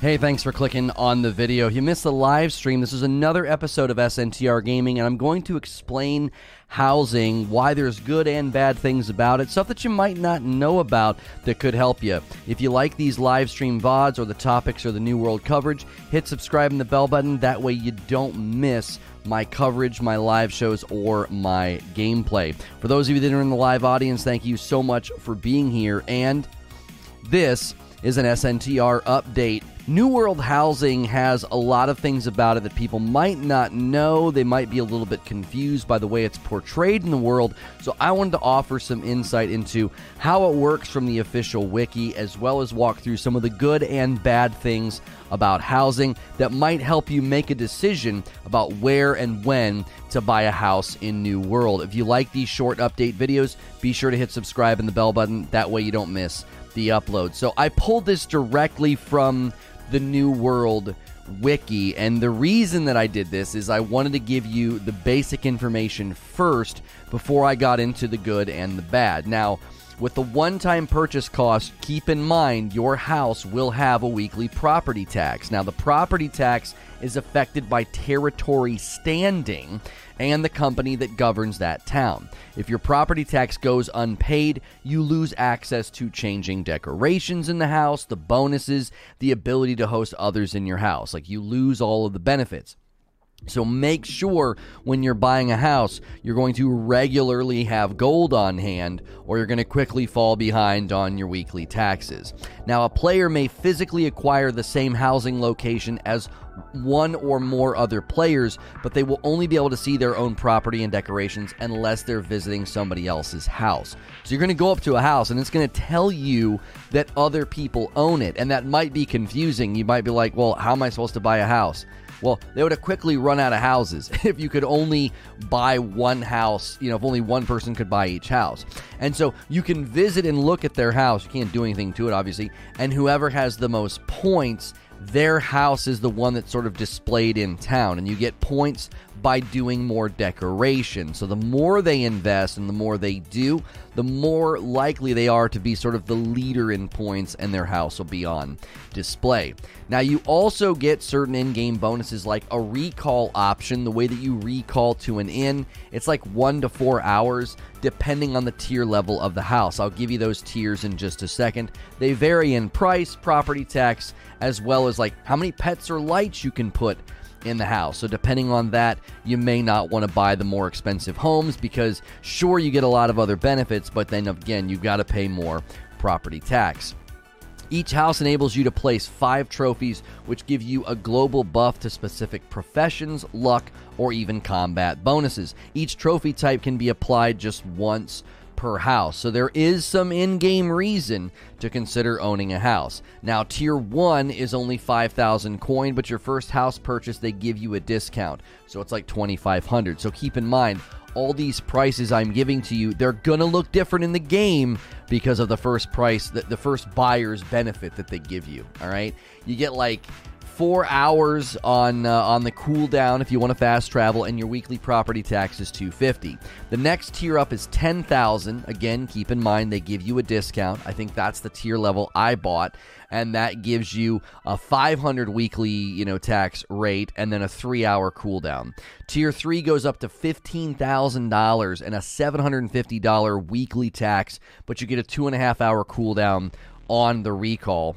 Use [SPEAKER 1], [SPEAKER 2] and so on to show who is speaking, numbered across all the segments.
[SPEAKER 1] Hey, thanks for clicking on the video. If you missed the live stream, this is another episode of SNTR Gaming, and I'm going to explain housing, why there's good and bad things about it, stuff that you might not know about that could help you. If you like these live stream VODs or the topics or the New World coverage, hit subscribe and the bell button. That way you don't miss my coverage, my live shows, or my gameplay. For those of you that are in the live audience, thank you so much for being here. And this is an SNTR update. New World Housing has a lot of things about it that people might not know. They might be a little bit confused by the way it's portrayed in the world. So, I wanted to offer some insight into how it works from the official wiki, as well as walk through some of the good and bad things about housing that might help you make a decision about where and when to buy a house in New World. If you like these short update videos, be sure to hit subscribe and the bell button. That way, you don't miss the upload. So, I pulled this directly from the New World wiki. And the reason that I did this is I wanted to give you the basic information first before I got into the good and the bad. Now, with the one time purchase cost, keep in mind your house will have a weekly property tax. Now, the property tax is affected by territory standing and the company that governs that town. If your property tax goes unpaid, you lose access to changing decorations in the house, the bonuses, the ability to host others in your house. Like you lose all of the benefits. So make sure when you're buying a house, you're going to regularly have gold on hand, or you're going to quickly fall behind on your weekly taxes. Now, a player may physically acquire the same housing location as one or more other players, but they will only be able to see their own property and decorations unless they're visiting somebody else's house. So you're going to go up to a house and it's going to tell you that other people own it, and that might be confusing. You might be like, well, how am I supposed to buy a house? Well, they would have quickly run out of houses if you could only buy one house, you know, if only one person could buy each house. And so you can visit and look at their house. You can't do anything to it, obviously. And whoever has the most points, their house is the one that's sort of displayed in town. And you get points by doing more decoration. So the more they invest and the more they do, the more likely they are to be sort of the leader in points and their house will be on display. Now, you also get certain in game bonuses like a recall option, the way that you recall to an inn. It's like one to four hours depending on the tier level of the house. I'll give you those tiers in just a second. They vary in price, property tax, as well as like how many pets or lights you can put in the house. So, depending on that, you may not want to buy the more expensive homes because, sure, you get a lot of other benefits, but then again, you've got to pay more property tax. Each house enables you to place five trophies, which give you a global buff to specific professions, luck, or even combat bonuses. Each trophy type can be applied just once per house. So there is some in game reason to consider owning a house. Now, tier 1 is only 5,000 coin, but your first house purchase, they give you a discount. So it's like 2,500. So keep in mind, all these prices I'm giving to you, they're to look different in the game because of the first price, the, the first buyer's benefit that they give you. All right. You get like four hours on uh, on the cooldown if you want to fast travel, and your weekly property tax is 250. The next tier up is 10,000. Again, keep in mind they give you a discount. I think that's the tier level I bought, and that gives you a 500 weekly you know tax rate, and then a three hour cooldown. Tier three goes up to fifteen thousand dollars and a 750 dollar weekly tax, but you get a two and a half hour cooldown on the recall.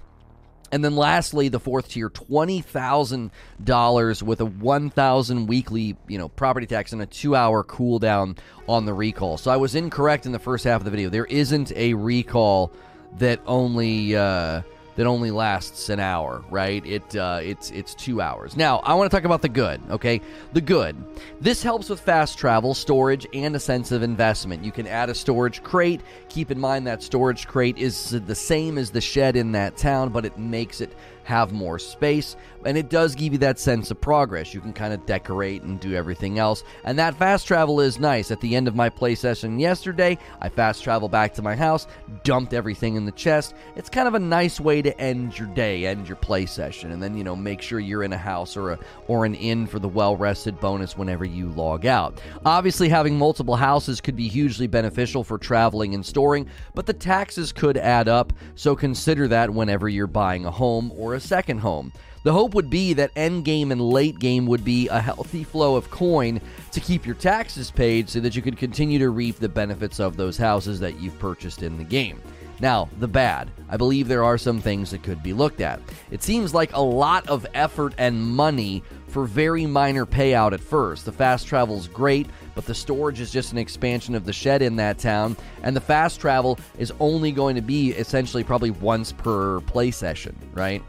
[SPEAKER 1] And then lastly, the fourth tier, twenty thousand dollars with a one thousand weekly, you know, property tax and a two-hour cooldown on the recall. So I was incorrect in the first half of the video. There isn't a recall that only uh, that only lasts an hour, right? It uh, it's it's two hours. Now I want to talk about the good. Okay, the good. This helps with fast travel, storage, and a sense of investment. You can add a storage crate. Keep in mind that storage crate is the same as the shed in that town, but it makes it have more space, and it does give you that sense of progress. You can kind of decorate and do everything else, and that fast travel is nice. At the end of my play session yesterday, I fast travel back to my house, dumped everything in the chest. It's kind of a nice way to end your day, end your play session, and then you know make sure you're in a house or a or an inn for the well rested bonus whenever you log out. Obviously, having multiple houses could be hugely beneficial for traveling and storing, but the taxes could add up, so consider that whenever you're buying a home or a second home. The hope would be that end game and late game would be a healthy flow of coin to keep your taxes paid so that you could continue to reap the benefits of those houses that you've purchased in the game. Now, the bad. I believe there are some things that could be looked at. It seems like a lot of effort and money for very minor payout at first. The fast travel is great, but the storage is just an expansion of the shed in that town, and the fast travel is only going to be essentially probably once per play session, right?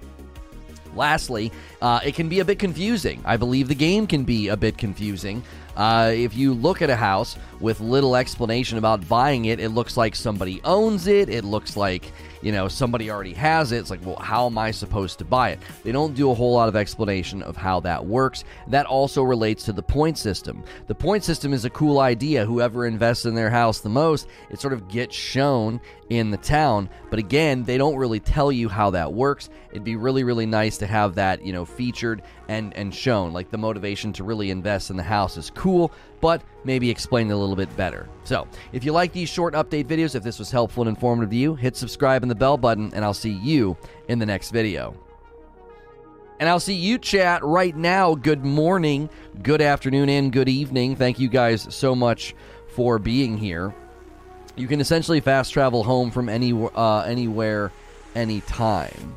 [SPEAKER 1] Lastly, uh, it can be a bit confusing. I believe the game can be a bit confusing. Uh, if you look at a house with little explanation about buying it, it looks like somebody owns it. It looks like, you know, somebody already has it. It's like, well, how am I supposed to buy it? They don't do a whole lot of explanation of how that works. That also relates to the point system. The point system is a cool idea. Whoever invests in their house the most, it sort of gets shown in the town. But again, they don't really tell you how that works. It'd be really, really nice to have that, you know, featured and and shown. Like the motivation to really invest in the house is cool, but maybe explained a little bit better. So, if you like these short update videos, if this was helpful and informative to you, hit subscribe and the bell button, and I'll see you in the next video. And I'll see you chat right now. Good morning, good afternoon, and good evening. Thank you guys so much for being here. You can essentially fast travel home from any uh, anywhere, anytime.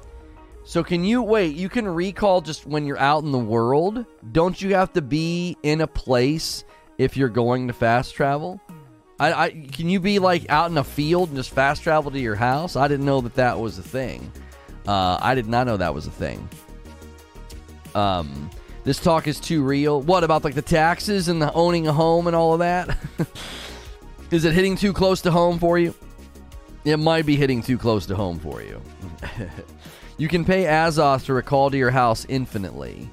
[SPEAKER 1] So can you wait? You can recall just when you're out in the world. Don't you have to be in a place if you're going to fast travel? I, I can you be like out in a field and just fast travel to your house? I didn't know that that was a thing. Uh, I did not know that was a thing. Um, this talk is too real. What about like the taxes and the owning a home and all of that? is it hitting too close to home for you? It might be hitting too close to home for you. You can pay Azoth to recall to your house infinitely.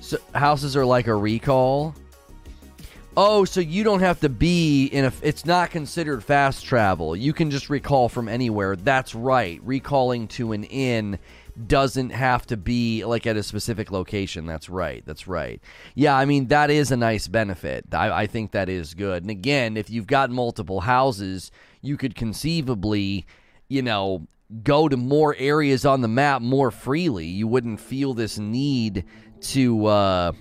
[SPEAKER 1] So houses are like a recall. Oh, so you don't have to be in a. It's not considered fast travel. You can just recall from anywhere. That's right. Recalling to an inn doesn't have to be like at a specific location. That's right. That's right. Yeah, I mean, that is a nice benefit. I, I think that is good. And again, if you've got multiple houses, you could conceivably, you know, go to more areas on the map more freely. You wouldn't feel this need to uh,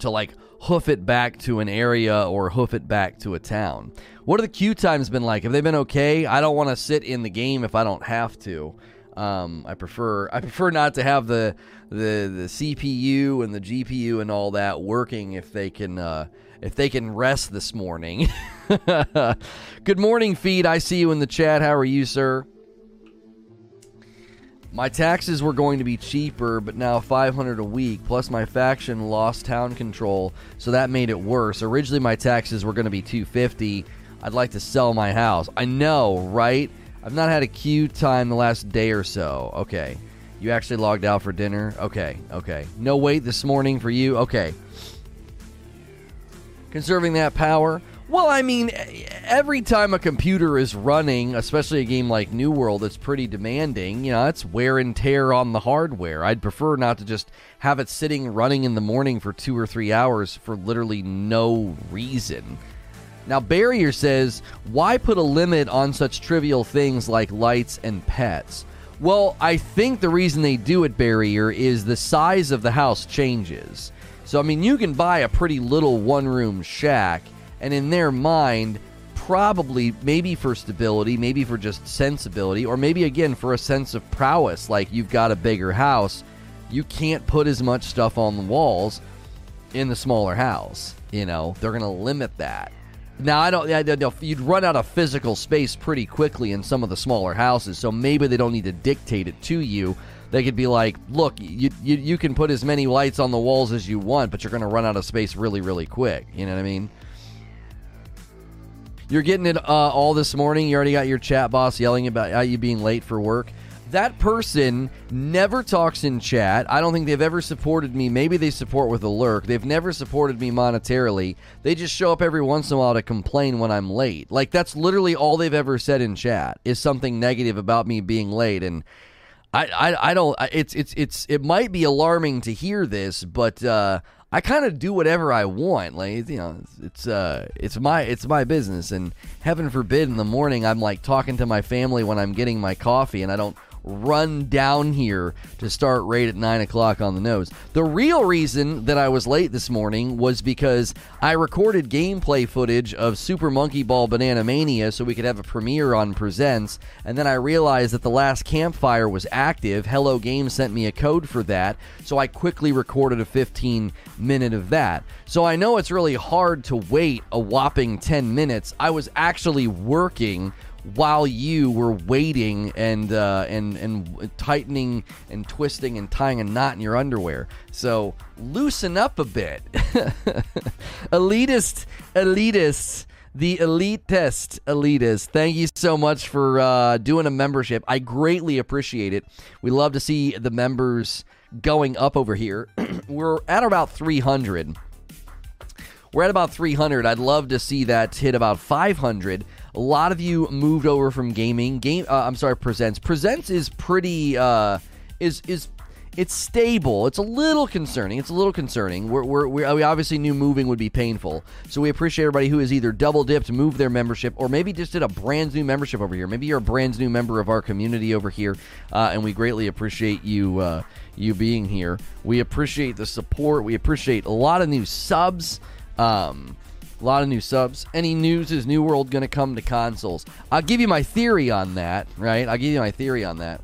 [SPEAKER 1] to like hoof it back to an area or hoof it back to a town. What have the queue times been like? Have they been okay? I don't want to sit in the game if I don't have to. Um, I prefer I prefer not to have the the the CPU and the GPU and all that working if they can uh, if they can rest this morning. Good morning, feed. I see you in the chat. How are you, sir? My taxes were going to be cheaper, but now 500 a week. Plus, my faction lost town control, so that made it worse. Originally, my taxes were going to be 250. I'd like to sell my house. I know, right? I've not had a queue time the last day or so. Okay. You actually logged out for dinner? Okay, okay. No wait this morning for you? Okay. Conserving that power. Well, I mean, every time a computer is running, especially a game like New World, it's pretty demanding. You know, it's wear and tear on the hardware. I'd prefer not to just have it sitting running in the morning for two or three hours for literally no reason. Now, Barrier says, why put a limit on such trivial things like lights and pets? Well, I think the reason they do it, Barrier, is the size of the house changes. So, I mean, you can buy a pretty little one room shack and in their mind, probably maybe for stability, maybe for just sensibility, or maybe again for a sense of prowess, like you've got a bigger house, you can't put as much stuff on the walls in the smaller house. You know, they're going to limit that. Now, I don't, you'd run out of physical space pretty quickly in some of the smaller houses, so maybe they don't need to dictate it to you. They could be like, look, you, you, you can put as many lights on the walls as you want, but you're going to run out of space really, really quick. You know what I mean? You're getting it uh, all this morning. You already got your chat boss yelling about you being late for work. That person never talks in chat. I don't think they've ever supported me. Maybe they support with a lurk. They've never supported me monetarily. They just show up every once in a while to complain when I'm late. Like that's literally all they've ever said in chat is something negative about me being late. And I, I, I don't. It's, it's, it's. It might be alarming to hear this, but uh, I kind of do whatever I want. Like you know, it's uh, it's my it's my business, and heaven forbid in the morning I'm like talking to my family when I'm getting my coffee, and I don't run down here to start right at 9 o'clock on the nose. The real reason that I was late this morning was because I recorded gameplay footage of Super Monkey Ball Banana Mania so we could have a premiere on Presents, and then I realized that the last campfire was active. Hello Games sent me a code for that, so I quickly recorded a 15 minute of that. So I know it's really hard to wait a whopping 10 minutes. I was actually working while you were waiting and uh, and and tightening and twisting and tying a knot in your underwear. So loosen up a bit, elitist, elitists. The elite test elitist. Thank you so much for uh, doing a membership. I greatly appreciate it. We love to see the members going up over here. We're at about 300. We're at about 300. I'd love to see that hit about 500. A lot of you moved over from gaming. Game, uh, I'm sorry, presents. Presents is pretty. Uh, is is it's stable. It's a little concerning. It's a little concerning. We're, we're, we're, we obviously knew moving would be painful. So we appreciate everybody who has either double dipped, moved their membership, or maybe just did a brand new membership over here. Maybe you're a brand new member of our community over here, uh, and we greatly appreciate you uh, you being here. We appreciate the support. We appreciate a lot of new subs. Um, a lot of new subs. Any news is New World going to come to consoles? I'll give you my theory on that, right? I'll give you my theory on that.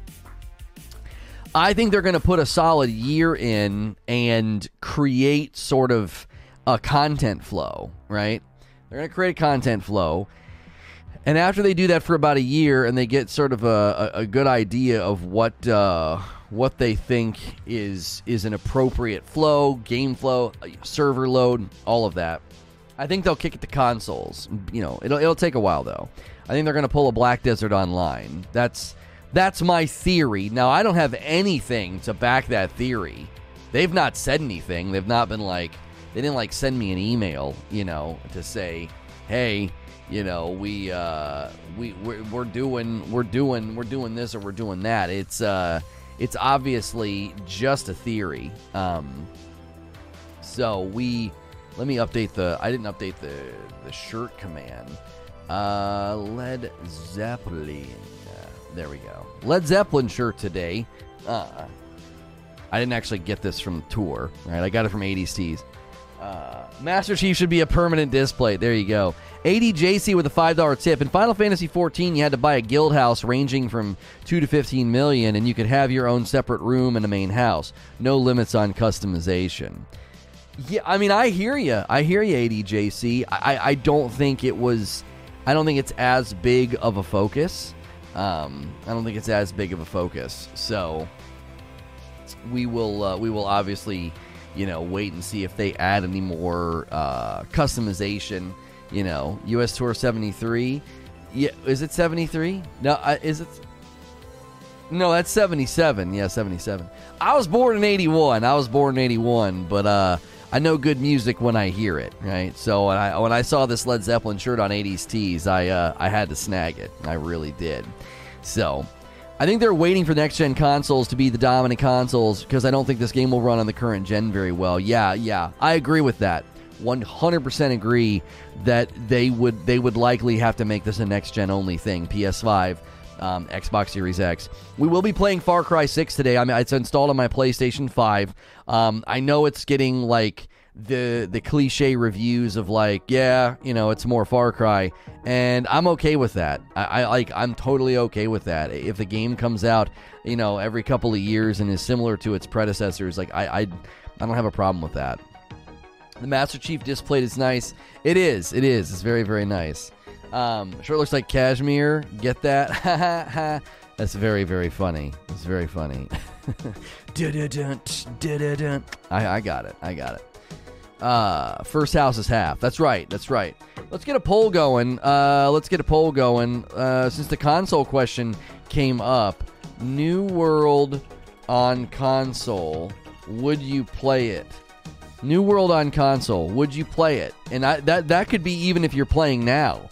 [SPEAKER 1] I think they're going to put a solid year in and create sort of a content flow, right? They're going to create a content flow. And after they do that for about a year and they get sort of a, a, a good idea of what uh, what they think is is an appropriate flow, game flow, server load, all of that, I think they'll kick it to consoles. You know, it'll it'll take a while though. I think they're going to pull a Black Desert Online. That's that's my theory. Now, I don't have anything to back that theory. They've not said anything. They've not been like, they didn't like send me an email, you know, to say, hey, you know, we, uh, we, we're, we're doing, we're doing, we're doing this or we're doing that. It's, uh, it's obviously just a theory. Um, so we, let me update the, I didn't update the, the shirt command. Uh, Led Zeppelin. There we go. Led Zeppelin shirt today. Uh, I didn't actually get this from tour, right? I got it from 80s Tees. Uh, Master Chief should be a permanent display. There you go. ADJC with a $5 tip. In Final Fantasy XIV, you had to buy a guild house ranging from 2 to 15 million, and you could have your own separate room and a main house. No limits on customization. Yeah, I mean, I hear you. I hear you, ADJC. I, I don't think it was. I don't think it's as big of a focus. Um, I don't think it's as big of a focus. So we will uh, we will obviously you know wait and see if they add any more uh, customization. You know, U.S. Tour seventy three. Yeah, is it seventy three? No, uh, is it? No, that's seventy seven. Yeah, seventy seven. I was born in eighty one. I was born in eighty one, but uh, I know good music when I hear it, right? So when I when I saw this Led Zeppelin shirt on 80s Tees, I uh, I had to snag it. I really did. So I think they're waiting for the next gen consoles to be the dominant consoles because I don't think this game will run on the current gen very well. Yeah, yeah, I agree with that. 100% agree that they would they would likely have to make this a next gen only thing. PS5 um, Xbox Series X. We will be playing Far Cry 6 today. I mean, it's installed on my PlayStation 5. Um, I know it's getting like the the cliche reviews of like, yeah, you know, it's more Far Cry, and I'm okay with that. I, I like, I'm totally okay with that. If the game comes out, you know, every couple of years and is similar to its predecessors, like I, I, I don't have a problem with that. The Master Chief display is nice. It is. It is. It's very, very nice. Um, sure looks like cashmere. Get that? That's very, very funny. It's very funny. I, I got it. I got it. Uh, first house is half. That's right. That's right. Let's get a poll going. Uh, let's get a poll going. Uh, since the console question came up, New World on console. Would you play it? New World on console. Would you play it? And I, that that could be even if you're playing now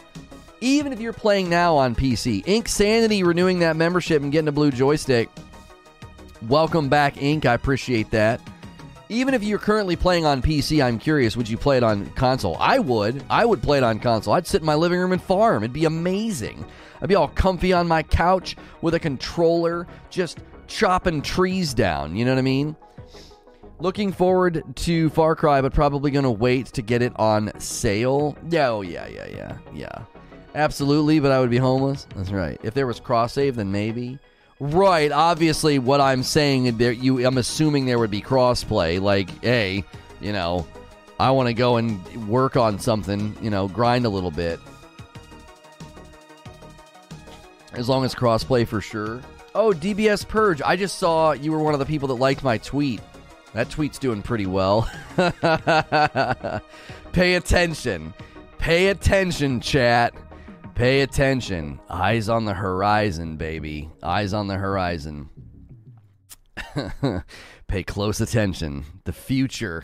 [SPEAKER 1] even if you're playing now on PC. Ink Sanity renewing that membership and getting a blue joystick. Welcome back, Ink. I appreciate that. Even if you're currently playing on PC, I'm curious, would you play it on console? I would. I would play it on console. I'd sit in my living room and farm. It'd be amazing. I'd be all comfy on my couch with a controller, just chopping trees down. You know what I mean? Looking forward to Far Cry, but probably going to wait to get it on sale. Yeah, oh, yeah, yeah, yeah, yeah. Absolutely, but I would be homeless. That's right. If there was cross save, then maybe. Right. Obviously, what I'm saying there, you, I'm assuming there would be crossplay. Like, hey, you know, I want to go and work on something. You know, grind a little bit. As long as crossplay for sure. Oh, DBS Purge. I just saw you were one of the people that liked my tweet. That tweet's doing pretty well. Pay attention. Pay attention, chat. Pay attention. Eyes on the horizon, baby. Eyes on the horizon. Pay close attention. The future,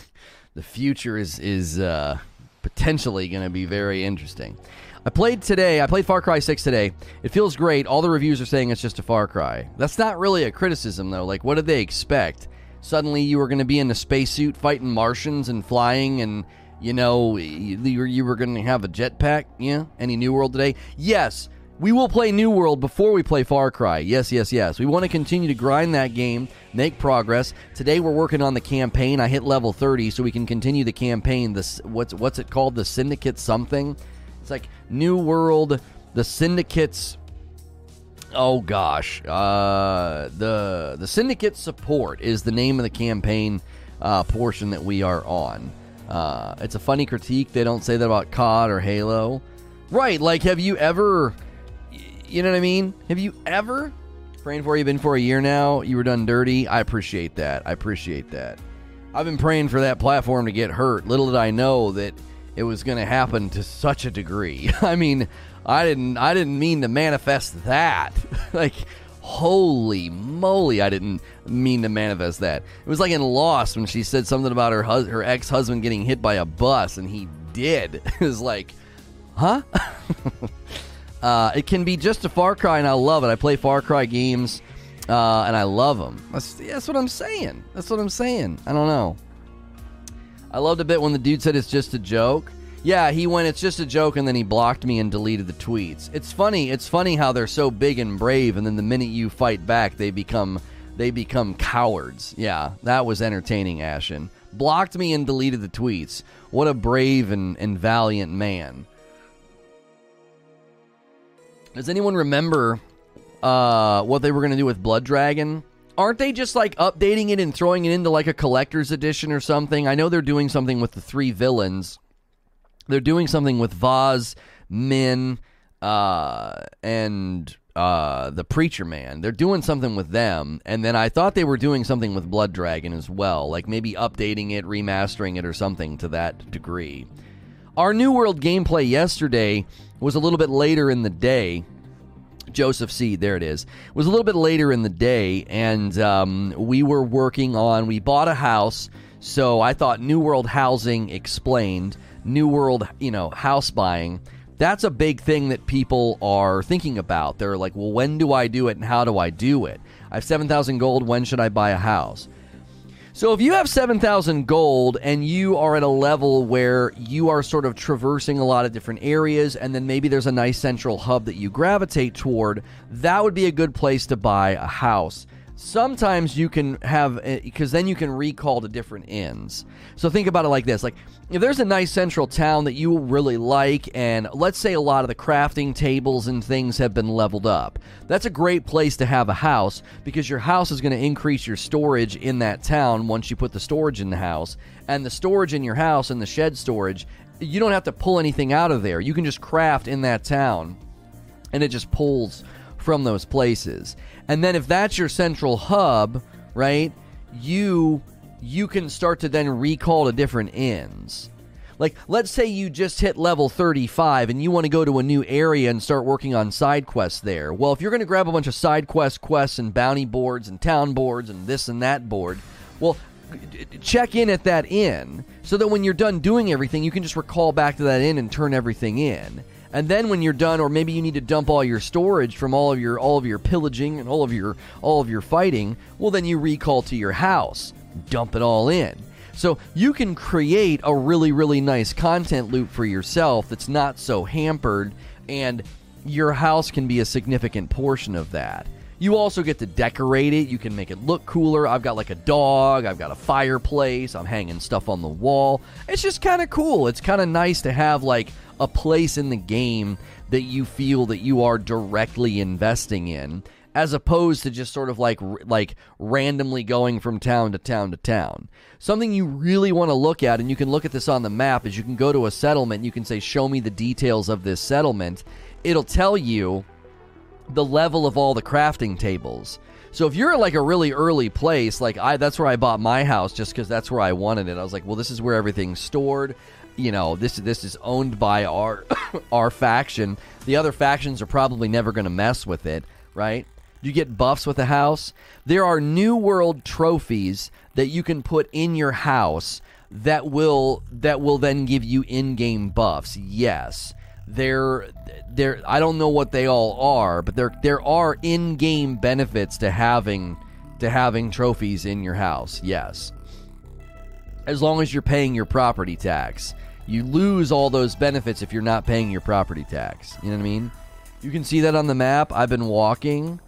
[SPEAKER 1] the future is is uh, potentially going to be very interesting. I played today. I played Far Cry 6 today. It feels great. All the reviews are saying it's just a Far Cry. That's not really a criticism though. Like what did they expect? Suddenly you were going to be in a spacesuit fighting Martians and flying and you know, you, were going to have a jetpack. Yeah. Any New World today? Yes. We will play New World before we play Far Cry. Yes, yes, yes. We want to continue to grind that game, make progress. Today we're working on the campaign. I hit level 30 so we can continue the campaign. This what's what's it called? The Syndicate something. It's like New World, the Syndicate's Oh gosh. Uh the the Syndicate support is the name of the campaign uh, portion that we are on. Uh, it's a funny critique. They don't say that about COD or Halo. Right, like, have you ever, you know what I mean? Have you ever, praying for you, been for a year now, you were done dirty? I appreciate that. I appreciate that. I've been praying for that platform to get hurt. Little did I know that it was going to happen to such a degree. I mean, I didn't I didn't mean to manifest that. like holy moly, I didn't mean to manifest that. It was like in Lost when she said something about her hus- her ex husband getting hit by a bus, and he did. it was like, huh? uh, it can be just a Far Cry, and I love it. I play Far Cry games, uh, and I love them. That's, that's what I'm saying. That's what I'm saying. I don't know. I loved a bit when the dude said it's just a joke. Yeah, he went, it's just a joke, and then he blocked me and deleted the tweets. It's funny. It's funny how they're so big and brave, and then the minute you fight back, they become they become cowards. Yeah, that was entertaining, Ashen. Blocked me and deleted the tweets. What a brave and, and valiant man. Does anyone remember uh, what they were going to do with Blood Dragon? Aren't they just like updating it and throwing it into like a collector's edition or something? I know they're doing something with the three villains. They're doing something with Vaas, Min, uh, and uh, the Preacher Man. They're doing something with them, and then I thought they were doing something with Blood Dragon as well, like maybe updating it, remastering it, or something to that degree. Our New World gameplay yesterday was a little bit later in the day. Joseph Seed. There it is. Was a little bit later in the day, and um, we were working on. We bought a house, so I thought New World housing explained. New World, you know, house buying that's a big thing that people are thinking about. They're like, well, when do I do it and how do I do it? I have 7,000 gold. When should I buy a house? So if you have 7,000 gold and you are at a level where you are sort of traversing a lot of different areas and then maybe there's a nice central hub that you gravitate toward, that would be a good place to buy a house sometimes you can have eh, because then you can recall to different inns so think about it like this like if there's a nice central town that you really like and let's say a lot of the crafting tables and things have been leveled up that's a great place to have a house because your house is going to increase your storage in that town once you put the storage in the house and the storage in your house and the shed storage you don't have to pull anything out of there. You can just craft in that town and it just pulls from those places and then if that's your central hub, right, you you can start to then recall to different inns. Like, let's say you just hit level 35 and you want to go to a new area and start working on side quests there. Well, if you're going to grab a bunch of side quest quests and bounty boards and town boards and this and that board, well, check in at that inn so that when you're done doing everything, you can just recall back to that inn and turn everything in. And then when you're done, or maybe you need to dump all your storage from all of your all of your pillaging and all of your all of your fighting, well then you recall to your house, dump it all in. So you can create a really really nice content loop for yourself that's not so hampered and your house can be a significant portion of that. You also get to decorate it. You can make it look cooler. I've got like a dog. I've got a fireplace. I'm hanging stuff on the wall. It's just kind of cool. It's kind of nice to have like a place in the game that you feel that you are directly investing in as opposed to just sort of like like randomly going from town to town to town. Something you really want to look at and you can look at this on the map is you can go to a settlement, you can say show me the details of this settlement. It'll tell you the level of all the crafting tables. So if you're at like a really early place, like I that's where I bought my house just cuz that's where I wanted it. I was like, well this is where everything's stored. You know, this this is owned by our our faction. The other factions are probably never going to mess with it, right? You get buffs with the house. There are new world trophies that you can put in your house that will that will then give you in-game buffs. Yes. There there I don't know what they all are, but there there are in-game benefits to having to having trophies in your house. Yes. As long as you're paying your property tax. You lose all those benefits if you're not paying your property tax. You know what I mean? You can see that on the map. I've been walking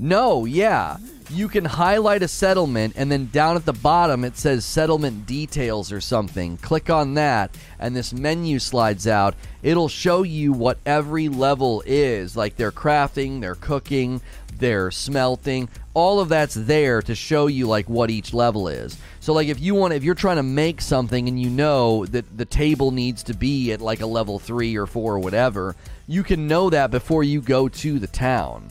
[SPEAKER 1] no, yeah. You can highlight a settlement, and then down at the bottom it says settlement details or something. Click on that, and this menu slides out. It'll show you what every level is like they're crafting, they're cooking, they're smelting. All of that's there to show you like what each level is. So like if you want if you're trying to make something and you know that the table needs to be at like a level 3 or 4 or whatever, you can know that before you go to the town.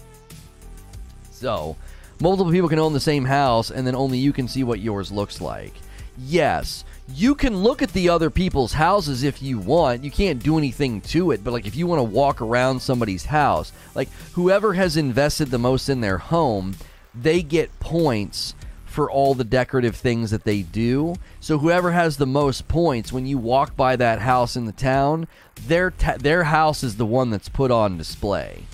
[SPEAKER 1] So, multiple people can own the same house, and then only you can see what yours looks like. Yes, you can look at the other people's houses if you want. You can't do anything to it, but like if you want to walk around somebody's house, like whoever has invested the most in their home, they get points for all the decorative things that they do. So whoever has the most points when you walk by that house in the town, their ta- their house is the one that's put on display.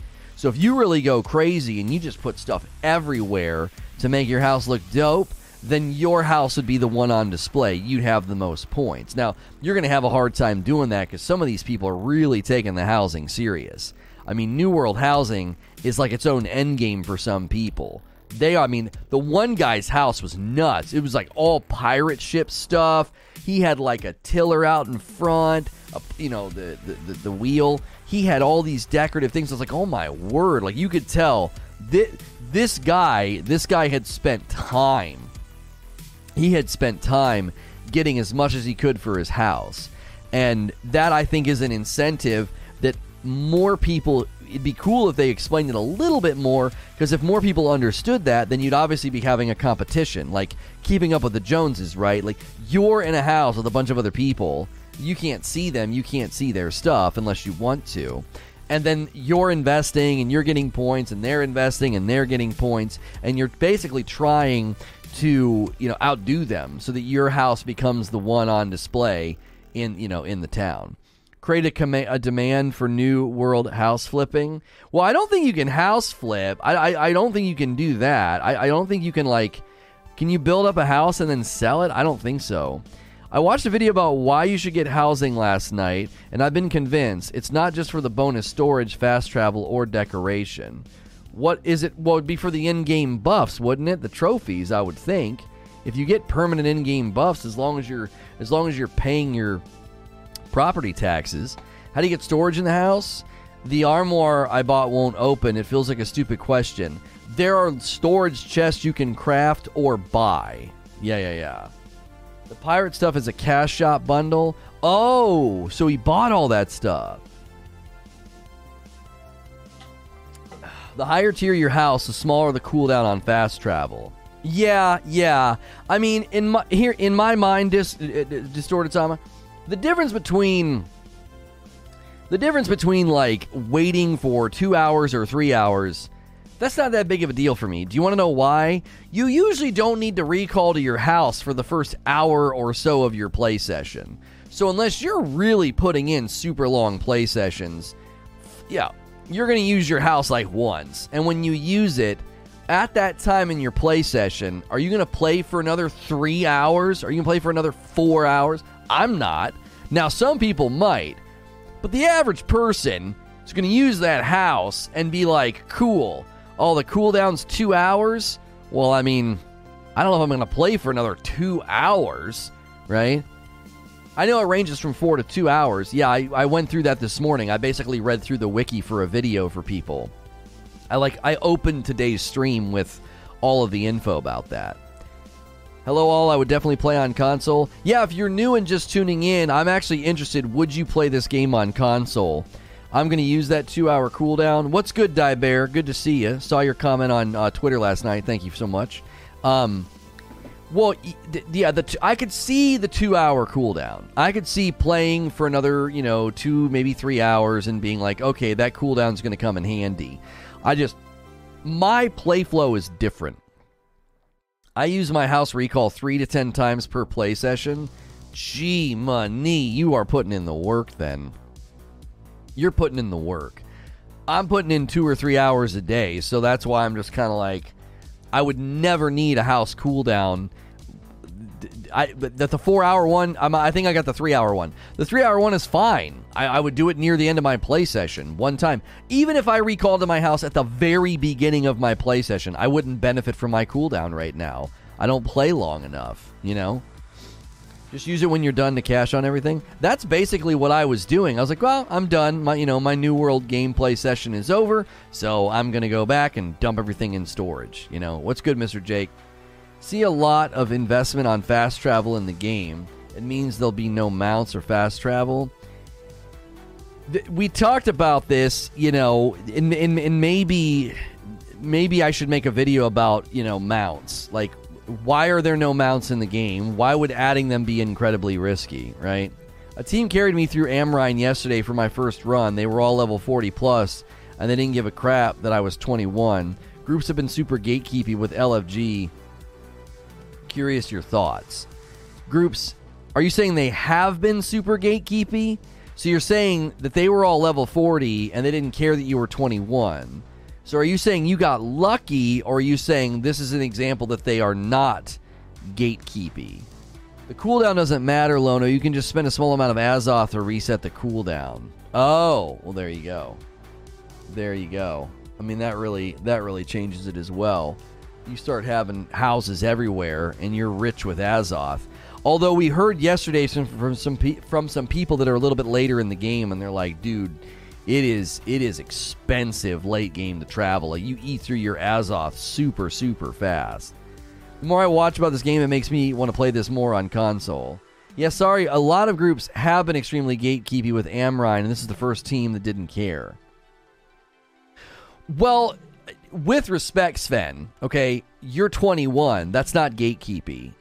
[SPEAKER 1] So if you really go crazy and you just put stuff everywhere to make your house look dope, then your house would be the one on display. You'd have the most points. Now, you're going to have a hard time doing that because some of these people are really taking the housing serious. I mean, New World housing is like its own end game for some people. They, I mean, the one guy's house was nuts. It was like all pirate ship stuff. He had like a tiller out in front, a, you know, the, the, the, the wheel he had all these decorative things. I was like, oh my word! Like you could tell this, this guy, this guy had spent time. He had spent time getting as much as he could for his house, and that I think is an incentive that more people. It'd be cool if they explained it a little bit more because if more people understood that, then you'd obviously be having a competition, like keeping up with the Joneses, right? Like you're in a house with a bunch of other people you can't see them, you can't see their stuff unless you want to. And then you're investing and you're getting points and they're investing and they're getting points and you're basically trying to, you know, outdo them so that your house becomes the one on display in, you know, in the town. Create a, com- a demand for new world house flipping. Well, I don't think you can house flip. I, I, I don't think you can do that. I, I don't think you can like can you build up a house and then sell it? I don't think so. I watched a video about why you should get housing last night, and I've been convinced it's not just for the bonus storage, fast travel, or decoration. What is it? Well, would be for the in-game buffs, wouldn't it? The trophies, I would think. If you get permanent in-game buffs, as long as you're as long as you're paying your property taxes, how do you get storage in the house? The armoire I bought won't open. It feels like a stupid question. There are storage chests you can craft or buy. Yeah, yeah, yeah. Pirate stuff is a cash shop bundle. Oh, so he bought all that stuff. The higher tier your house, the smaller the cooldown on fast travel. Yeah, yeah. I mean, in my here in my mind, dis, uh, distorted Sama, the difference between the difference between like waiting for two hours or three hours that's not that big of a deal for me. Do you want to know why? You usually don't need to recall to your house for the first hour or so of your play session. So, unless you're really putting in super long play sessions, yeah, you're going to use your house like once. And when you use it, at that time in your play session, are you going to play for another three hours? Are you going to play for another four hours? I'm not. Now, some people might, but the average person is going to use that house and be like, cool. Oh, the cooldown's two hours? Well, I mean, I don't know if I'm going to play for another two hours, right? I know it ranges from four to two hours. Yeah, I, I went through that this morning. I basically read through the wiki for a video for people. I like I opened today's stream with all of the info about that. Hello, all. I would definitely play on console. Yeah, if you're new and just tuning in, I'm actually interested. Would you play this game on console? I'm going to use that two hour cooldown. What's good, Die Bear? Good to see you. Saw your comment on uh, Twitter last night. Thank you so much. Um, well, yeah, the t- I could see the two hour cooldown. I could see playing for another, you know, two, maybe three hours and being like, okay, that cooldown's going to come in handy. I just, my play flow is different. I use my house recall three to ten times per play session. Gee, money, you are putting in the work then. You're putting in the work. I'm putting in two or three hours a day, so that's why I'm just kind of like, I would never need a house cooldown. I that the four hour one, I'm, i think I got the three hour one. The three hour one is fine. I, I, would do it near the end of my play session one time. Even if I recalled to my house at the very beginning of my play session, I wouldn't benefit from my cooldown right now. I don't play long enough, you know? Just use it when you're done to cash on everything. That's basically what I was doing. I was like, well, I'm done. My you know, my new world gameplay session is over, so I'm gonna go back and dump everything in storage. You know, what's good, Mr. Jake? See a lot of investment on fast travel in the game. It means there'll be no mounts or fast travel we talked about this, you know, and, and, and maybe maybe I should make a video about you know mounts. Like, why are there no mounts in the game? Why would adding them be incredibly risky? Right? A team carried me through Amrine yesterday for my first run. They were all level 40 plus, and they didn't give a crap that I was 21. Groups have been super gatekeepy with LFG. Curious your thoughts. Groups, are you saying they have been super gatekeepy? So you're saying that they were all level 40 and they didn't care that you were 21. So are you saying you got lucky or are you saying this is an example that they are not gatekeepy? The cooldown doesn't matter, Lono. You can just spend a small amount of Azoth to reset the cooldown. Oh, well there you go. There you go. I mean that really that really changes it as well. You start having houses everywhere and you're rich with Azoth. Although we heard yesterday from, from some pe- from some people that are a little bit later in the game, and they're like, "Dude, it is it is expensive late game to travel. Like you eat through your Azoth super super fast." The more I watch about this game, it makes me want to play this more on console. Yeah, sorry, a lot of groups have been extremely gatekeepy with Amrine, and this is the first team that didn't care. Well, with respect, Sven, okay, you're 21. That's not gatekeepy.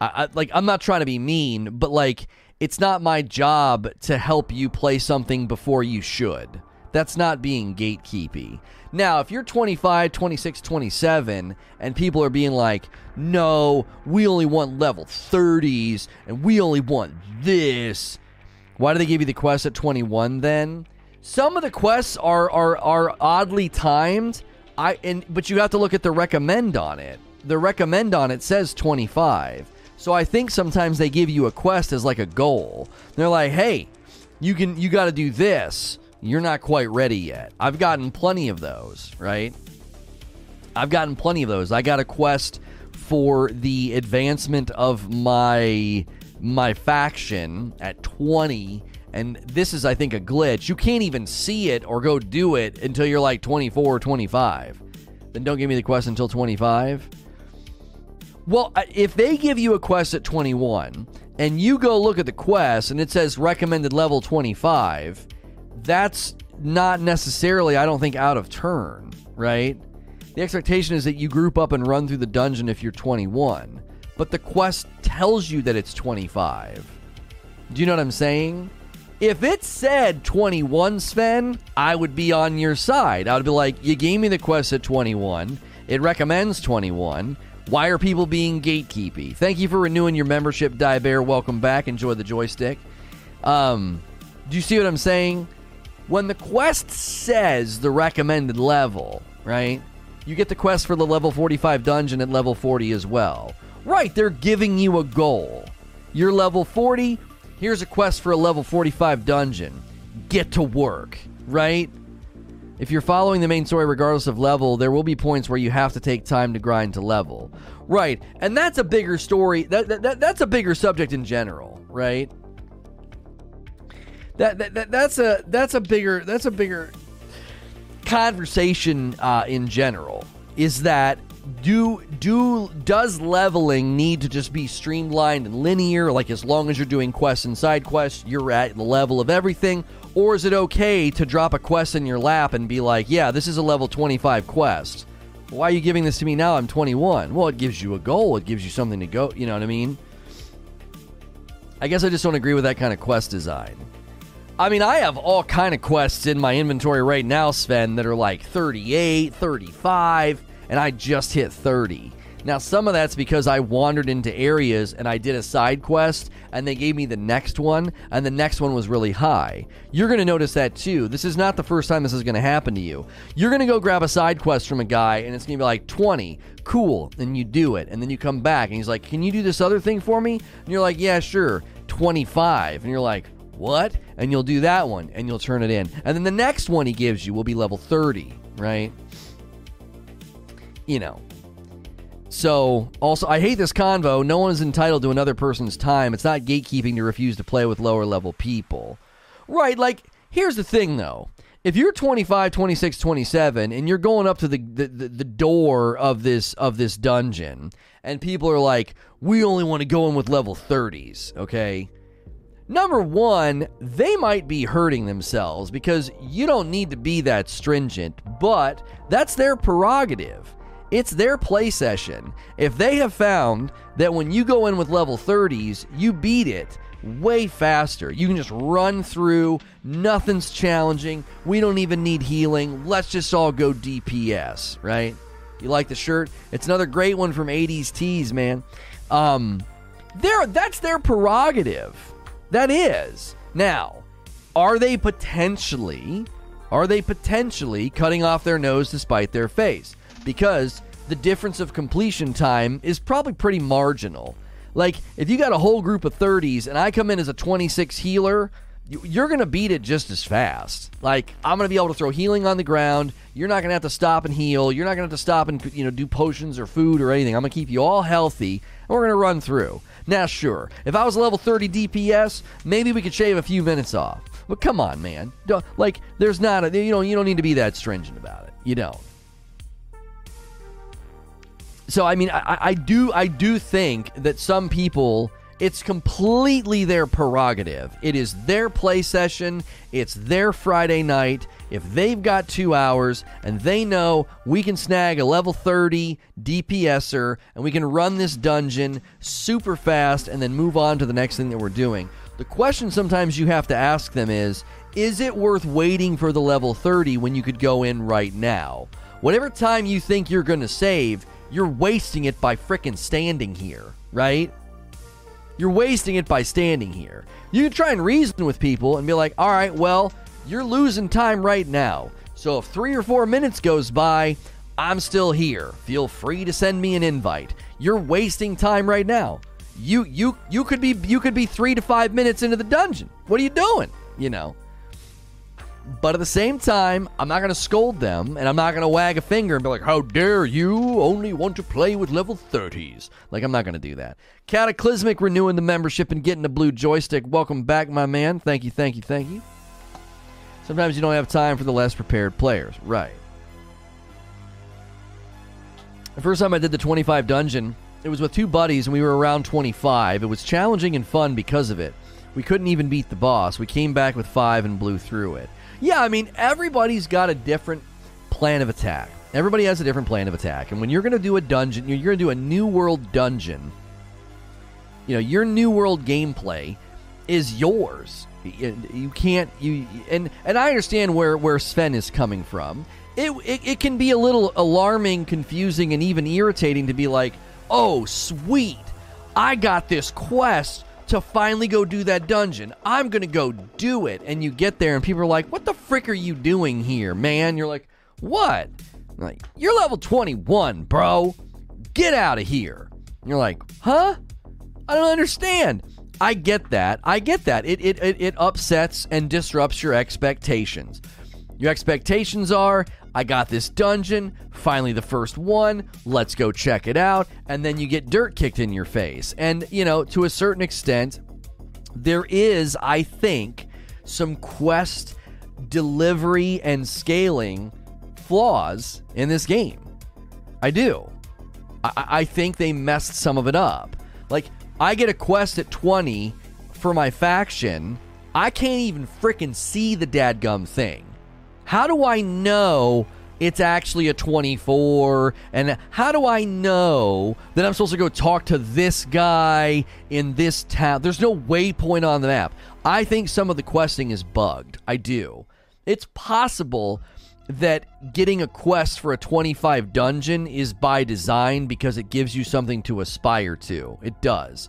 [SPEAKER 1] I, I, like I'm not trying to be mean, but like it's not my job to help you play something before you should. That's not being gatekeepy. Now, if you're 25, 26, 27, and people are being like, no, we only want level 30s, and we only want this, why do they give you the quest at 21 then? Some of the quests are, are, are oddly timed, I, and, but you have to look at the recommend on it. The recommend on it says 25. So I think sometimes they give you a quest as like a goal. They're like, "Hey, you can you got to do this. You're not quite ready yet." I've gotten plenty of those, right? I've gotten plenty of those. I got a quest for the advancement of my my faction at 20 and this is I think a glitch. You can't even see it or go do it until you're like 24 or 25. Then don't give me the quest until 25. Well, uh, if they give you a quest at 21 and you go look at the quest and it says recommended level 25, that's not necessarily, I don't think, out of turn, right? The expectation is that you group up and run through the dungeon if you're 21, but the quest tells you that it's 25. Do you know what I'm saying? If it said 21, Sven, I would be on your side. I would be like, you gave me the quest at 21. It recommends 21. Why are people being gatekeepy? Thank you for renewing your membership, Die Bear. Welcome back. Enjoy the joystick. Um, do you see what I'm saying? When the quest says the recommended level, right? You get the quest for the level 45 dungeon at level 40 as well. Right, they're giving you a goal. You're level 40, here's a quest for a level 45 dungeon. Get to work, right? If you're following the main story regardless of level, there will be points where you have to take time to grind to level. Right. And that's a bigger story. That, that, that that's a bigger subject in general, right? That, that, that that's a that's a bigger that's a bigger conversation uh, in general is that do do does leveling need to just be streamlined and linear like as long as you're doing quests and side quests you're at the level of everything or is it okay to drop a quest in your lap and be like yeah this is a level 25 quest. Why are you giving this to me now? I'm 21 well it gives you a goal. It gives you something to go you know what i mean? I guess i just don't agree with that kind of quest design. I mean, I have all kind of quests in my inventory right now, Sven, that are like 38, 35, and I just hit 30. Now, some of that's because I wandered into areas and I did a side quest and they gave me the next one, and the next one was really high. You're going to notice that too. This is not the first time this is going to happen to you. You're going to go grab a side quest from a guy and it's going to be like 20. Cool. And you do it. And then you come back and he's like, Can you do this other thing for me? And you're like, Yeah, sure. 25. And you're like, what? And you'll do that one and you'll turn it in. And then the next one he gives you will be level 30, right? You know. So, also, I hate this convo. No one is entitled to another person's time. It's not gatekeeping to refuse to play with lower level people. Right, like, here's the thing though. If you're 25, 26, 27 and you're going up to the, the, the, the door of this of this dungeon and people are like, "We only want to go in with level 30s." Okay? Number one, they might be hurting themselves because you don't need to be that stringent, but that's their prerogative. It's their play session. If they have found that when you go in with level 30s, you beat it way faster. You can just run through, nothing's challenging. We don't even need healing. Let's just all go DPS, right? You like the shirt? It's another great one from 80s Tees, man. Um, there that's their prerogative. That is. Now, are they potentially are they potentially cutting off their nose to spite their face? Because the difference of completion time is probably pretty marginal. Like if you got a whole group of 30s and I come in as a 26 healer, you're going to beat it just as fast. Like I'm going to be able to throw healing on the ground. You're not going to have to stop and heal. You're not going to have to stop and you know do potions or food or anything. I'm going to keep you all healthy and we're going to run through. Now, sure, if I was level 30 DPS, maybe we could shave a few minutes off. But come on, man. Don't, like, there's not a, you know, you don't need to be that stringent about it. You don't. So, I mean, I, I do, I do think that some people, it's completely their prerogative. It is their play session. It's their Friday night if they've got two hours and they know we can snag a level 30 DPSer and we can run this dungeon super fast and then move on to the next thing that we're doing. The question sometimes you have to ask them is Is it worth waiting for the level 30 when you could go in right now? Whatever time you think you're going to save, you're wasting it by fricking standing here, right? You're wasting it by standing here. You can try and reason with people and be like, all right, well, you're losing time right now. So if three or four minutes goes by, I'm still here. Feel free to send me an invite. You're wasting time right now. You you you could be you could be three to five minutes into the dungeon. What are you doing? You know. But at the same time, I'm not going to scold them and I'm not going to wag a finger and be like, How dare you only want to play with level 30s? Like, I'm not going to do that. Cataclysmic renewing the membership and getting the blue joystick. Welcome back, my man. Thank you, thank you, thank you. Sometimes you don't have time for the less prepared players. Right. The first time I did the 25 dungeon, it was with two buddies and we were around 25. It was challenging and fun because of it. We couldn't even beat the boss. We came back with five and blew through it. Yeah, I mean, everybody's got a different plan of attack. Everybody has a different plan of attack. And when you're going to do a dungeon, you're going to do a new world dungeon. You know, your new world gameplay is yours. You can't you and and I understand where where Sven is coming from. It, it it can be a little alarming, confusing, and even irritating to be like, oh sweet, I got this quest to finally go do that dungeon. I'm gonna go do it, and you get there, and people are like, what the frick are you doing here, man? You're like, what? I'm like you're level 21, bro. Get out of here. And you're like, huh? I don't understand. I get that. I get that. It, it, it, it upsets and disrupts your expectations. Your expectations are I got this dungeon, finally the first one, let's go check it out, and then you get dirt kicked in your face. And, you know, to a certain extent, there is, I think, some quest delivery and scaling flaws in this game. I do. I, I think they messed some of it up. Like, I get a quest at 20 for my faction. I can't even freaking see the dadgum thing. How do I know it's actually a 24? And how do I know that I'm supposed to go talk to this guy in this town? There's no waypoint on the map. I think some of the questing is bugged. I do. It's possible that getting a quest for a 25 dungeon is by design because it gives you something to aspire to. It does.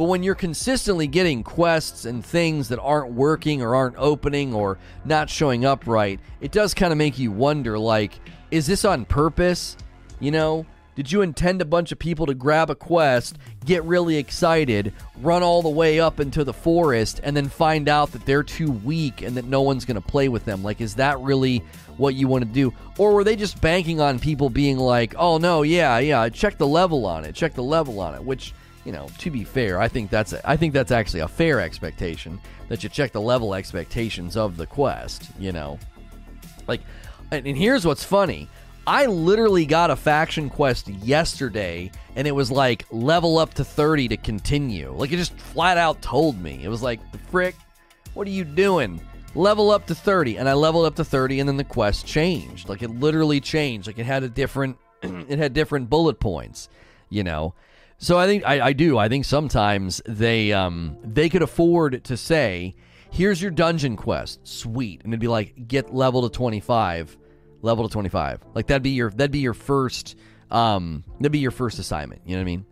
[SPEAKER 1] But when you're consistently getting quests and things that aren't working or aren't opening or not showing up right, it does kind of make you wonder like, is this on purpose? You know, did you intend a bunch of people to grab a quest, get really excited, run all the way up into the forest, and then find out that they're too weak and that no one's going to play with them? Like, is that really what you want to do? Or were they just banking on people being like, oh no, yeah, yeah, check the level on it, check the level on it, which you know, to be fair, I think that's I think that's actually a fair expectation that you check the level expectations of the quest. You know, like, and, here's what's funny. I literally got a faction quest yesterday, and it was like level up to 30 to continue. Like it just flat out told me. It was like, the frick, what are you doing? Level up to 30, and I leveled up to 30, and then the quest changed. Like it literally changed. Like it had a different, it had different bullet points. You know, so I think I, I do. I think sometimes they um they could afford to say, "Here's your dungeon quest, sweet," and it'd be like, "Get level to twenty five, level to twenty five. Like that'd be your that'd be your first um that'd be your first assignment. You know what I mean?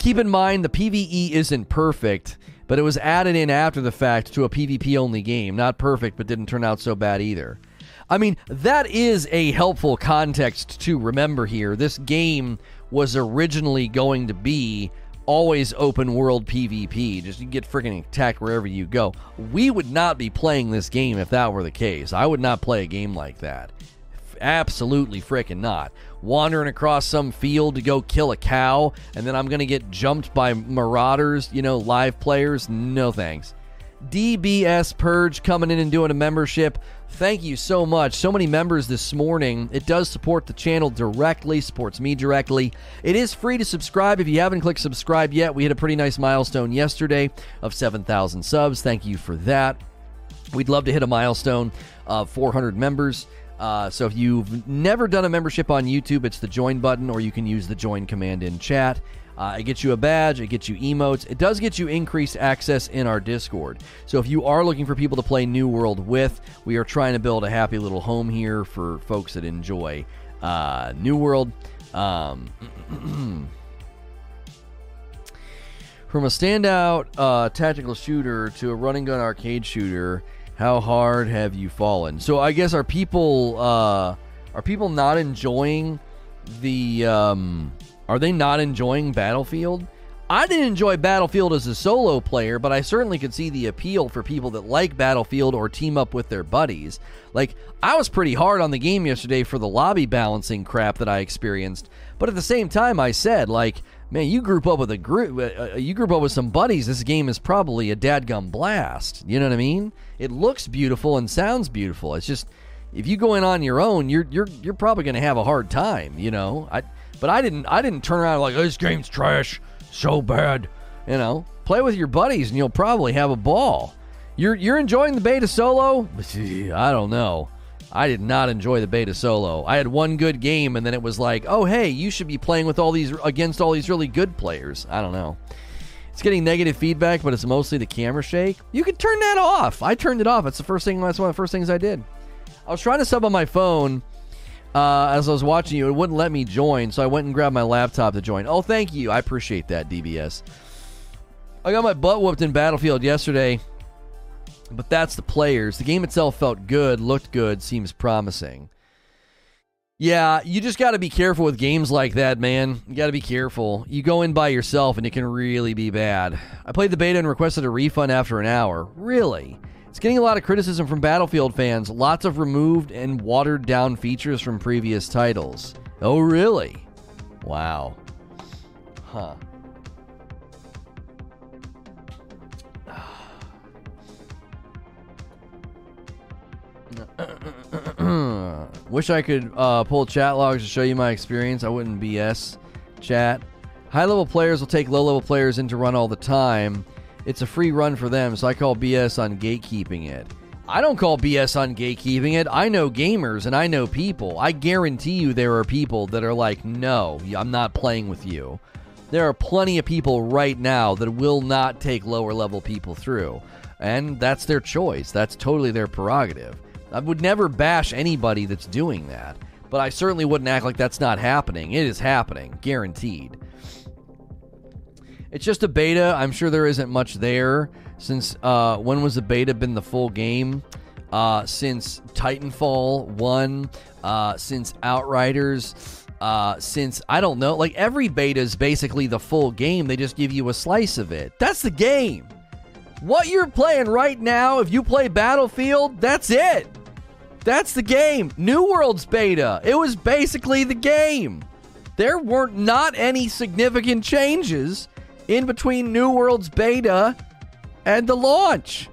[SPEAKER 1] Keep in mind the PVE isn't perfect, but it was added in after the fact to a PvP only game. Not perfect, but didn't turn out so bad either. I mean, that is a helpful context to remember here. This game was originally going to be always open world PvP. Just you get freaking attacked wherever you go. We would not be playing this game if that were the case. I would not play a game like that. Absolutely freaking not. Wandering across some field to go kill a cow, and then I'm going to get jumped by marauders, you know, live players. No thanks. DBS Purge coming in and doing a membership. Thank you so much. So many members this morning. It does support the channel directly, supports me directly. It is free to subscribe if you haven't clicked subscribe yet. We hit a pretty nice milestone yesterday of 7,000 subs. Thank you for that. We'd love to hit a milestone of 400 members. Uh, so if you've never done a membership on YouTube, it's the join button, or you can use the join command in chat. Uh, it gets you a badge, it gets you emotes, it does get you increased access in our Discord. So if you are looking for people to play New World with, we are trying to build a happy little home here for folks that enjoy uh, New World. Um, from a standout uh, tactical shooter to a running gun arcade shooter, how hard have you fallen? So I guess are people uh, are people not enjoying the um, are they not enjoying Battlefield? I didn't enjoy Battlefield as a solo player, but I certainly could see the appeal for people that like Battlefield or team up with their buddies. Like, I was pretty hard on the game yesterday for the lobby balancing crap that I experienced, but at the same time, I said, like, man, you group up with a group, uh, uh you group up with some buddies. This game is probably a dadgum blast. You know what I mean? It looks beautiful and sounds beautiful. It's just if you go in on your own, you're you're you're probably going to have a hard time. You know, I but I didn't I didn't turn around like this game's trash, so bad. You know, play with your buddies and you'll probably have a ball. You're you're enjoying the beta solo? I don't know. I did not enjoy the beta solo. I had one good game and then it was like, "Oh, hey, you should be playing with all these against all these really good players." I don't know. It's getting negative feedback, but it's mostly the camera shake. You can turn that off. I turned it off. That's the first thing. That's one of the first things I did. I was trying to sub on my phone uh, as I was watching you, it wouldn't let me join, so I went and grabbed my laptop to join. Oh, thank you. I appreciate that, DBS. I got my butt whooped in Battlefield yesterday, but that's the players. The game itself felt good, looked good, seems promising. Yeah, you just got to be careful with games like that, man. You got to be careful. You go in by yourself and it can really be bad. I played the beta and requested a refund after an hour. Really? It's getting a lot of criticism from Battlefield fans. Lots of removed and watered down features from previous titles. Oh, really? Wow. Huh. Wish I could uh, pull chat logs to show you my experience. I wouldn't BS chat. High level players will take low level players in to run all the time. It's a free run for them, so I call BS on gatekeeping it. I don't call BS on gatekeeping it. I know gamers and I know people. I guarantee you there are people that are like, no, I'm not playing with you. There are plenty of people right now that will not take lower level people through. And that's their choice. That's totally their prerogative. I would never bash anybody that's doing that, but I certainly wouldn't act like that's not happening. It is happening, guaranteed. It's just a beta. I'm sure there isn't much there since uh, when was the beta been the full game? Uh, since Titanfall 1, uh, since Outriders, uh, since I don't know, like every beta is basically the full game. They just give you a slice of it. That's the game. What you're playing right now, if you play Battlefield, that's it. That's the game. New World's beta. It was basically the game. There weren't not any significant changes in between New World's beta and the launch.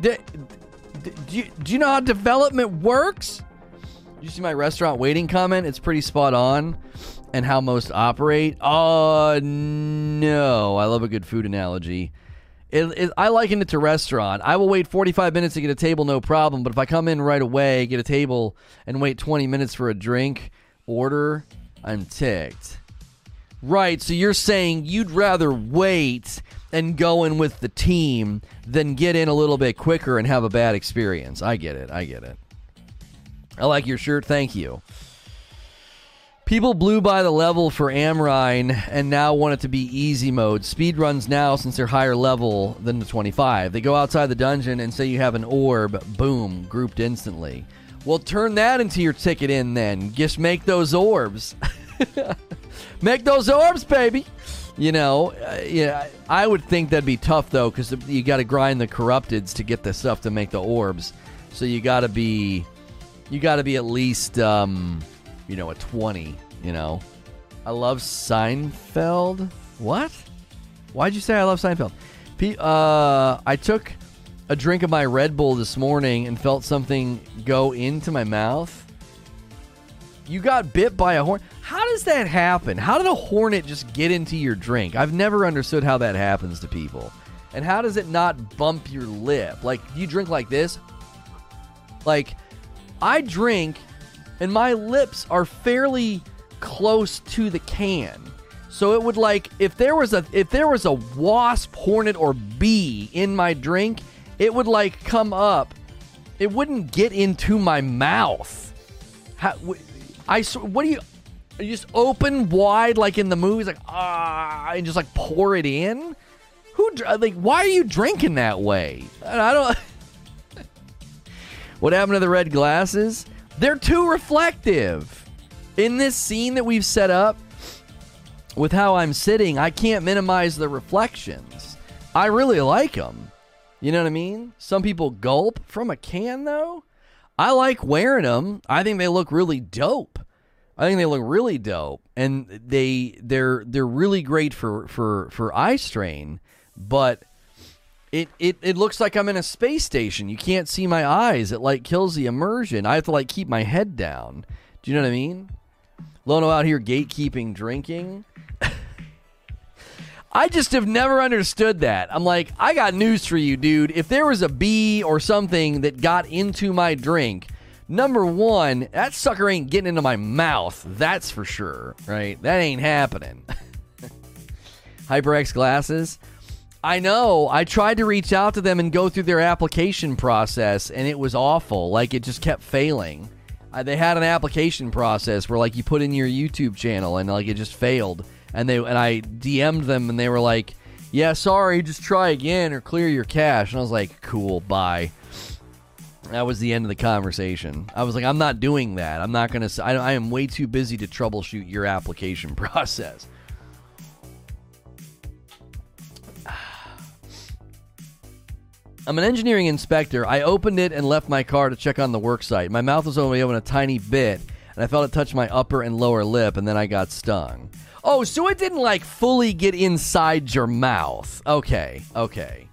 [SPEAKER 1] Do, do, you, do you know how development works? you see my restaurant waiting comment? It's pretty spot on. And how most operate? Oh, no. I love a good food analogy. It, it, I liken it to restaurant. I will wait 45 minutes to get a table, no problem. But if I come in right away, get a table, and wait 20 minutes for a drink order, I'm ticked. Right. So you're saying you'd rather wait and go in with the team than get in a little bit quicker and have a bad experience. I get it. I get it. I like your shirt. Thank you. People blew by the level for Amrine and now want it to be easy mode. Speed runs now since they're higher level than the 25. They go outside the dungeon and say you have an orb, boom, grouped instantly. Well, turn that into your ticket in then. Just make those orbs. make those orbs, baby. You know, uh, yeah, I would think that'd be tough though, because you got to grind the corrupteds to get the stuff to make the orbs. So you got to be, you got to be at least. Um, you know, a 20, you know. I love Seinfeld. What? Why'd you say I love Seinfeld? P- uh, I took a drink of my Red Bull this morning and felt something go into my mouth. You got bit by a horn. How does that happen? How did a hornet just get into your drink? I've never understood how that happens to people. And how does it not bump your lip? Like, you drink like this? Like, I drink and my lips are fairly close to the can. So it would like if there was a if there was a wasp, hornet, or bee in my drink, it would like come up. It wouldn't get into my mouth. How, I what do you? You just open wide like in the movies, like ah, and just like pour it in. Who like? Why are you drinking that way? I don't. what happened to the red glasses? They're too reflective. In this scene that we've set up, with how I'm sitting, I can't minimize the reflections. I really like them. You know what I mean? Some people gulp from a can, though. I like wearing them. I think they look really dope. I think they look really dope, and they they're they're really great for for for eye strain. But it, it it looks like I'm in a space station. You can't see my eyes. It like kills the immersion. I have to like keep my head down. Do you know what I mean? Lono out here gatekeeping drinking. I just have never understood that. I'm like, I got news for you, dude. If there was a bee or something that got into my drink, number one, that sucker ain't getting into my mouth. That's for sure, right? That ain't happening. HyperX glasses. I know. I tried to reach out to them and go through their application process, and it was awful. Like it just kept failing. Uh, they had an application process where like you put in your YouTube channel, and like it just failed. And they and I DM'd them, and they were like, "Yeah, sorry, just try again or clear your cache." And I was like, "Cool, bye." That was the end of the conversation. I was like, I'm not doing that. I'm not going to. I am way too busy to troubleshoot your application process. I'm an engineering inspector. I opened it and left my car to check on the work site. My mouth was only open a tiny bit, and I felt it touch my upper and lower lip, and then I got stung. Oh, so it didn't like fully get inside your mouth. Okay, okay.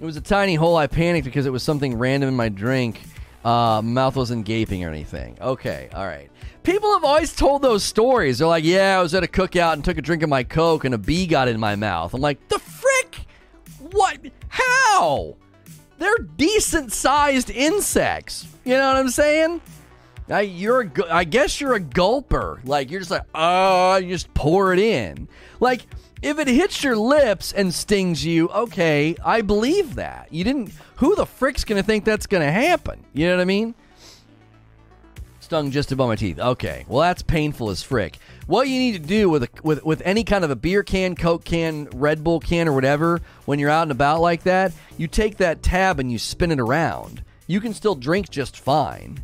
[SPEAKER 1] It was a tiny hole. I panicked because it was something random in my drink. Uh, mouth wasn't gaping or anything. Okay, all right. People have always told those stories. They're like, yeah, I was at a cookout and took a drink of my Coke and a bee got in my mouth. I'm like, the frick? What? How? They're decent sized insects. You know what I'm saying? I, you're a, I guess you're a gulper. Like, you're just like, oh, you just pour it in. Like, if it hits your lips and stings you, okay, I believe that. You didn't. Who the frick's gonna think that's gonna happen? You know what I mean? Stung just above my teeth. Okay, well that's painful as frick. What you need to do with a, with with any kind of a beer can, Coke can, Red Bull can, or whatever, when you're out and about like that, you take that tab and you spin it around. You can still drink just fine,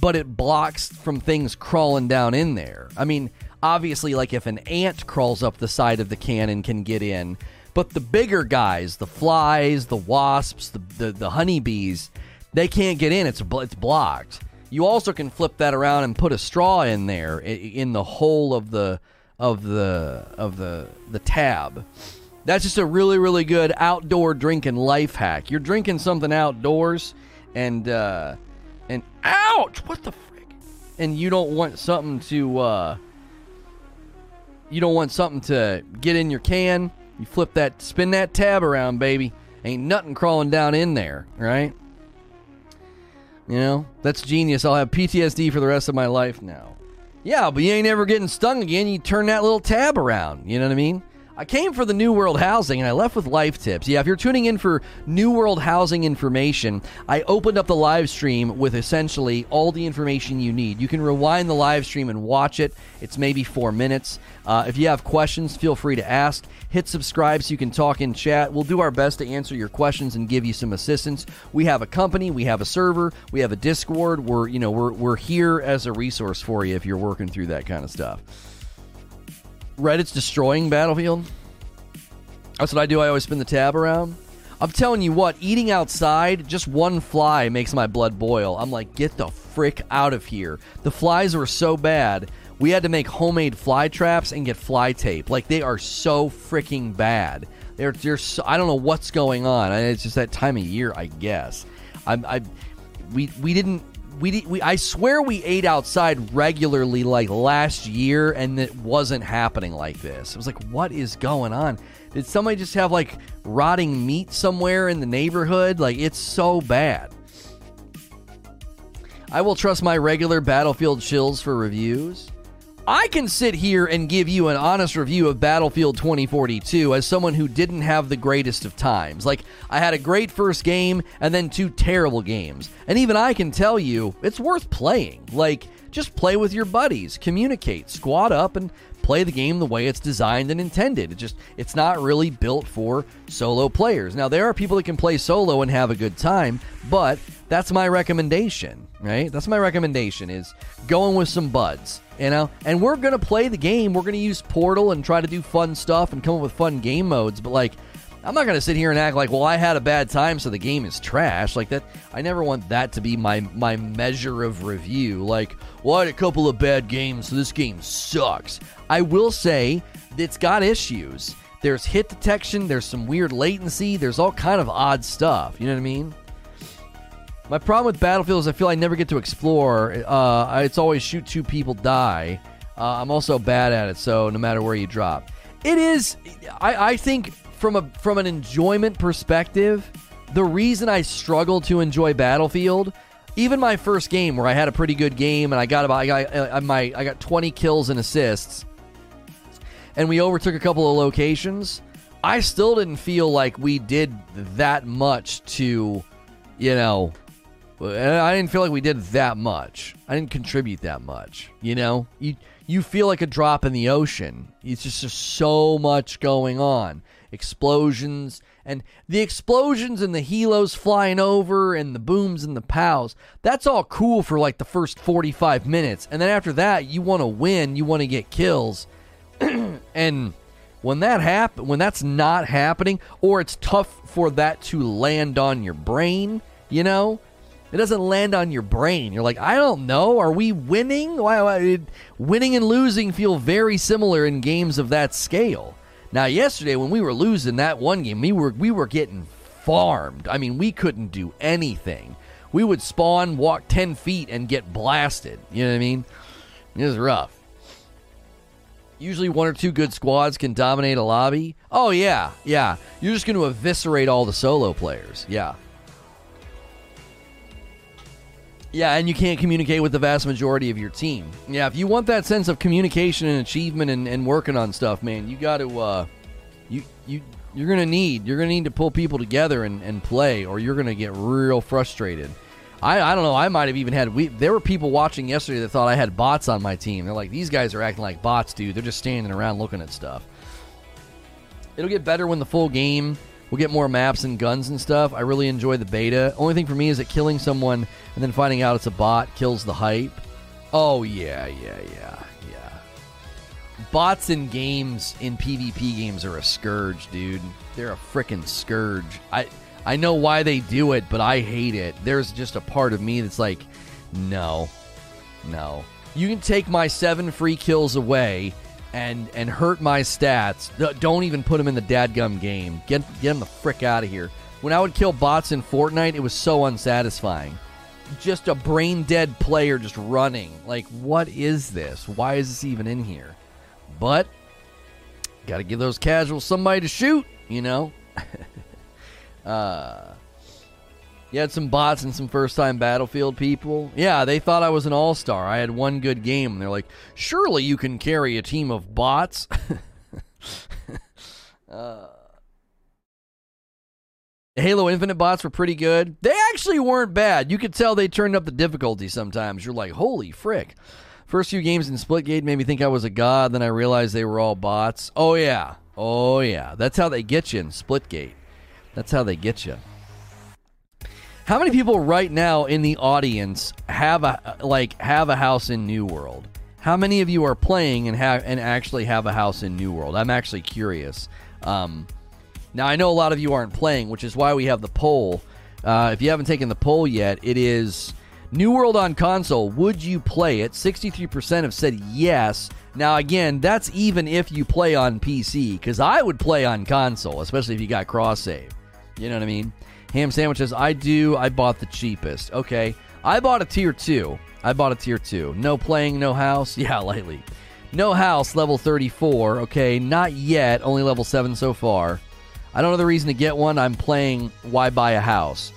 [SPEAKER 1] but it blocks from things crawling down in there. I mean, obviously, like if an ant crawls up the side of the can and can get in, but the bigger guys, the flies, the wasps, the the, the honeybees, they can't get in. It's it's blocked. You also can flip that around and put a straw in there in the hole of the of the of the the tab. That's just a really really good outdoor drinking life hack. You're drinking something outdoors and uh and ouch, what the frick? And you don't want something to uh you don't want something to get in your can. You flip that spin that tab around, baby. Ain't nothing crawling down in there, right? You know, that's genius. I'll have PTSD for the rest of my life now. Yeah, but you ain't ever getting stung again. You turn that little tab around. You know what I mean? I came for the New World Housing and I left with life tips. Yeah, if you're tuning in for New World Housing information, I opened up the live stream with essentially all the information you need. You can rewind the live stream and watch it. It's maybe four minutes. Uh, if you have questions, feel free to ask. Hit subscribe so you can talk in chat. We'll do our best to answer your questions and give you some assistance. We have a company, we have a server, we have a Discord. We're you know we're we're here as a resource for you if you're working through that kind of stuff. Reddit's destroying Battlefield. That's what I do. I always spin the tab around. I'm telling you what, eating outside, just one fly makes my blood boil. I'm like, get the frick out of here. The flies were so bad, we had to make homemade fly traps and get fly tape. Like, they are so freaking bad. They're, they're so, I don't know what's going on. It's just that time of year, I guess. I, I we, we didn't we, we I swear we ate outside regularly like last year and it wasn't happening like this. It was like what is going on? Did somebody just have like rotting meat somewhere in the neighborhood? Like it's so bad. I will trust my regular Battlefield chills for reviews. I can sit here and give you an honest review of Battlefield 2042 as someone who didn't have the greatest of times. Like, I had a great first game and then two terrible games. And even I can tell you, it's worth playing. Like, just play with your buddies, communicate, squad up, and play the game the way it's designed and intended. It just it's not really built for solo players. Now there are people that can play solo and have a good time, but that's my recommendation, right? That's my recommendation is going with some buds, you know? And we're to play the game. We're to use Portal and try to do fun stuff and come up with fun game modes, but like I'm not to sit here and act like, well, I had a bad time, so the game is trash. Like that, I never want that to be my my measure of review. Like, well, a couple of bad games, so this game sucks. I will say it's got issues. There's hit detection. There's some weird latency. There's all kind of odd stuff. You know what I mean? My problem with Battlefield is I feel I never get to explore. Uh, it's always shoot two people, die. Uh, I'm also bad at it, so no matter where you drop, it is. I, I think from a from an enjoyment perspective, the reason I struggle to enjoy Battlefield, even my first game where I had a pretty good game and I got about I got uh, my I got 20 kills and assists, and we overtook a couple of locations. I still didn't feel like we did that much to, you know, I didn't feel like we did that much. I didn't contribute that much. You know, you you feel like a drop in the ocean. It's just, just so much going on explosions and the explosions and the helos flying over and the booms and the pows that's all cool for like the first 45 minutes and then after that you want to win you want to get kills and When that happen, when that's not happening, or it's tough for that to land on your brain, you know, it doesn't land on your brain. You're like, I don't know. Are we winning? Why, why, winning and losing feel very similar in games of that scale. Now, yesterday when we were losing that one game, we were we were getting farmed. I mean, we couldn't do anything. We would spawn, walk ten feet, and get blasted. You know what I mean? It was rough. Usually, one or two good squads can dominate a lobby. Oh yeah, yeah. You're just going to eviscerate all the solo players. Yeah. Yeah, and you can't communicate with the vast majority of your team. Yeah, if you want that sense of communication and achievement and, and working on stuff, man, you got to uh, you you you're gonna need you're gonna need to pull people together and, and play, or you're gonna get real frustrated. I, I don't know. I might have even had. We, there were people watching yesterday that thought I had bots on my team. They're like, these guys are acting like bots, dude. They're just standing around looking at stuff. It'll get better when the full game We'll get more maps and guns and stuff. I really enjoy the beta. Only thing for me is that killing someone and then finding out it's a bot kills the hype. Oh yeah, yeah, yeah, yeah. Bots in games in PvP games are a scourge, dude. They're a freaking scourge. I I know why they do it, but I hate it. There's just a part of me that's like, no, no. You can take my seven free kills away and and hurt my stats. Don't even put them in the dadgum game. Get get them the frick out of here. When I would kill bots in Fortnite, it was so unsatisfying. Just a brain dead player just running. Like, what is this? Why is this even in here? But got to give those casuals somebody to shoot. You know. uh you had some bots and some first time Battlefield people. Yeah, they thought I was an all star. I had one good game. And they're like, surely you can carry a team of bots. uh, Halo Infinite bots were pretty good. They actually weren't bad. You could tell they turned up the difficulty sometimes. You're like, holy frick. First few games in Splitgate made me think I was a god. Then I realized they were all bots. Oh, yeah. Oh, yeah. That's how they get you in Splitgate. That's how they get you. How many people right now in the audience have a like have a house in New World? How many of you are playing and have and actually have a house in New World? I'm actually curious. Um, now I know a lot of you aren't playing, which is why we have the poll. Uh, if you haven't taken the poll yet, it is New World on console. Would you play it? 63% have said yes. Now again, that's even if you play on PC, because I would play on console, especially if you got cross save. You know what I mean? Ham sandwiches, I do. I bought the cheapest. Okay. I bought a tier two. I bought a tier two. No playing, no house. Yeah, lightly. No house, level 34. Okay, not yet. Only level 7 so far. I don't know the reason to get one. I'm playing Why Buy a House.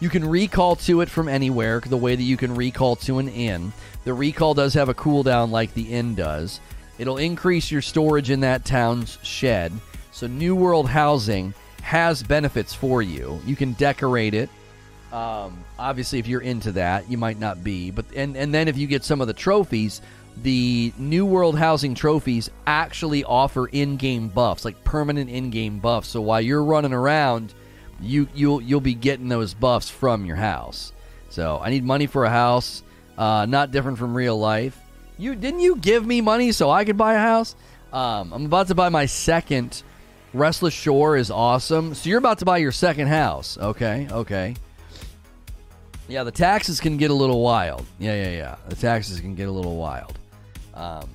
[SPEAKER 1] You can recall to it from anywhere, the way that you can recall to an inn. The recall does have a cooldown like the inn does. It'll increase your storage in that town's shed. So, New World housing has benefits for you. You can decorate it. Um, obviously, if you're into that, you might not be. But and and then if you get some of the trophies, the New World Housing trophies actually offer in-game buffs, like permanent in-game buffs. So while you're running around, you you'll you'll be getting those buffs from your house. So I need money for a house. Uh, not different from real life. You didn't you give me money so I could buy a house? Um, I'm about to buy my second Restless Shore is awesome. So you're about to buy your second house. Okay, okay. Yeah, the taxes can get a little wild. Yeah, yeah, yeah. The taxes can get a little wild. Um,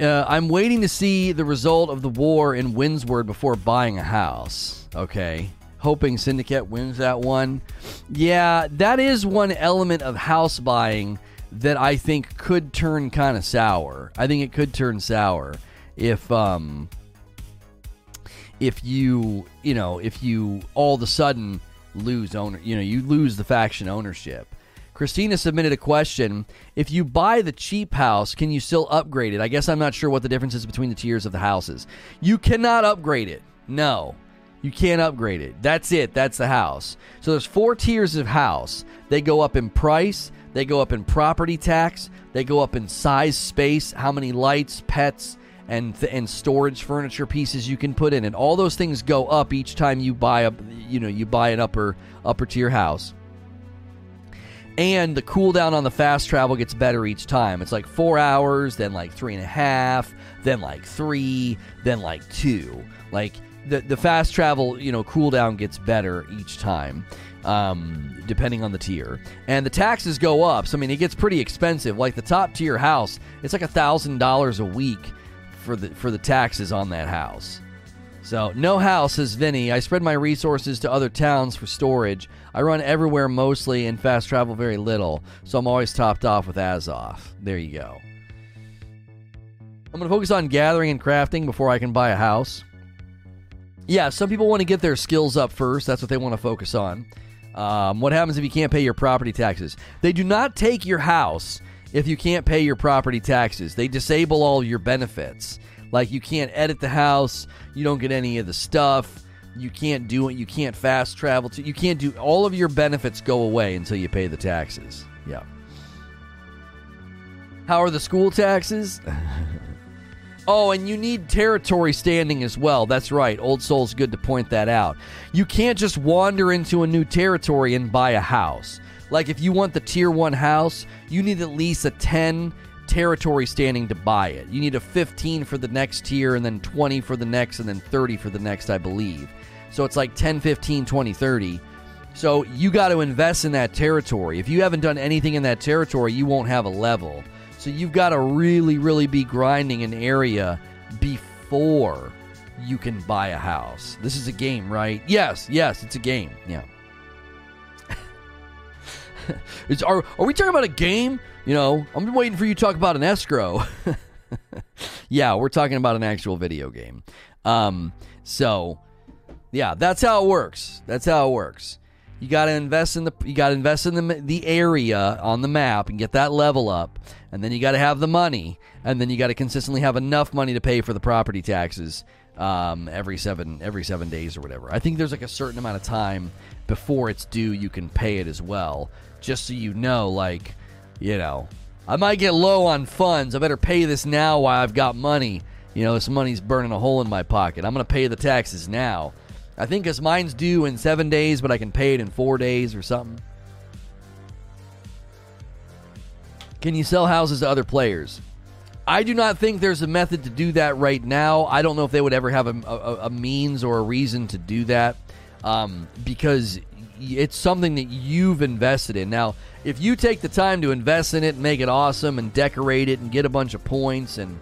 [SPEAKER 1] uh, I'm waiting to see the result of the war in Windsward before buying a house. Okay. Hoping Syndicate wins that one. Yeah, that is one element of house buying that I think could turn kind of sour. I think it could turn sour if um if you you know if you all of a sudden lose owner you know you lose the faction ownership. Christina submitted a question. If you buy the cheap house can you still upgrade it? I guess i'm not sure what the difference is between the tiers of the houses. You cannot upgrade it. No. You can't upgrade it. That's it. That's the house. So there's four tiers of house. They go up in price. They go up in property tax. They go up in size space how many lights pets and th- and storage furniture pieces you can put in and all those things go up each time you buy a you know you buy an upper upper tier house and the cooldown on the fast travel gets better each time. It's like four hours, then like three and a half, then like three, then like two. Like the the fast travel, you know, cooldown gets better each time, um, depending on the tier. And the taxes go up. So I mean, it gets pretty expensive. Like the top tier house, it's like a thousand dollars a week for the for the taxes on that house. So, no house, says Vinny. I spread my resources to other towns for storage. I run everywhere mostly and fast travel very little, so I'm always topped off with Azoth. There you go. I'm going to focus on gathering and crafting before I can buy a house. Yeah, some people want to get their skills up first. That's what they want to focus on. Um, what happens if you can't pay your property taxes? They do not take your house if you can't pay your property taxes, they disable all your benefits. Like you can't edit the house, you don't get any of the stuff, you can't do it, you can't fast travel to, you can't do all of your benefits go away until you pay the taxes. Yeah. How are the school taxes? oh, and you need territory standing as well. That's right. Old Soul's good to point that out. You can't just wander into a new territory and buy a house. Like if you want the tier 1 house, you need at least a 10 territory standing to buy it. You need a 15 for the next tier, and then 20 for the next, and then 30 for the next, I believe. So it's like 10, 15, 20, 30. So you got to invest in that territory. If you haven't done anything in that territory, you won't have a level. So you've got to really, really be grinding an area before you can buy a house. This is a game, right? Yes, yes, it's a game. Yeah. is, are, are we talking about a game? You know, I'm waiting for you to talk about an escrow. yeah, we're talking about an actual video game. Um, so, yeah, that's how it works. That's how it works. You got to invest in the you got to invest in the the area on the map and get that level up, and then you got to have the money, and then you got to consistently have enough money to pay for the property taxes um, every seven every seven days or whatever. I think there's like a certain amount of time before it's due you can pay it as well, just so you know, like you know, I might get low on funds. I better pay this now while I've got money. You know, this money's burning a hole in my pocket. I'm going to pay the taxes now. I think because mine's due in seven days, but I can pay it in four days or something. Can you sell houses to other players? I do not think there's a method to do that right now. I don't know if they would ever have a, a, a means or a reason to do that um, because it's something that you've invested in. Now, if you take the time to invest in it and make it awesome and decorate it and get a bunch of points and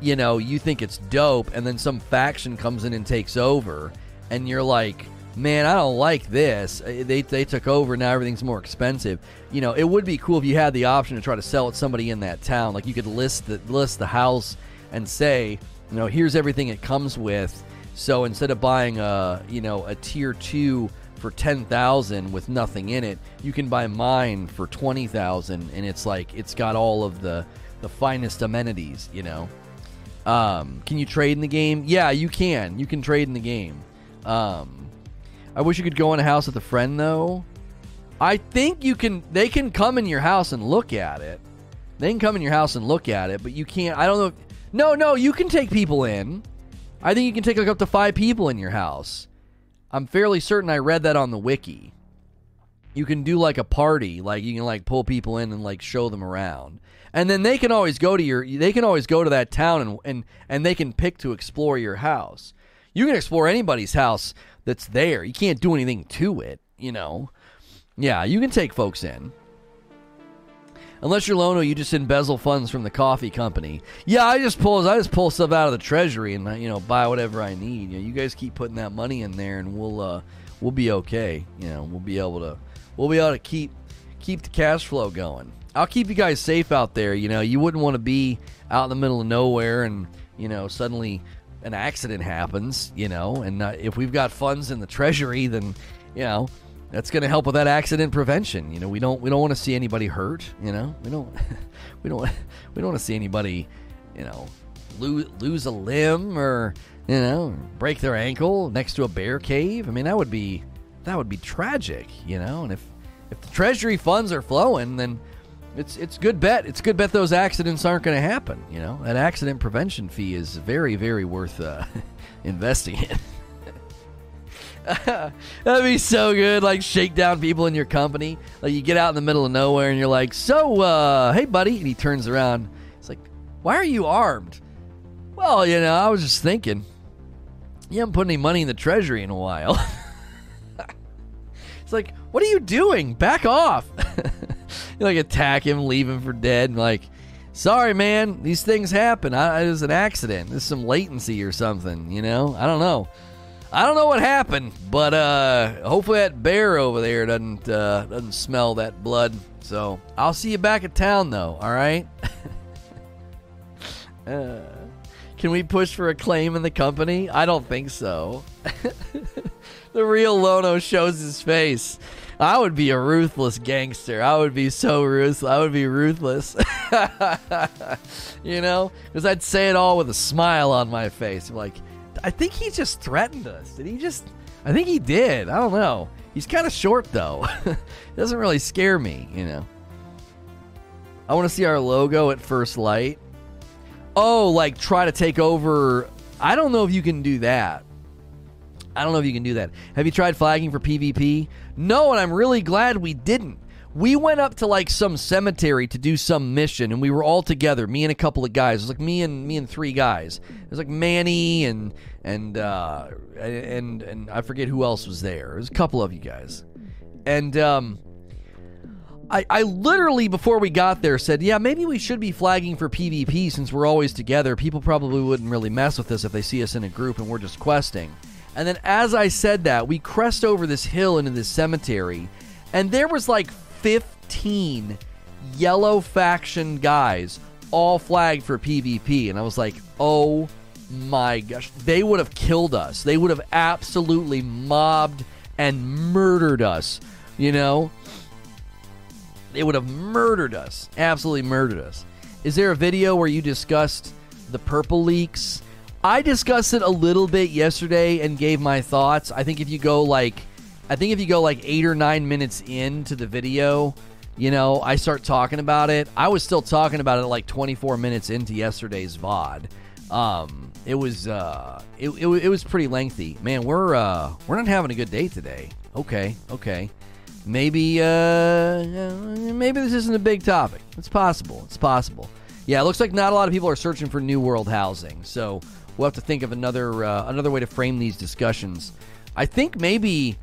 [SPEAKER 1] you know, you think it's dope and then some faction comes in and takes over and you're like, "Man, I don't like this. Uh, they they took over, now everything's more expensive." You know, it would be cool if you had the option to try to sell it to somebody in that town. Like you could list the list the house and say, you know, here's everything it comes with. So instead of buying a, you know, a tier 2 for 10,000 with nothing in it, you can buy mine for 20,000 and it's like it's got all of the the finest amenities, you know. Um, can you trade in the game? Yeah, you can. You can trade in the game. Um, I wish you could go in a house with a friend though. I think you can they can come in your house and look at it. They can come in your house and look at it, but you can't I don't know if, No, no, you can take people in. I think you can take like up to 5 people in your house. I'm fairly certain I read that on the wiki. You can do like a party, like you can like pull people in and like show them around. And then they can always go to your they can always go to that town and and and they can pick to explore your house. You can explore anybody's house that's there. You can't do anything to it, you know. Yeah, you can take folks in. Unless you're Lono, you just embezzle funds from the coffee company. Yeah, I just pull I just pull stuff out of the treasury and you know buy whatever I need. You, know, you guys keep putting that money in there, and we'll uh, we'll be okay. You know, we'll be able to we'll be able to keep keep the cash flow going. I'll keep you guys safe out there. You know, you wouldn't want to be out in the middle of nowhere and you know suddenly an accident happens. You know, and uh, if we've got funds in the treasury, then you know that's going to help with that accident prevention. You know, we don't we don't want to see anybody hurt. You know, we don't we don't we don't want to see anybody, you know, lose lose a limb or you know break their ankle next to a bear cave. I mean, that would be that would be tragic. You know, and if if the treasury funds are flowing, then it's it's good bet. It's good bet those accidents aren't going to happen. You know, that accident prevention fee is very very worth uh, investing in. That'd be so good. Like shake down people in your company. Like you get out in the middle of nowhere and you're like, "So, uh, hey, buddy," and he turns around. It's like, "Why are you armed?" Well, you know, I was just thinking. You haven't put any money in the treasury in a while. it's like, what are you doing? Back off. you like attack him, leave him for dead, and like, sorry, man, these things happen. I, it was an accident. There's some latency or something, you know? I don't know. I don't know what happened, but uh, hopefully that bear over there doesn't uh, doesn't smell that blood. So I'll see you back at town, though. All right. uh, can we push for a claim in the company? I don't think so. the real Lono shows his face. I would be a ruthless gangster. I would be so ruthless. I would be ruthless. you know, because I'd say it all with a smile on my face. I'm like, I think he just threatened us. Did he just? I think he did. I don't know. He's kind of short though. doesn't really scare me, you know. I want to see our logo at first light. Oh, like try to take over. I don't know if you can do that. I don't know if you can do that. Have you tried flagging for PvP? No, and I'm really glad we didn't we went up to like some cemetery to do some mission and we were all together me and a couple of guys. It was like me and me and three guys. It was like manny and and uh and and i forget who else was there. It was a couple of you guys. And um I, I literally before we got there said yeah maybe we should be flagging for pvp since we're always together. People probably wouldn't really mess with us if they see us in a group and we're just questing. And then as i said that we crest over this hill into this cemetery and there was like 15 yellow faction guys all flagged for PvP. And I was like, oh my gosh. They would have killed us. They would have absolutely mobbed and murdered us. You know? They would have murdered us. Absolutely murdered us. Is there a video where you discussed the purple leaks? I discussed it a little bit yesterday and gave my thoughts. I think if you go like I think if you go like eight or nine minutes into the video, you know, I start talking about it. I was still talking about it like 24 minutes into yesterday's VOD. Um, it was uh, it, it, it was pretty lengthy. Man, we're uh, we're not having a good day today. Okay, okay. Maybe uh, maybe this isn't a big topic. It's possible. It's possible. Yeah, it looks like not a lot of people are searching for new world housing. So we'll have to think of another uh, another way to frame these discussions. I think maybe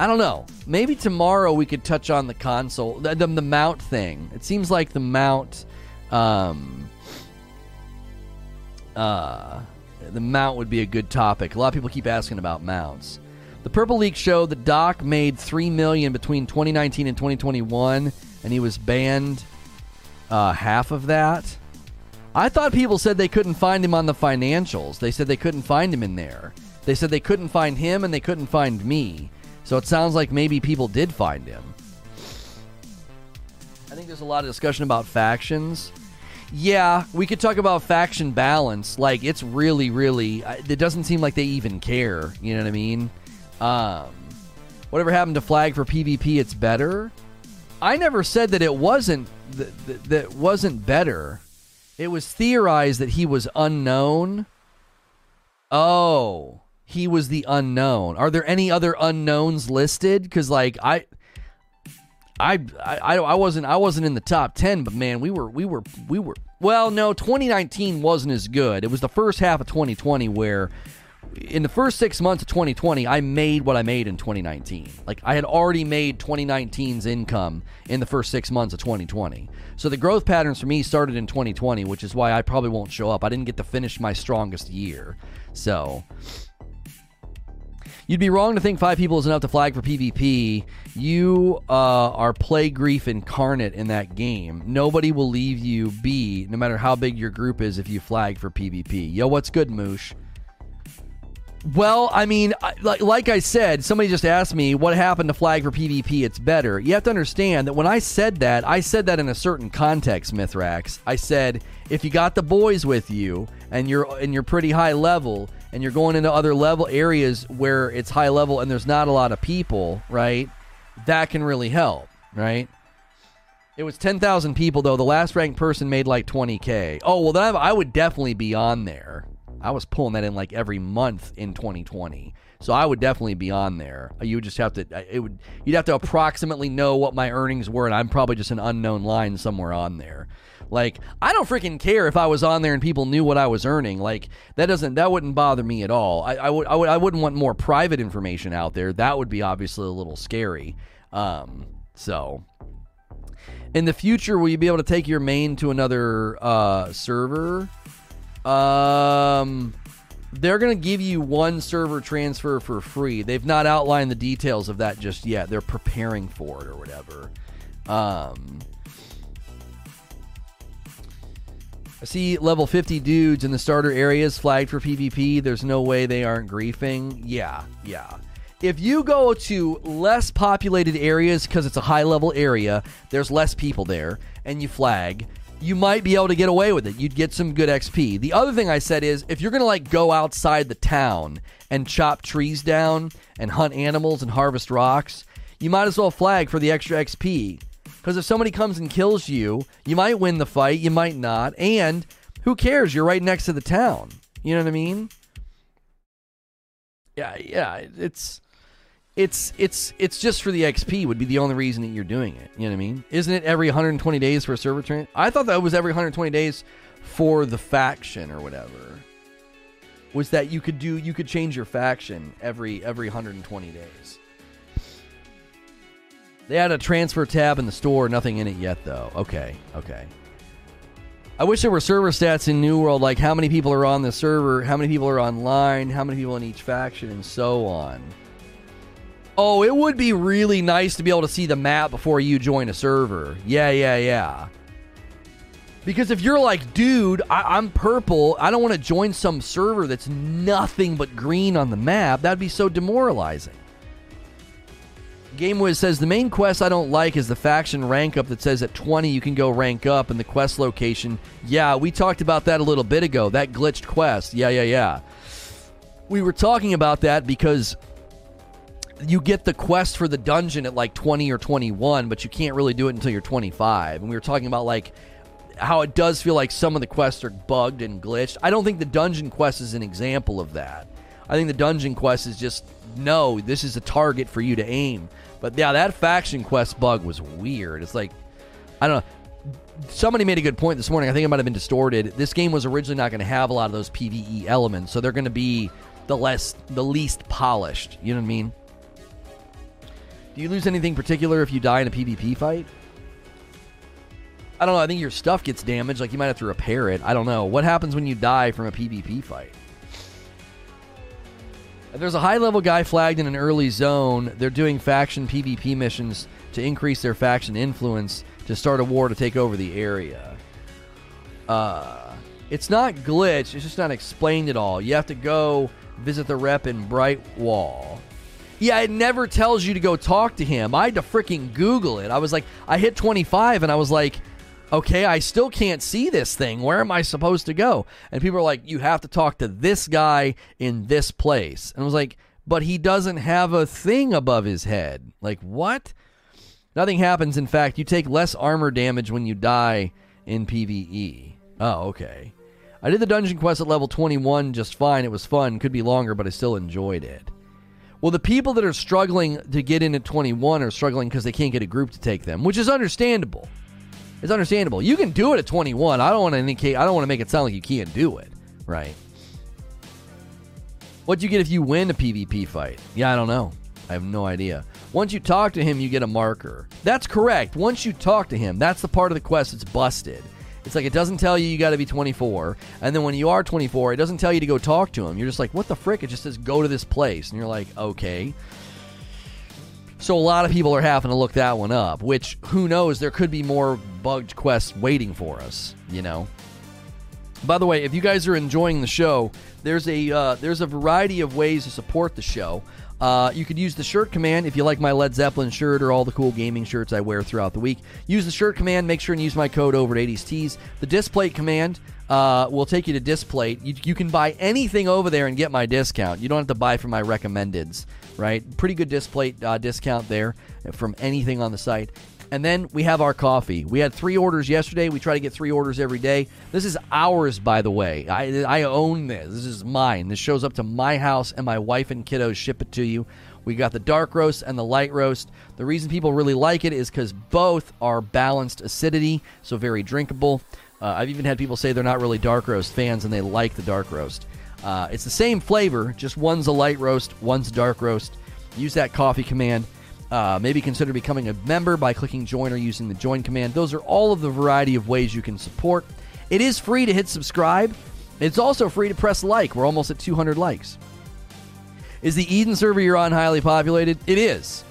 [SPEAKER 1] I don't know. Maybe tomorrow we could touch on the console, the, the, the mount thing. It seems like the mount, um, uh, the mount would be a good topic. A lot of people keep asking about mounts. The Purple Leak showed that Doc made three million between 2019 and 2021, and he was banned uh, half of that. I thought people said they couldn't find him on the financials. They said they couldn't find him in there. They said they couldn't find him and they couldn't find me. So it sounds like maybe people did find him. I think there's a lot of discussion about factions. Yeah, we could talk about faction balance. Like it's really, really. It doesn't seem like they even care. You know what I mean? Um, whatever happened to flag for PvP? It's better. I never said that it wasn't that, that, wasn't better. It was theorized that he was unknown. Oh, he was the unknown. Are there any other unknowns listed? Because like I, I, I, I wasn't I wasn't in the top ten, but man, we were we were we were. Well, no, 2019 wasn't as good. It was the first half of 2020 where. In the first six months of 2020, I made what I made in 2019. Like, I had already made 2019's income in the first six months of 2020. So the growth patterns for me started in 2020, which is why I probably won't show up. I didn't get to finish my strongest year. So, You'd be wrong to think five people is enough to flag for PvP. You uh, are play grief incarnate in that game. Nobody will leave you be, no matter how big your group is, if you flag for PvP. Yo, what's good, Moosh? Well, I mean, like, like I said, somebody just asked me what happened to flag for PvP. It's better. You have to understand that when I said that, I said that in a certain context, Mithrax. I said if you got the boys with you and you're and you're pretty high level, and you're going into other level areas where it's high level and there's not a lot of people, right? That can really help, right? It was 10,000 people though. The last ranked person made like 20k. Oh, well then I would definitely be on there. I was pulling that in like every month in 2020. So I would definitely be on there. You would just have to uh, it would you'd have to approximately know what my earnings were and I'm probably just an unknown line somewhere on there. Like I don't freaking care if I was on there and people knew what I was earning. Like that doesn't that wouldn't bother me at all. I, I would I would I wouldn't want more private information out there. That would be obviously a little scary. Um, so in the future, will you be able to take your main to another uh, server? Um, they're going to give you one server transfer for free. They've not outlined the details of that just yet. They're preparing for it or whatever. Um, I see level 50 dudes in the starter areas flagged for PvP. There's no way they aren't griefing. Yeah, yeah. If you go to less populated areas because it's a high level area, there's less people there, and you flag, you might be able to get away with it. You'd get some good XP. The other thing I said is if you're going to like go outside the town and chop trees down and hunt animals and harvest rocks, you might as well flag for the extra XP. Because if somebody comes and kills you, you might win the fight, you might not, and who cares? You're right next to the town. You know what I mean? Yeah, yeah, it's it's it's it's just for the XP would be the only reason that you're doing it. You know what I mean? Isn't it every 120 days for a server train? I thought that was every 120 days for the faction or whatever. Was that you could do you could change your faction every every 120 days. They had a transfer tab in the store, nothing in it yet though. Okay, okay. I wish there were server stats in New World, like how many people are on the server, how many people are online, how many people in each faction, and so on. Oh, it would be really nice to be able to see the map before you join a server. Yeah, yeah, yeah. Because if you're like, dude, I- am purple, I don't want to join some server that's nothing but green on the map, that'd be so demoralizing. GameWiz says the main quest I don't like is the faction rank up that says at 20 you can go rank up in the quest location. Yeah, we talked about that a little bit ago. That glitched quest. Yeah, yeah, yeah. We were talking about that because you get the quest for the dungeon at like 20 or 21, but you can't really do it until you're 25. And we were talking about like how it does feel like some of the quests are bugged and glitched. I don't think the dungeon quest is an example of that. I think the dungeon quest is just no, this is a target for you to aim. But yeah, that faction quest bug was weird. It's like I don't know. Somebody made a good point this morning. I think it might have been distorted. This game was originally not going to have a lot of those PVE elements, so they're going to be the less the least polished. You know what I mean? Do you lose anything particular if you die in a PvP fight? I don't know. I think your stuff gets damaged. Like you might have to repair it. I don't know. What happens when you die from a PvP fight? There's a high level guy flagged in an early zone, they're doing faction PvP missions to increase their faction influence to start a war to take over the area. Uh, it's not glitched, it's just not explained at all. You have to go visit the rep in Brightwood. Yeah, it never tells you to go talk to him. I had to freaking Google it. I was like, I hit 25 and I was like, okay, I still can't see this thing. Where am I supposed to go? And people are like, you have to talk to this guy in this place. And I was like, but he doesn't have a thing above his head. Like, what? Nothing happens. In fact, you take less armor damage when you die in PvE. Oh, okay. I did the dungeon quest at level 21 just fine. It was fun. Could be longer, but I still enjoyed it. Well, the people that are struggling to get in at 21 are struggling because they can't get a group to take them, which is understandable. It's understandable. You can do it at 21. I don't want to indicate. I don't want to make it sound like you can't do it, right? What do you get if you win a PvP fight? Yeah, I don't know. I have no idea. Once you talk to him, you get a marker. That's correct. Once you talk to him, that's the part of the quest that's busted. It's like it doesn't tell you you got to be 24, and then when you are 24, it doesn't tell you to go talk to him. You're just like, what the frick? It just says go to this place, and you're like, okay. So a lot of people are having to look that one up. Which who knows? There could be more bugged quests waiting for us. You know. By the way, if you guys are enjoying the show, there's a uh, there's a variety of ways to support the show. Uh, you could use the shirt command if you like my Led Zeppelin shirt or all the cool gaming shirts I wear throughout the week. Use the shirt command. Make sure and use my code over at 80s Tees. The displate command uh, will take you to displate. You, you can buy anything over there and get my discount. You don't have to buy from my recommendeds, right? Pretty good displate uh, discount there from anything on the site. And then we have our coffee. We had three orders yesterday. We try to get three orders every day. This is ours, by the way. I, I own this. This is mine. This shows up to my house, and my wife and kiddos ship it to you. We got the dark roast and the light roast. The reason people really like it is because both are balanced acidity, so very drinkable. Uh, I've even had people say they're not really dark roast fans and they like the dark roast. Uh, it's the same flavor, just one's a light roast, one's a dark roast. Use that coffee command. Uh, maybe consider becoming a member by clicking join or using the join command. Those are all of the variety of ways you can support. It is free to hit subscribe. It's also free to press like. We're almost at 200 likes. Is the Eden server you're on highly populated? It is.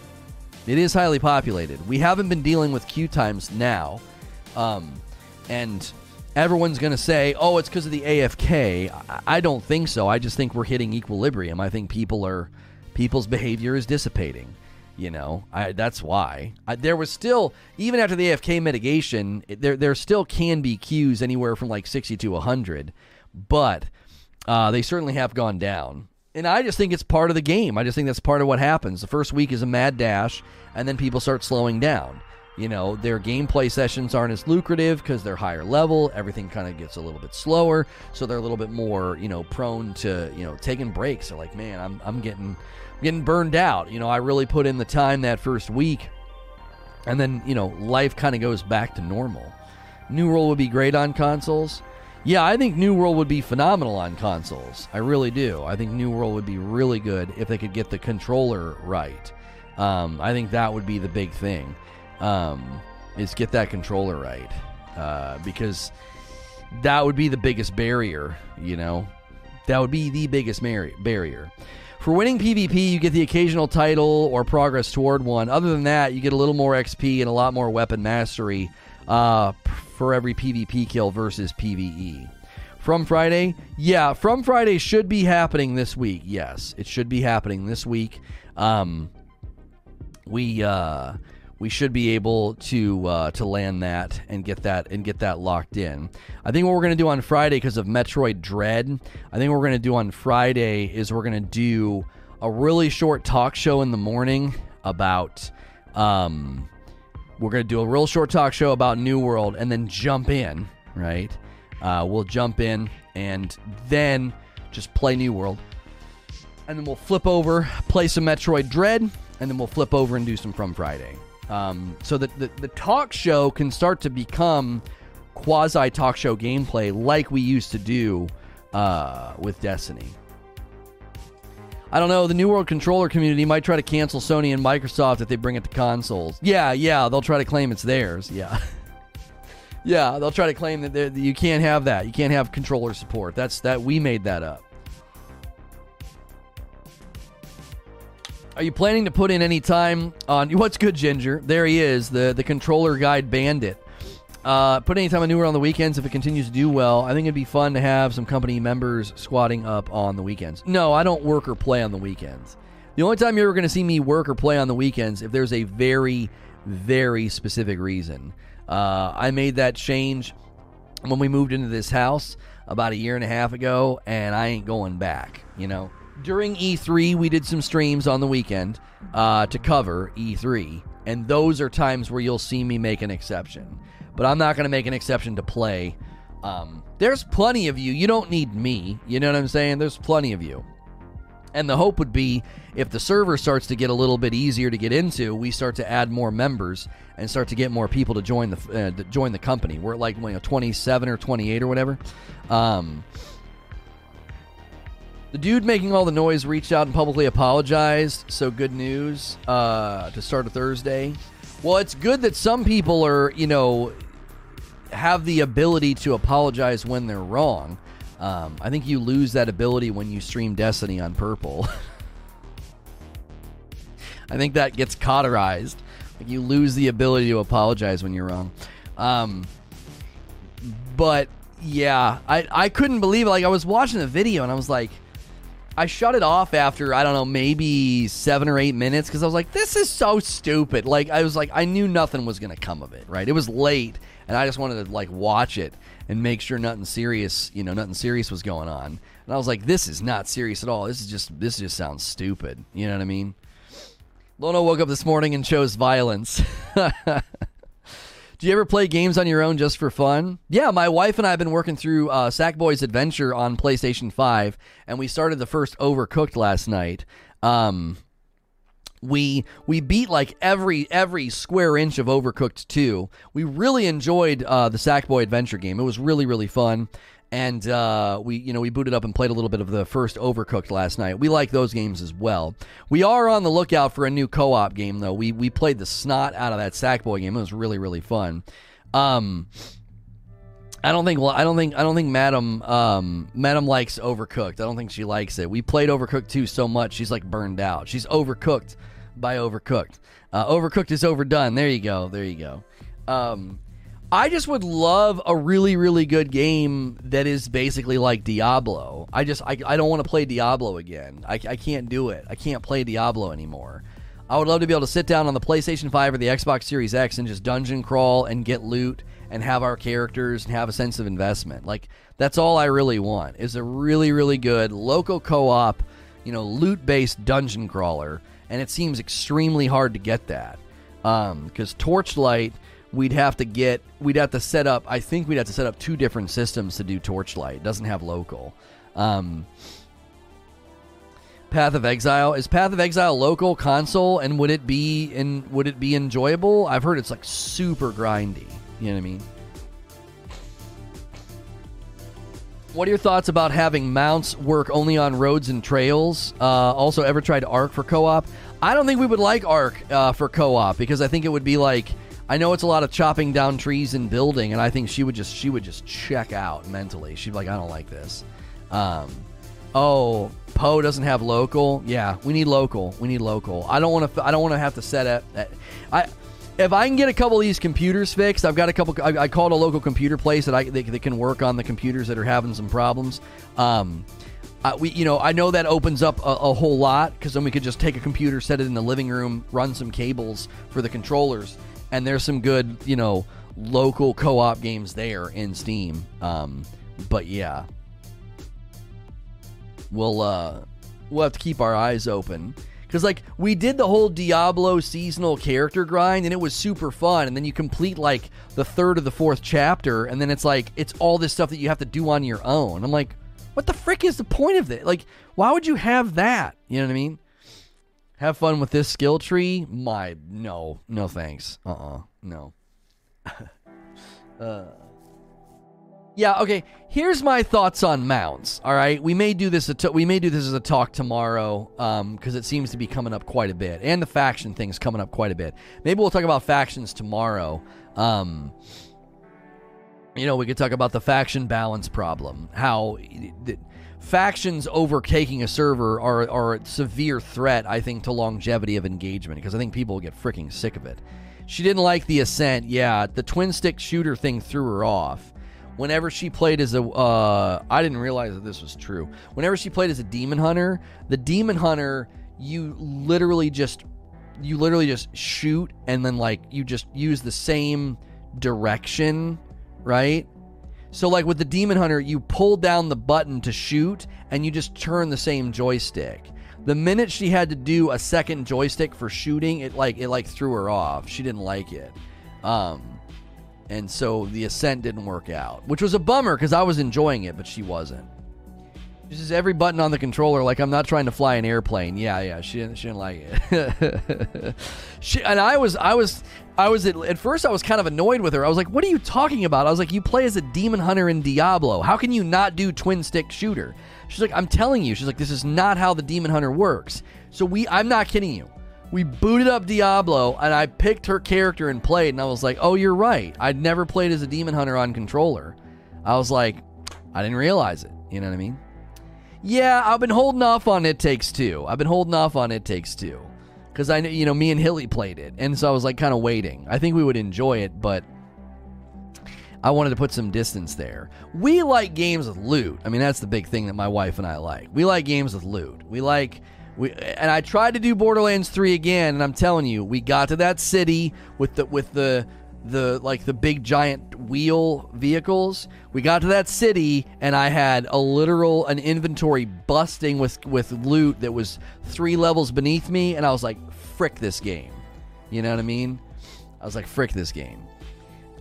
[SPEAKER 1] It is highly populated. We haven't been dealing with queue times now. Um, and everyone's going to say, oh, it's because of the AFK. I don't think so. I just think we're hitting equilibrium. I think people are, people's behavior is dissipating. You know, I, that's why. I, there was still, even after the AFK mitigation, there, there still can be queues anywhere from like 60 to 100, but uh, they certainly have gone down. And I just think it's part of the game. I just think that's part of what happens. The first week is a mad dash, and then people start slowing down. You know, their gameplay sessions aren't as lucrative because they're higher level. Everything kind of gets a little bit slower, so they're a little bit more, you know, prone to, you know, taking breaks. They're like, man, I'm, I'm getting, getting burned out. You know, I really put in the time that first week, and then you know, life kind of goes back to normal. New World would be great on consoles. Yeah, I think New World would be phenomenal on consoles. I really do. I think New World would be really good if they could get the controller right. Um, I think that would be the big thing. Um, is get that controller right, uh, because that would be the biggest barrier. You know, that would be the biggest mar- barrier. For winning PvP, you get the occasional title or progress toward one. Other than that, you get a little more XP and a lot more weapon mastery. Uh, for every PvP kill versus PvE. From Friday? Yeah, From Friday should be happening this week. Yes, it should be happening this week. Um, we uh, we should be able to uh, to land that and get that and get that locked in. I think what we're going to do on Friday because of Metroid Dread, I think what we're going to do on Friday is we're going to do a really short talk show in the morning about um, we're going to do a real short talk show about New World and then jump in, right? Uh, we'll jump in and then just play New World. And then we'll flip over, play some Metroid Dread, and then we'll flip over and do some From Friday. Um, so that the, the talk show can start to become quasi talk show gameplay like we used to do uh, with Destiny. I don't know. The New World controller community might try to cancel Sony and Microsoft if they bring it to consoles. Yeah, yeah, they'll try to claim it's theirs. Yeah. yeah, they'll try to claim that, that you can't have that. You can't have controller support. That's that we made that up. Are you planning to put in any time on what's good, Ginger? There he is, the the controller guide bandit. Uh, put any time on New World on the weekends if it continues to do well. I think it'd be fun to have some company members squatting up on the weekends. No, I don't work or play on the weekends. The only time you're ever going to see me work or play on the weekends if there's a very, very specific reason. Uh, I made that change when we moved into this house about a year and a half ago, and I ain't going back. You know, during E3, we did some streams on the weekend uh, to cover E3, and those are times where you'll see me make an exception but I'm not going to make an exception to play. Um, there's plenty of you. You don't need me. You know what I'm saying? There's plenty of you. And the hope would be if the server starts to get a little bit easier to get into, we start to add more members and start to get more people to join the uh, join the company. We're at like you know, 27 or 28 or whatever. Um, the dude making all the noise reached out and publicly apologized. So good news uh, to start a Thursday. Well, it's good that some people are, you know, have the ability to apologize when they're wrong. Um, I think you lose that ability when you stream Destiny on Purple. I think that gets cauterized. Like you lose the ability to apologize when you're wrong. Um, but yeah, I I couldn't believe it. Like I was watching the video and I was like, I shut it off after I don't know maybe seven or eight minutes because I was like, this is so stupid. Like I was like, I knew nothing was gonna come of it. Right? It was late and I just wanted to like watch it and make sure nothing serious, you know, nothing serious was going on. And I was like, this is not serious at all. This is just this just sounds stupid. You know what I mean? Lono woke up this morning and chose violence. Do you ever play games on your own just for fun? Yeah, my wife and I have been working through uh, Sackboy's Adventure on PlayStation 5, and we started the first Overcooked last night. Um, we we beat like every every square inch of Overcooked 2. We really enjoyed uh, the Sackboy Adventure game. It was really really fun and uh, we you know we booted up and played a little bit of the first Overcooked last night. We like those games as well. We are on the lookout for a new co-op game though. We we played the snot out of that Sackboy game. It was really really fun. Um, I don't think well, I don't think I don't think Madam um, Madam likes Overcooked. I don't think she likes it. We played Overcooked 2 so much she's like burned out. She's overcooked by Overcooked. Uh, overcooked is overdone. There you go. There you go. Um, I just would love a really, really good game that is basically like Diablo. I just, I, I don't want to play Diablo again. I, I can't do it. I can't play Diablo anymore. I would love to be able to sit down on the PlayStation 5 or the Xbox Series X and just dungeon crawl and get loot and have our characters and have a sense of investment. Like, that's all I really want is a really, really good local co op, you know, loot based dungeon crawler. And it seems extremely hard to get that. Because um, Torchlight we'd have to get we'd have to set up i think we'd have to set up two different systems to do torchlight. It doesn't have local. Um, path of exile is path of exile local console and would it be in would it be enjoyable? I've heard it's like super grindy. You know what i mean? What are your thoughts about having mounts work only on roads and trails? Uh, also ever tried ARK for co-op? I don't think we would like ARK uh, for co-op because i think it would be like I know it's a lot of chopping down trees and building, and I think she would just she would just check out mentally. She'd be like, I don't like this. Um, oh, Poe doesn't have local. Yeah, we need local. We need local. I don't want to. I don't want to have to set up. I if I can get a couple of these computers fixed, I've got a couple. I, I called a local computer place that I they, they, can work on the computers that are having some problems. Um, uh, we, you know, I know that opens up a, a whole lot because then we could just take a computer, set it in the living room, run some cables for the controllers, and there's some good, you know, local co-op games there in Steam. Um, but yeah, we'll uh, we'll have to keep our eyes open because like we did the whole Diablo seasonal character grind and it was super fun. And then you complete like the third or the fourth chapter, and then it's like it's all this stuff that you have to do on your own. I'm like, what the frick is the point of this? Like, why would you have that? You know what I mean? Have fun with this skill tree? My no, no thanks. Uh uh-uh, uh no. uh. Yeah, okay. Here's my thoughts on mounts. All right, we may do this. we may do this as a talk tomorrow, um, because it seems to be coming up quite a bit, and the faction thing's coming up quite a bit. Maybe we'll talk about factions tomorrow. Um, you know, we could talk about the faction balance problem. How factions overtaking a server are, are a severe threat, I think, to longevity of engagement because I think people get freaking sick of it. She didn't like the Ascent. Yeah, the twin stick shooter thing threw her off. Whenever she played as a, uh, I didn't realize that this was true. Whenever she played as a demon hunter, the demon hunter, you literally just, you literally just shoot and then like you just use the same direction, right? So, like with the Demon Hunter, you pull down the button to shoot and you just turn the same joystick. The minute she had to do a second joystick for shooting, it like it like threw her off. She didn't like it. Um, and so the ascent didn't work out, which was a bummer because I was enjoying it, but she wasn't. Is every button on the controller. Like I'm not trying to fly an airplane. Yeah, yeah. She didn't. She didn't like it. she and I was. I was. I was at, at, first. I was kind of annoyed with her. I was like, "What are you talking about?" I was like, "You play as a demon hunter in Diablo. How can you not do twin stick shooter?" She's like, "I'm telling you." She's like, "This is not how the demon hunter works." So we. I'm not kidding you. We booted up Diablo and I picked her character and played, and I was like, "Oh, you're right. I'd never played as a demon hunter on controller." I was like, "I didn't realize it." You know what I mean? Yeah, I've been holding off on It Takes Two. I've been holding off on It Takes Two because I, you know, me and Hilly played it, and so I was like kind of waiting. I think we would enjoy it, but I wanted to put some distance there. We like games with loot. I mean, that's the big thing that my wife and I like. We like games with loot. We like we and I tried to do Borderlands 3 again, and I'm telling you, we got to that city with the with the the like the big giant wheel vehicles. We got to that city and I had a literal an inventory busting with with loot that was 3 levels beneath me and I was like frick this game. You know what I mean? I was like frick this game.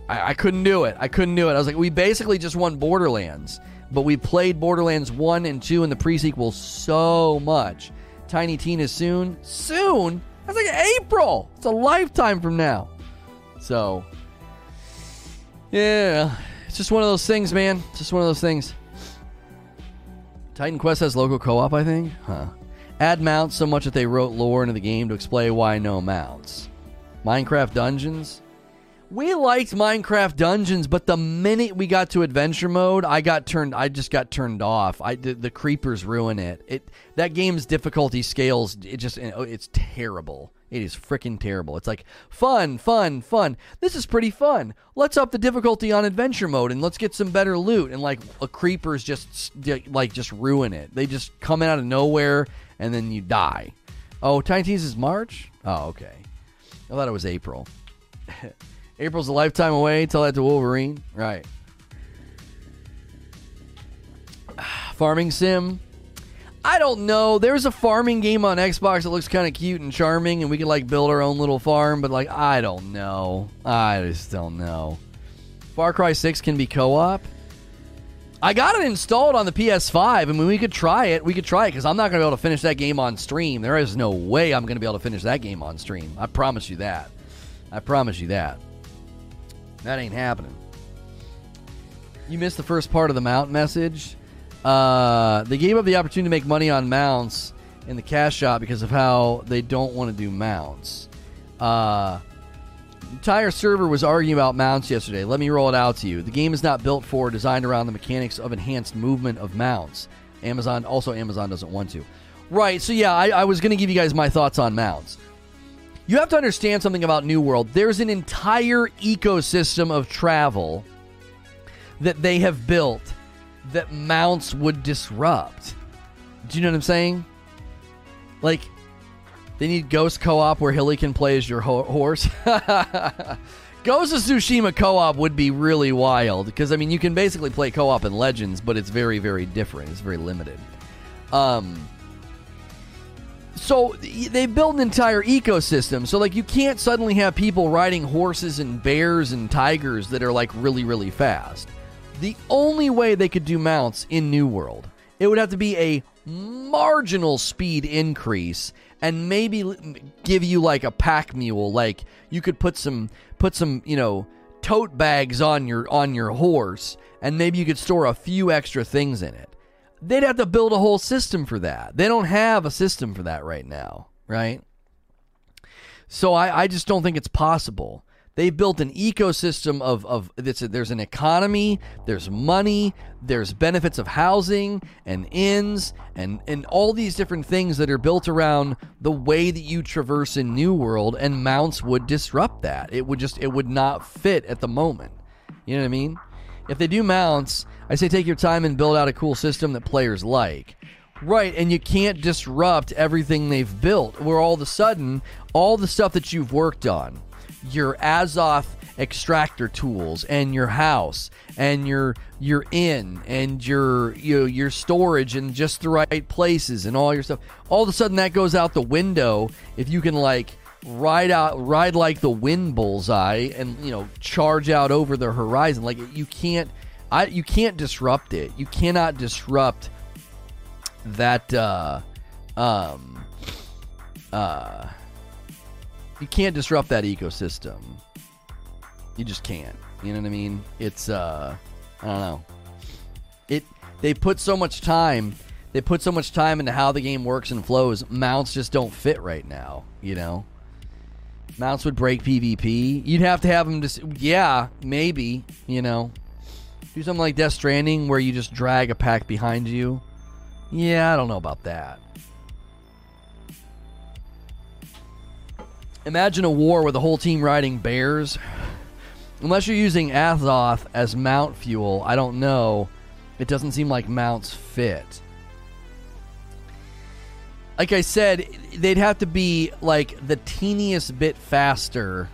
[SPEAKER 1] I, I couldn't do it. I couldn't do it. I was like we basically just won Borderlands, but we played Borderlands 1 and 2 in the prequel so much. Tiny Tina soon. Soon? That's like April. It's a lifetime from now. So, yeah, it's just one of those things, man. It's just one of those things. Titan Quest has local co-op, I think. Huh. Add mounts so much that they wrote lore into the game to explain why no mounts. Minecraft Dungeons. We liked Minecraft Dungeons, but the minute we got to adventure mode, I got turned. I just got turned off. I the, the creepers ruin it. It that game's difficulty scales. It just it's terrible. It is freaking terrible. It's like fun, fun, fun. This is pretty fun. Let's up the difficulty on adventure mode and let's get some better loot. And like a creepers just like just ruin it. They just come out of nowhere and then you die. Oh, Tiny is March. Oh, okay. I thought it was April. April's a lifetime away. Tell that to Wolverine. Right. Farming sim. I don't know. There's a farming game on Xbox that looks kind of cute and charming, and we can like build our own little farm. But like, I don't know. I just don't know. Far Cry Six can be co-op. I got it installed on the PS5. I mean, we could try it. We could try it because I'm not going to be able to finish that game on stream. There is no way I'm going to be able to finish that game on stream. I promise you that. I promise you that. That ain't happening. You missed the first part of the mount message. Uh, they gave up the opportunity to make money on mounts in the cash shop because of how they don't want to do mounts. Uh, entire server was arguing about mounts yesterday. Let me roll it out to you. The game is not built for, designed around the mechanics of enhanced movement of mounts. Amazon, also Amazon doesn't want to. Right, so yeah, I, I was going to give you guys my thoughts on mounts. You have to understand something about New World. There's an entire ecosystem of travel that they have built that mounts would disrupt. Do you know what I'm saying? Like, they need Ghost Co op where Hilly can play as your ho- horse. Ghost of Tsushima co op would be really wild because, I mean, you can basically play co op in Legends, but it's very, very different. It's very limited. Um, so they build an entire ecosystem. So like you can't suddenly have people riding horses and bears and tigers that are like really really fast. The only way they could do mounts in New World, it would have to be a marginal speed increase and maybe give you like a pack mule like you could put some put some, you know, tote bags on your on your horse and maybe you could store a few extra things in it they'd have to build a whole system for that. They don't have a system for that right now, right? So I, I just don't think it's possible. They built an ecosystem of, of there's an economy, there's money, there's benefits of housing and inns and, and all these different things that are built around the way that you traverse in New World and mounts would disrupt that. It would just it would not fit at the moment. You know what I mean? If they do mounts, I say take your time and build out a cool system that players like. Right, and you can't disrupt everything they've built, where all of a sudden, all the stuff that you've worked on, your Azoth extractor tools and your house and your your inn and your you know, your storage in just the right places and all your stuff all of a sudden that goes out the window if you can like ride out ride like the wind bullseye and you know charge out over the horizon like you can't I you can't disrupt it. You cannot disrupt that uh um uh you can't disrupt that ecosystem. You just can't. You know what I mean? It's uh I don't know. It they put so much time they put so much time into how the game works and flows. Mounts just don't fit right now, you know. Mounts would break PvP. You'd have to have them just yeah, maybe, you know. Do something like Death Stranding where you just drag a pack behind you. Yeah, I don't know about that. Imagine a war with a whole team riding bears. Unless you're using Azoth as mount fuel, I don't know. It doesn't seem like mounts fit. Like I said, they'd have to be like the teeniest bit faster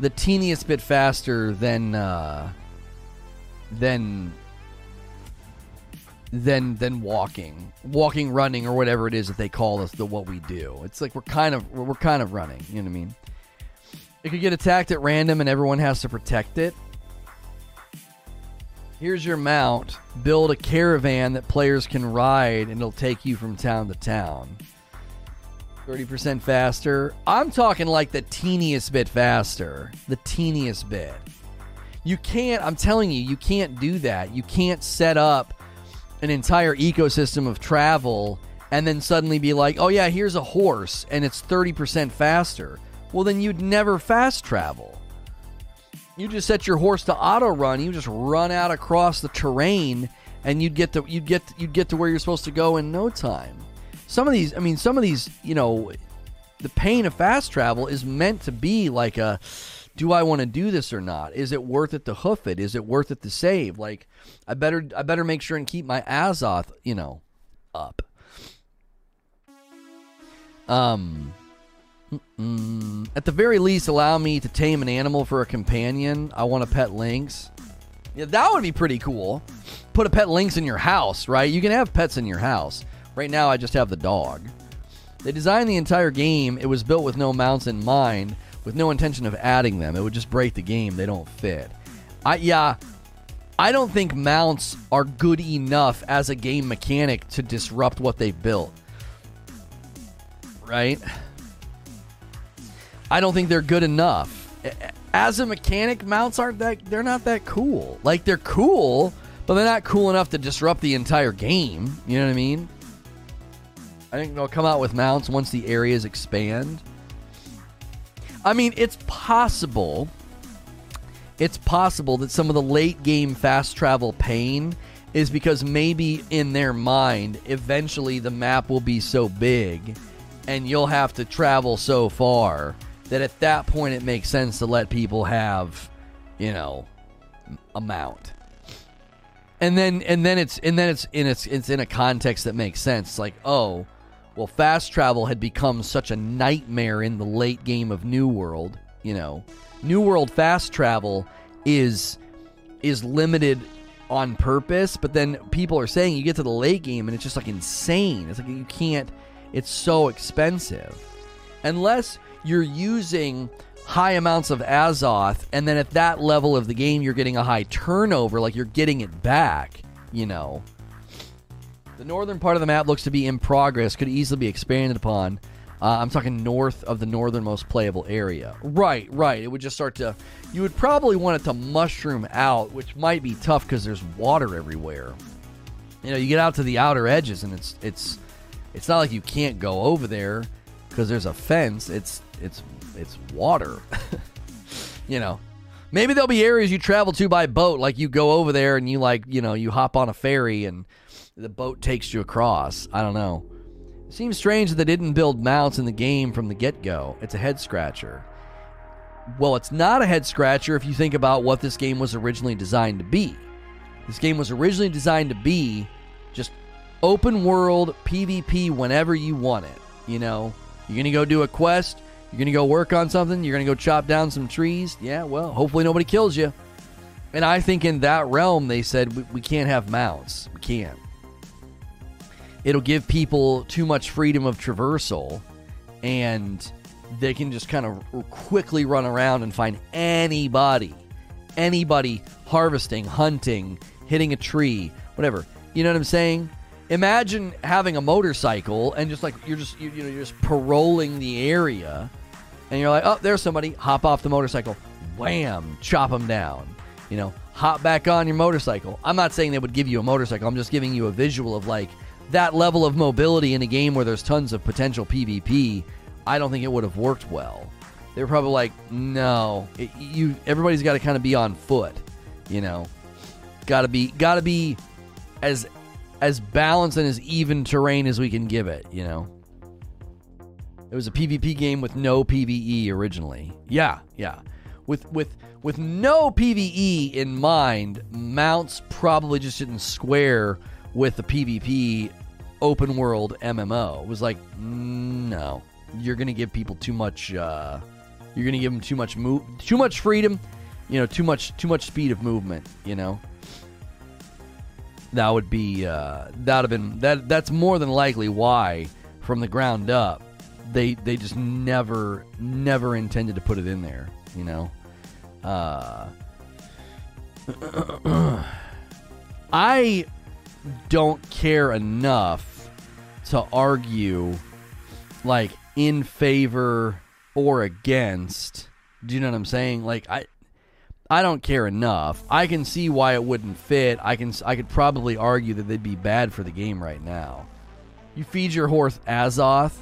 [SPEAKER 1] the teeniest bit faster than uh, than than than walking, walking, running, or whatever it is that they call us. The what we do. It's like we're kind of we're kind of running. You know what I mean? It could get attacked at random, and everyone has to protect it. Here's your mount. Build a caravan that players can ride, and it'll take you from town to town. 30% faster. I'm talking like the teeniest bit faster. The teeniest bit. You can't, I'm telling you, you can't do that. You can't set up an entire ecosystem of travel and then suddenly be like, oh, yeah, here's a horse and it's 30% faster. Well, then you'd never fast travel. You just set your horse to auto run. You just run out across the terrain and you'd get to you'd get you'd get to where you're supposed to go in no time some of these, I mean, some of these, you know, the pain of fast travel is meant to be like a do I want to do this or not? Is it worth it to hoof it? Is it worth it to save? Like I better I better make sure and keep my Azoth, you know, up. Um at the very least allow me to tame an animal for a companion. I want a pet lynx. Yeah, that would be pretty cool. Put a pet lynx in your house, right? You can have pets in your house. Right now, I just have the dog. They designed the entire game. It was built with no mounts in mind, with no intention of adding them. It would just break the game. They don't fit. I yeah, I don't think mounts are good enough as a game mechanic to disrupt what they built. Right? I don't think they're good enough. As a mechanic, mounts aren't that they're not that cool. Like they're cool, but they're not cool enough to disrupt the entire game. You know what I mean? I think they'll come out with mounts once the areas expand. I mean, it's possible. It's possible that some of the late game fast travel pain is because maybe in their mind, eventually the map will be so big and you'll have to travel so far that at that point it makes sense to let people have, you know, a mount. And then and then it's and then it's in it's it's in a context that makes sense. It's like, oh, well, fast travel had become such a nightmare in the late game of New World. You know, New World fast travel is is limited on purpose, but then people are saying you get to the late game and it's just like insane. It's like you can't. It's so expensive unless you're using high amounts of Azoth, and then at that level of the game, you're getting a high turnover, like you're getting it back. You know. The northern part of the map looks to be in progress, could easily be expanded upon. Uh, I'm talking north of the northernmost playable area. Right, right. It would just start to. You would probably want it to mushroom out, which might be tough because there's water everywhere. You know, you get out to the outer edges, and it's it's it's not like you can't go over there because there's a fence. It's it's it's water. you know, maybe there'll be areas you travel to by boat, like you go over there and you like you know you hop on a ferry and the boat takes you across. I don't know. It seems strange that they didn't build mounts in the game from the get go. It's a head scratcher. Well, it's not a head scratcher if you think about what this game was originally designed to be. This game was originally designed to be just open world PvP whenever you want it. You know, you're going to go do a quest, you're going to go work on something, you're going to go chop down some trees. Yeah, well, hopefully nobody kills you. And I think in that realm, they said we, we can't have mounts. We can't it'll give people too much freedom of traversal and they can just kind of quickly run around and find anybody anybody harvesting hunting hitting a tree whatever. You know what i'm saying? Imagine having a motorcycle and just like you're just you, you know you're just paroling the area and you're like oh there's somebody hop off the motorcycle wham chop them down. You know hop back on your motorcycle. I'm not saying they would give you a motorcycle i'm just giving you a visual of like that level of mobility in a game where there's tons of potential PvP, I don't think it would have worked well. They're probably like, no, it, you. Everybody's got to kind of be on foot, you know. Got to be, got to be as as balanced and as even terrain as we can give it, you know. It was a PvP game with no PvE originally. Yeah, yeah. With with with no PvE in mind, mounts probably just didn't square with the PvP open world MMO. It was like, no, you're to give people too much, uh, You're to give them too much move, too much freedom, you know, too much too much speed of movement. You know, that would be uh, that have been that. That's more than likely why, from the ground up, they they just never never intended to put it in there. You know, uh, I don't care enough to argue like in favor or against. Do you know what I'm saying? Like I I don't care enough. I can see why it wouldn't fit. I can I could probably argue that they'd be bad for the game right now. You feed your horse Azoth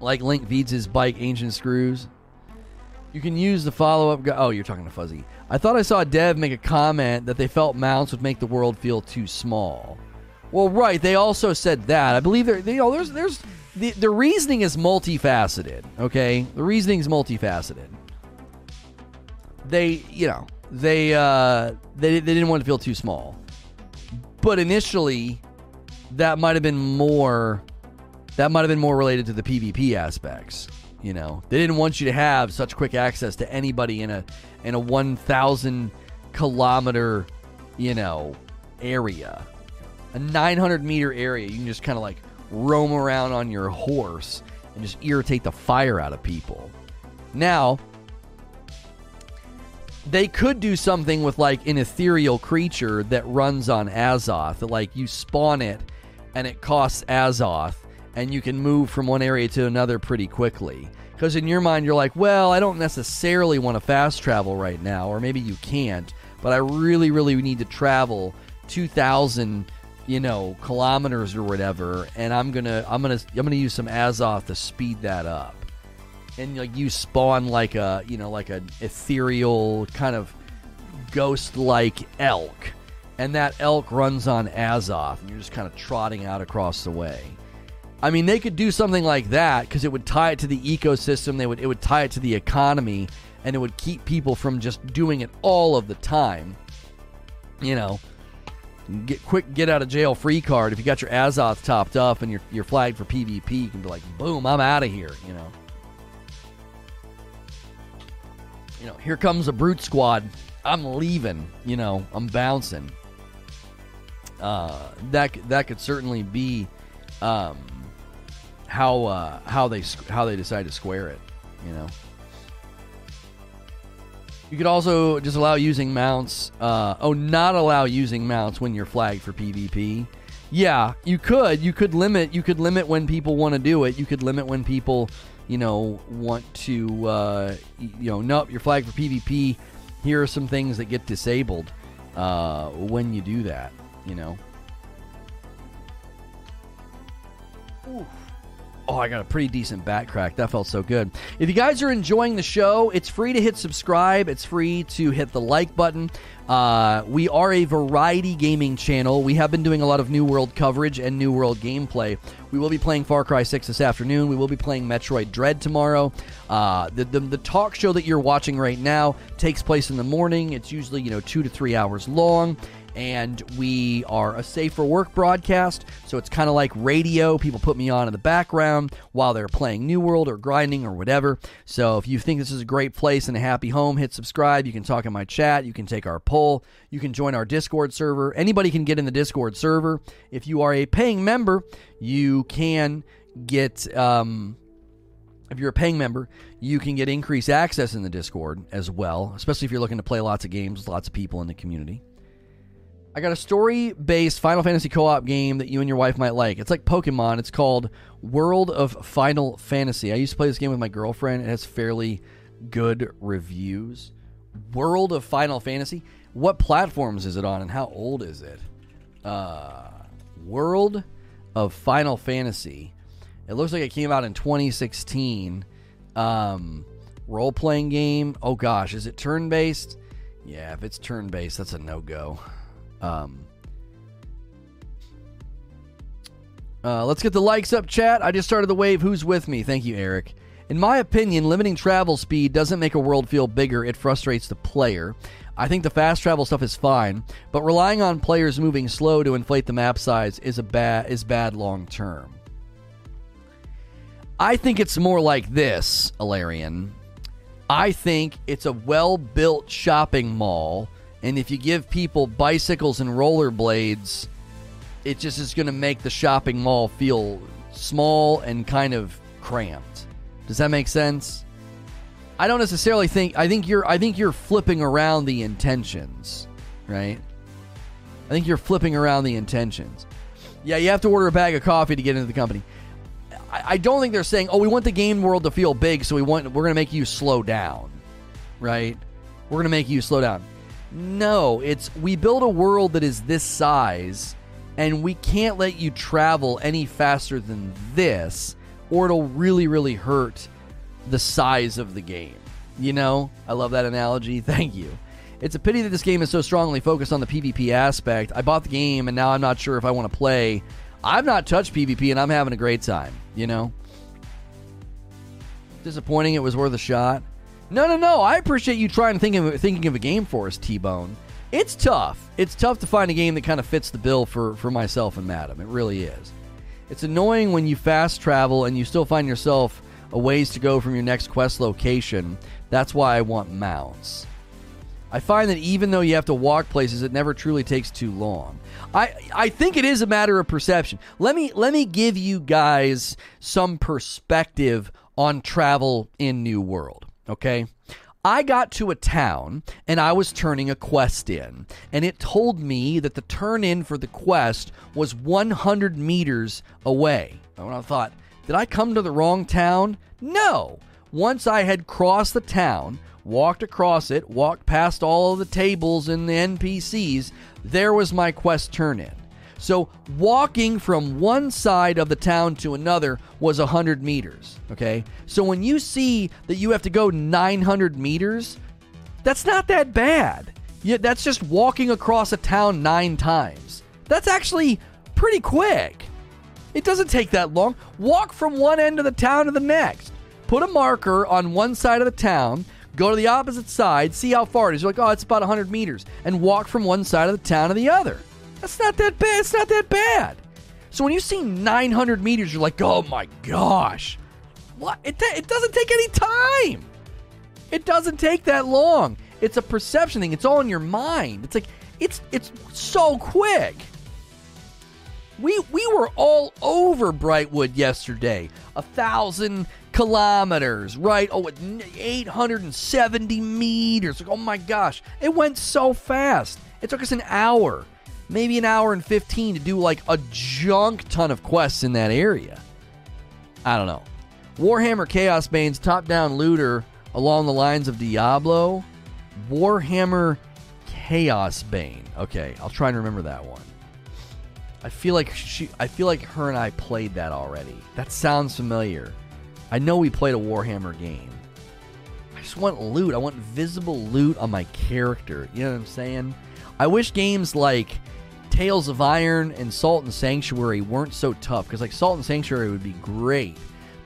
[SPEAKER 1] like Link feeds his bike ancient screws. You can use the follow up. Go- oh, you're talking to Fuzzy. I thought I saw a dev make a comment that they felt mounts would make the world feel too small. Well, right. They also said that. I believe there. You know, there's there's the the reasoning is multifaceted. Okay, the reasoning is multifaceted. They, you know, they uh, they they didn't want to feel too small, but initially, that might have been more. That might have been more related to the PvP aspects. You know, they didn't want you to have such quick access to anybody in a in a 1,000 kilometer, you know, area, a 900 meter area. You can just kind of like roam around on your horse and just irritate the fire out of people. Now, they could do something with like an ethereal creature that runs on Azoth. That like you spawn it and it costs Azoth and you can move from one area to another pretty quickly. Because in your mind, you're like, well, I don't necessarily want to fast travel right now, or maybe you can't, but I really, really need to travel 2,000, you know, kilometers or whatever, and I'm gonna, I'm gonna, I'm gonna use some Azoth to speed that up. And like you spawn like a, you know, like an ethereal kind of ghost-like elk, and that elk runs on Azoth, and you're just kind of trotting out across the way. I mean, they could do something like that because it would tie it to the ecosystem. They would it would tie it to the economy, and it would keep people from just doing it all of the time. You know, get quick get out of jail free card. If you got your Azoth topped up and you're you're flagged for PvP, you can be like, boom, I'm out of here. You know. You know, here comes a brute squad. I'm leaving. You know, I'm bouncing. Uh, that that could certainly be. Um, how uh, how they how they decide to square it. You know. You could also just allow using mounts. Uh, oh, not allow using mounts when you're flagged for PvP. Yeah, you could. You could limit. You could limit when people want to do it. You could limit when people, you know, want to. Uh, you know, nope, you're flagged for PvP. Here are some things that get disabled uh, when you do that. You know. Oh, I got a pretty decent back crack. That felt so good. If you guys are enjoying the show, it's free to hit subscribe. It's free to hit the like button. Uh, we are a variety gaming channel. We have been doing a lot of New World coverage and New World gameplay. We will be playing Far Cry 6 this afternoon. We will be playing Metroid Dread tomorrow. Uh, the, the, the talk show that you're watching right now takes place in the morning. It's usually, you know, two to three hours long and we are a safer work broadcast. So it's kind of like radio. People put me on in the background while they're playing New World or grinding or whatever. So if you think this is a great place and a happy home, hit subscribe. You can talk in my chat. You can take our poll. You can join our Discord server. Anybody can get in the Discord server. If you are a paying member, you can get. Um, if you're a paying member, you can get increased access in the Discord as well, especially if you're looking to play lots of games with lots of people in the community. I got a story based Final Fantasy co op game that you and your wife might like. It's like Pokemon. It's called World of Final Fantasy. I used to play this game with my girlfriend. It has fairly good reviews. World of Final Fantasy. What platforms is it on and how old is it? Uh, World of Final Fantasy. It looks like it came out in 2016. Um, Role playing game. Oh gosh, is it turn based? Yeah, if it's turn based, that's a no go. Um, uh, let's get the likes up, chat. I just started the wave. Who's with me? Thank you, Eric. In my opinion, limiting travel speed doesn't make a world feel bigger, it frustrates the player. I think the fast travel stuff is fine, but relying on players moving slow to inflate the map size is a bad is bad long term. I think it's more like this, Alarian. I think it's a well built shopping mall, and if you give people bicycles and rollerblades, it just is going to make the shopping mall feel small and kind of cramped. Does that make sense? I don't necessarily think I think you're I think you're flipping around the intentions, right? I think you're flipping around the intentions. Yeah, you have to order a bag of coffee to get into the company. I, I don't think they're saying, "Oh, we want the game world to feel big, so we want we're going to make you slow down." Right? We're going to make you slow down. No, it's we build a world that is this size and we can't let you travel any faster than this or it'll really really hurt the size of the game. You know? I love that analogy. Thank you. It's a pity that this game is so strongly focused on the PvP aspect. I bought the game and now I'm not sure if I want to play. I've not touched PvP and I'm having a great time, you know? Disappointing it was worth a shot. No, no, no. I appreciate you trying to think of thinking of a game for us, T Bone. It's tough. It's tough to find a game that kind of fits the bill for, for myself and Madam. It really is. It's annoying when you fast travel and you still find yourself a ways to go from your next quest location. That's why I want mounts. I find that even though you have to walk places, it never truly takes too long. I I think it is a matter of perception. Let me let me give you guys some perspective on travel in New World, okay? I got to a town and I was turning a quest in, and it told me that the turn in for the quest was 100 meters away. And I thought, did I come to the wrong town? No. Once I had crossed the town, walked across it, walked past all of the tables and the NPCs, there was my quest turn in. So walking from one side of the town to another was 100 meters, okay? So when you see that you have to go 900 meters, that's not that bad. Yeah, that's just walking across a town 9 times. That's actually pretty quick. It doesn't take that long. Walk from one end of the town to the next. Put a marker on one side of the town, go to the opposite side, see how far it is. You're like, oh, it's about 100 meters, and walk from one side of the town to the other. That's not that bad. It's not that bad. So when you see 900 meters, you're like, oh my gosh. What? It, it doesn't take any time. It doesn't take that long. It's a perception thing. It's all in your mind. It's like it's it's so quick. We we were all over Brightwood yesterday. A thousand kilometers, right? Oh, 870 meters. Oh my gosh, it went so fast. It took us an hour, maybe an hour and 15 to do like a junk ton of quests in that area. I don't know. Warhammer Chaos Bane's top-down looter along the lines of Diablo. Warhammer Chaos Bane. Okay, I'll try and remember that one. I feel like she I feel like her and I played that already. That sounds familiar. I know we played a Warhammer game. I just want loot. I want visible loot on my character. You know what I'm saying? I wish games like Tails of Iron and Salt and Sanctuary weren't so tough because like Salt and Sanctuary would be great,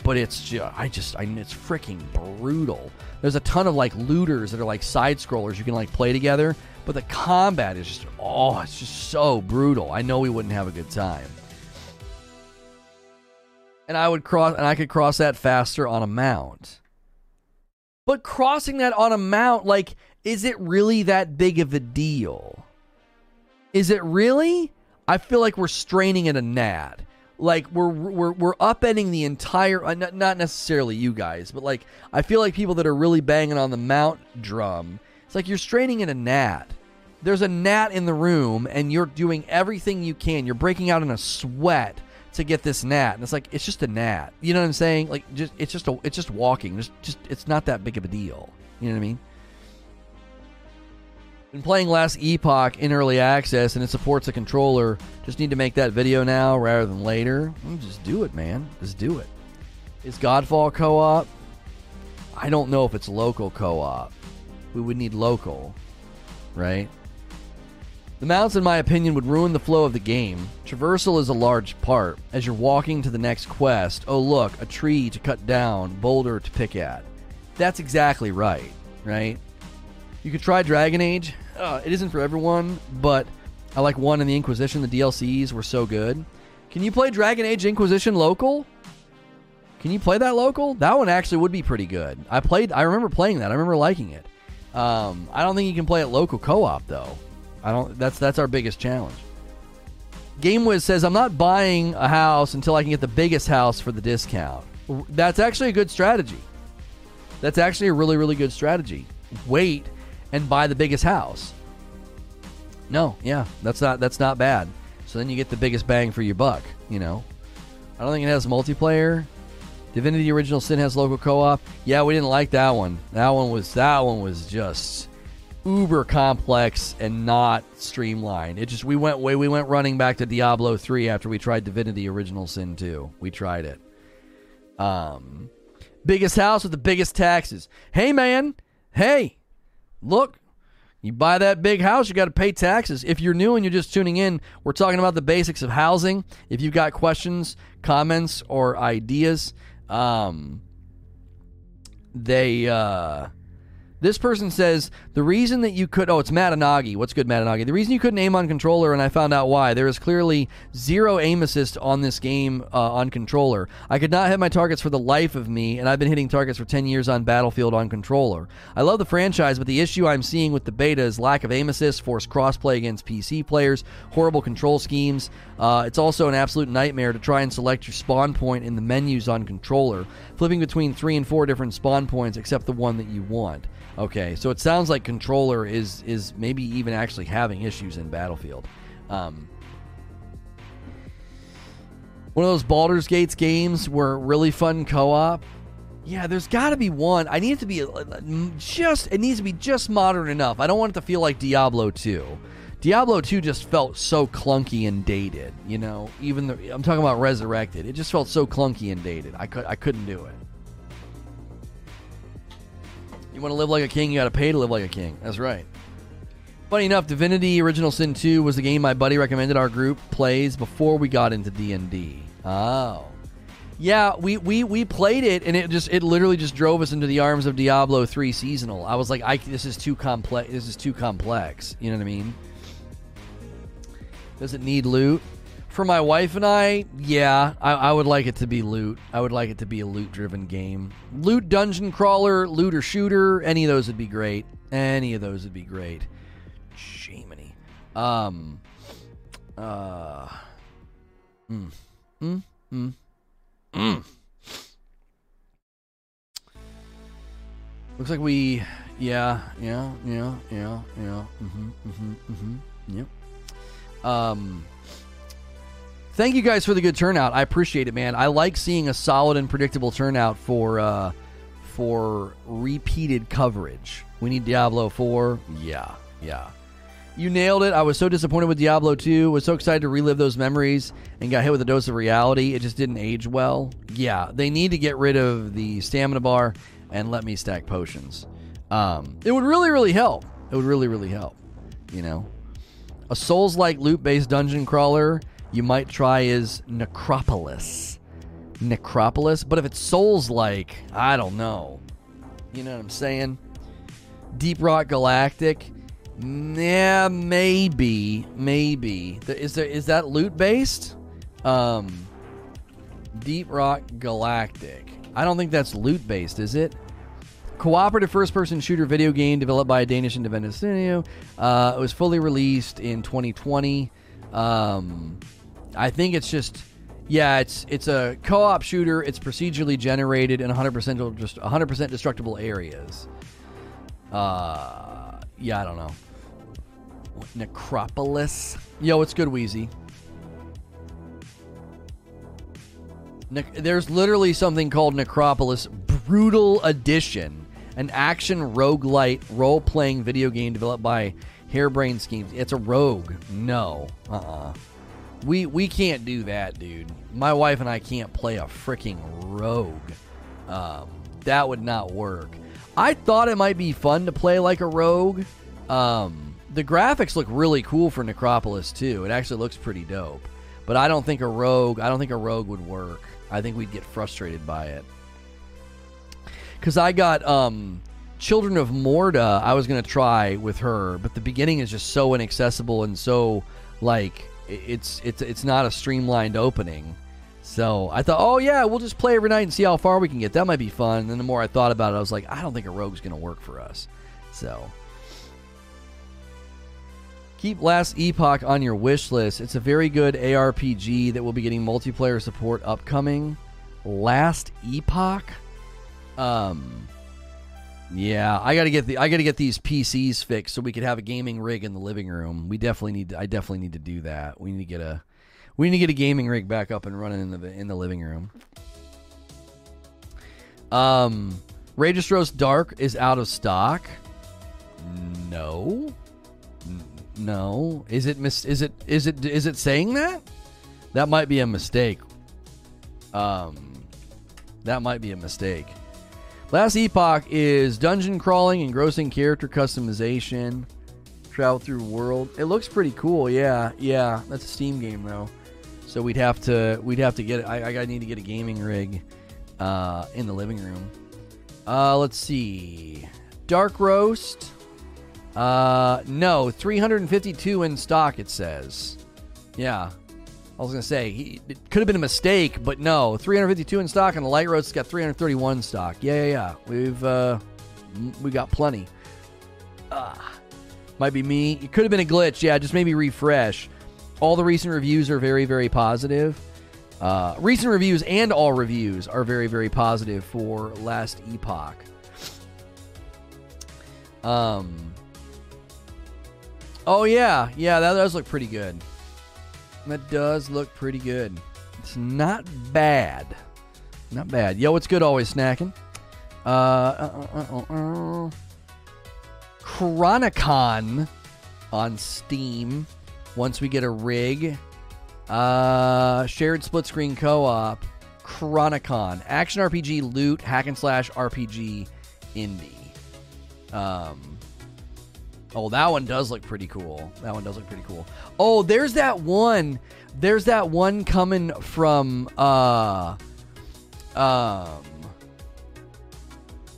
[SPEAKER 1] but it's just I just I mean it's freaking brutal. There's a ton of like looters that are like side scrollers you can like play together, but the combat is just oh, it's just so brutal. I know we wouldn't have a good time. And I would cross and I could cross that faster on a mount. But crossing that on a mount like is it really that big of a deal? Is it really? I feel like we're straining at a gnat. Like we're we're we're upending the entire uh, not necessarily you guys, but like I feel like people that are really banging on the mount drum. It's like you're straining at a gnat there's a gnat in the room and you're doing everything you can. You're breaking out in a sweat to get this gnat. And it's like it's just a gnat. You know what I'm saying? Like just it's just a it's just walking. Just just it's not that big of a deal. You know what I mean? Been playing Last Epoch in early access and it supports a controller. Just need to make that video now rather than later. Mm, just do it, man. Just do it. Is Godfall co-op? I don't know if it's local co-op. We would need local, right? The mounts, in my opinion, would ruin the flow of the game. Traversal is a large part. As you're walking to the next quest, oh look, a tree to cut down, boulder to pick at. That's exactly right, right? You could try Dragon Age. Uh, it isn't for everyone, but I like 1 in the Inquisition. The DLCs were so good. Can you play Dragon Age Inquisition local? Can you play that local? That one actually would be pretty good. I played. I remember playing that. I remember liking it. Um, I don't think you can play it local co-op though. I don't. That's that's our biggest challenge. GameWiz says I'm not buying a house until I can get the biggest house for the discount. That's actually a good strategy. That's actually a really really good strategy. Wait and buy the biggest house. No, yeah, that's not that's not bad. So then you get the biggest bang for your buck. You know, I don't think it has multiplayer. Divinity Original Sin has local co-op. Yeah, we didn't like that one. That one was that one was just uber complex and not streamlined. It just we went way we went running back to Diablo 3 after we tried Divinity Original Sin 2. We tried it. Um biggest house with the biggest taxes. Hey man, hey. Look, you buy that big house, you got to pay taxes. If you're new and you're just tuning in, we're talking about the basics of housing. If you've got questions, comments, or ideas, um, they uh, this person says the reason that you could oh it's Matanagi. What's good, Matanagi? The reason you couldn't aim on controller, and I found out why. There is clearly zero aim assist on this game uh, on controller. I could not hit my targets for the life of me, and I've been hitting targets for ten years on Battlefield on controller. I love the franchise, but the issue I'm seeing with the beta is lack of aim assist, forced crossplay against PC players, horrible control schemes. Uh, it's also an absolute nightmare to try and select your spawn point in the menus on controller, flipping between three and four different spawn points except the one that you want. Okay, so it sounds like controller is is maybe even actually having issues in Battlefield. Um, one of those Baldur's Gates games were really fun co-op. Yeah, there's got to be one. I need it to be just. It needs to be just modern enough. I don't want it to feel like Diablo 2. Diablo 2 just felt so clunky and dated. You know, even the, I'm talking about Resurrected. It just felt so clunky and dated. I could I couldn't do it. You want to live like a king, you got to pay to live like a king. That's right. Funny enough, Divinity Original Sin 2 was the game my buddy recommended our group plays before we got into D&D. Oh. Yeah, we, we, we played it and it just it literally just drove us into the arms of Diablo 3 seasonal. I was like, I, this is too complex. This is too complex. You know what I mean? Does it need loot? For my wife and I, yeah, I, I, would like it to be loot. I would like it to be a loot driven game. Loot dungeon crawler, looter shooter, any of those would be great. Any of those would be great. Shamany. Um uh mm, mm, mm, mm. Looks like we yeah, yeah, yeah, yeah, yeah. Mm Mhm, mhm, mhm. Yep. Um thank you guys for the good turnout. I appreciate it, man. I like seeing a solid and predictable turnout for uh, for repeated coverage. We need Diablo 4. Yeah, yeah. You nailed it. I was so disappointed with Diablo 2. Was so excited to relive those memories and got hit with a dose of reality. It just didn't age well. Yeah, they need to get rid of the stamina bar and let me stack potions. Um, it would really, really help. It would really, really help. You know, a Souls-like loot-based dungeon crawler you might try is Necropolis. Necropolis, but if it's Souls like, I don't know. You know what I'm saying? Deep Rock Galactic. Yeah, maybe, maybe. Is there is that loot based? Um, Deep Rock Galactic. I don't think that's loot based, is it? Cooperative first person shooter video game developed by a Danish independent studio. Uh, it was fully released in 2020. Um, I think it's just yeah, it's it's a co-op shooter. It's procedurally generated in 100% just 100% destructible areas. Uh, yeah, I don't know. Necropolis. Yo, it's good, Wheezy. Ne- There's literally something called Necropolis Brutal Edition, an action roguelite role-playing video game developed by Harebrained Schemes. It's a rogue. No. Uh-uh. We we can't do that, dude. My wife and I can't play a freaking rogue. Um, that would not work. I thought it might be fun to play like a rogue. Um, the graphics look really cool for Necropolis too. It actually looks pretty dope. But I don't think a rogue. I don't think a rogue would work. I think we'd get frustrated by it. Cause I got um, Children of Morta. I was gonna try with her, but the beginning is just so inaccessible and so like it's it's it's not a streamlined opening. So I thought, oh yeah, we'll just play every night and see how far we can get. That might be fun. And then the more I thought about it, I was like, I don't think a rogue's gonna work for us. So keep Last Epoch on your wish list. It's a very good ARPG that will be getting multiplayer support upcoming. Last Epoch. Um. Yeah, I gotta get the I gotta get these PCs fixed so we could have a gaming rig in the living room. We definitely need. To, I definitely need to do that. We need to get a we need to get a gaming rig back up and running in the in the living room. Um, Rageless Roast Dark is out of stock. No, no. Is it mis- Is it is it is it saying that? That might be a mistake. Um, that might be a mistake. Last Epoch is dungeon crawling, engrossing character customization, travel through world. It looks pretty cool. Yeah, yeah. That's a Steam game though, so we'd have to we'd have to get. I I need to get a gaming rig uh, in the living room. Uh, let's see. Dark roast. Uh, no, 352 in stock. It says. Yeah, I was gonna say he, it could have been a mistake, but no, 352 in stock, and the light roast's got 331 in stock. Yeah, yeah, yeah. We've uh, we got plenty. Ah, might be me. It could have been a glitch. Yeah, just maybe refresh. All the recent reviews are very, very positive. Uh, recent reviews and all reviews are very, very positive for Last Epoch. Um. Oh yeah, yeah, that does look pretty good. That does look pretty good. It's not bad. Not bad. Yo, it's good always snacking. Uh, uh, uh, uh, uh. Chronicon on Steam. Once we get a rig. Uh, shared split screen co op. Chronicon. Action RPG, loot, hack and slash RPG indie. Um, Oh, that one does look pretty cool. That one does look pretty cool. Oh, there's that one. There's that one coming from uh um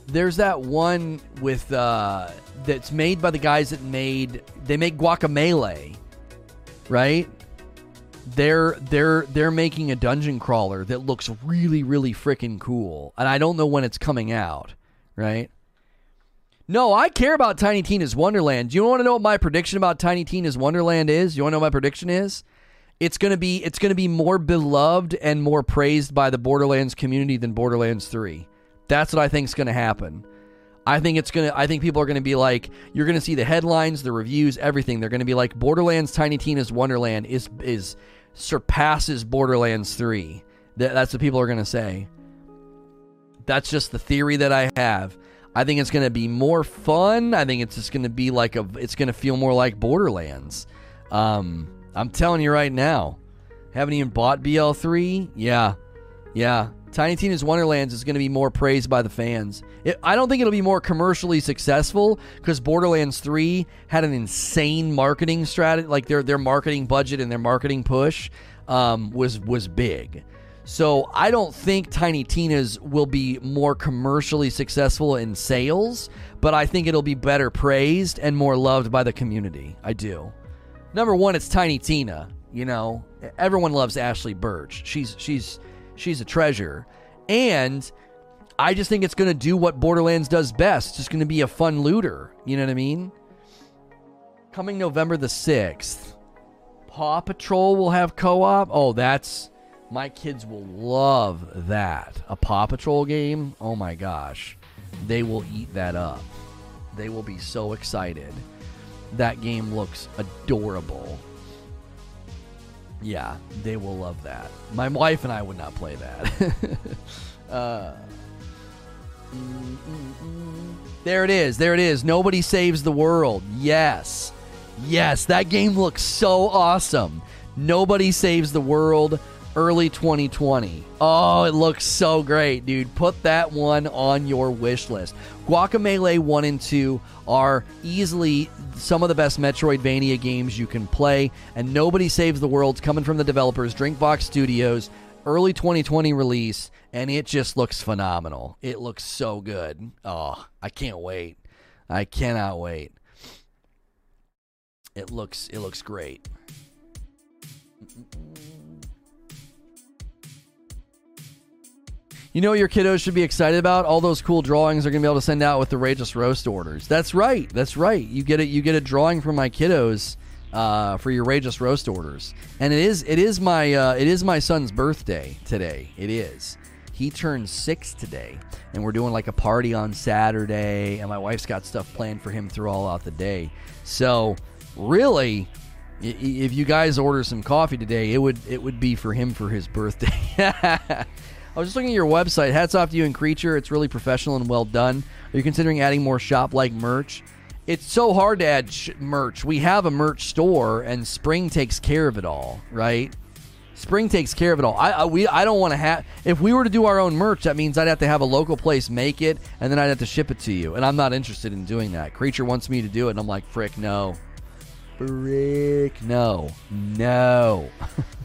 [SPEAKER 1] There's that one with uh that's made by the guys that made they make Guacamelee, right? They're they're they're making a dungeon crawler that looks really really freaking cool. And I don't know when it's coming out, right? No, I care about Tiny Tina's Wonderland. Do you want to know what my prediction about Tiny Tina's Wonderland is? You want to know what my prediction is? It's gonna be it's gonna be more beloved and more praised by the Borderlands community than Borderlands 3. That's what I think is gonna happen. I think it's gonna I think people are gonna be like, you're gonna see the headlines, the reviews, everything. They're gonna be like Borderlands Tiny Tina's Wonderland is is surpasses Borderlands 3. That, that's what people are gonna say. That's just the theory that I have. I think it's going to be more fun. I think it's just going to be like a. It's going to feel more like Borderlands. Um, I'm telling you right now. Haven't even bought BL3? Yeah, yeah. Tiny Tina's Wonderlands is going to be more praised by the fans. It, I don't think it'll be more commercially successful because Borderlands 3 had an insane marketing strategy. Like their their marketing budget and their marketing push um, was was big. So I don't think Tiny Tina's will be more commercially successful in sales, but I think it'll be better praised and more loved by the community. I do. Number one, it's Tiny Tina. You know, everyone loves Ashly Burch. She's she's she's a treasure, and I just think it's going to do what Borderlands does best. It's just going to be a fun looter. You know what I mean? Coming November the sixth, Paw Patrol will have co-op. Oh, that's my kids will love that. A Paw Patrol game? Oh my gosh. They will eat that up. They will be so excited. That game looks adorable. Yeah, they will love that. My wife and I would not play that. uh, there it is. There it is. Nobody saves the world. Yes. Yes, that game looks so awesome. Nobody saves the world early 2020. Oh, it looks so great, dude. Put that one on your wish list. Guacamelee 1 and 2 are easily some of the best Metroidvania games you can play, and Nobody Saves the World's coming from the developers Drinkbox Studios, early 2020 release, and it just looks phenomenal. It looks so good. Oh, I can't wait. I cannot wait. It looks it looks great. You know what your kiddos should be excited about? All those cool drawings they're gonna be able to send out with the Rageless Roast orders. That's right. That's right. You get it. You get a drawing from my kiddos uh, for your Rageless Roast orders, and it is it is my uh, it is my son's birthday today. It is. He turns six today, and we're doing like a party on Saturday, and my wife's got stuff planned for him through all out the day. So really, if you guys order some coffee today, it would it would be for him for his birthday. I was just looking at your website. Hats off to you and Creature. It's really professional and well done. Are you considering adding more shop like merch? It's so hard to add sh- merch. We have a merch store, and Spring takes care of it all, right? Spring takes care of it all. I, I we I don't want to have. If we were to do our own merch, that means I'd have to have a local place make it, and then I'd have to ship it to you. And I'm not interested in doing that. Creature wants me to do it, and I'm like, frick, no, frick, no, no.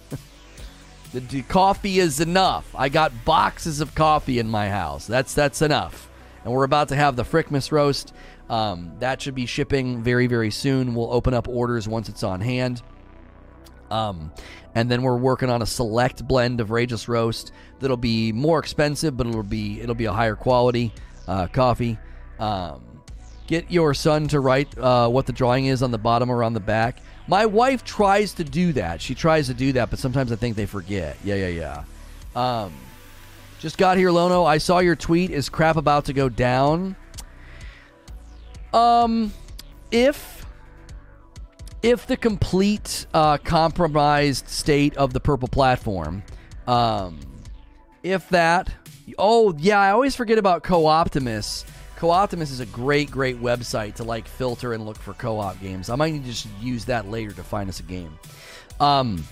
[SPEAKER 1] The coffee is enough. I got boxes of coffee in my house. That's that's enough. And we're about to have the Frickmas roast. Um, that should be shipping very very soon. We'll open up orders once it's on hand. Um, and then we're working on a select blend of Rageless Roast that'll be more expensive, but it'll be it'll be a higher quality uh, coffee. Um, get your son to write uh, what the drawing is on the bottom or on the back. My wife tries to do that. She tries to do that, but sometimes I think they forget. Yeah, yeah, yeah. Um, just got here, Lono. I saw your tweet. Is crap about to go down? Um, if if the complete uh, compromised state of the purple platform, um, if that, oh yeah, I always forget about Co-Optimus Co-Optimus is a great, great website to like filter and look for co-op games. I might need to just use that later to find us a game. Um,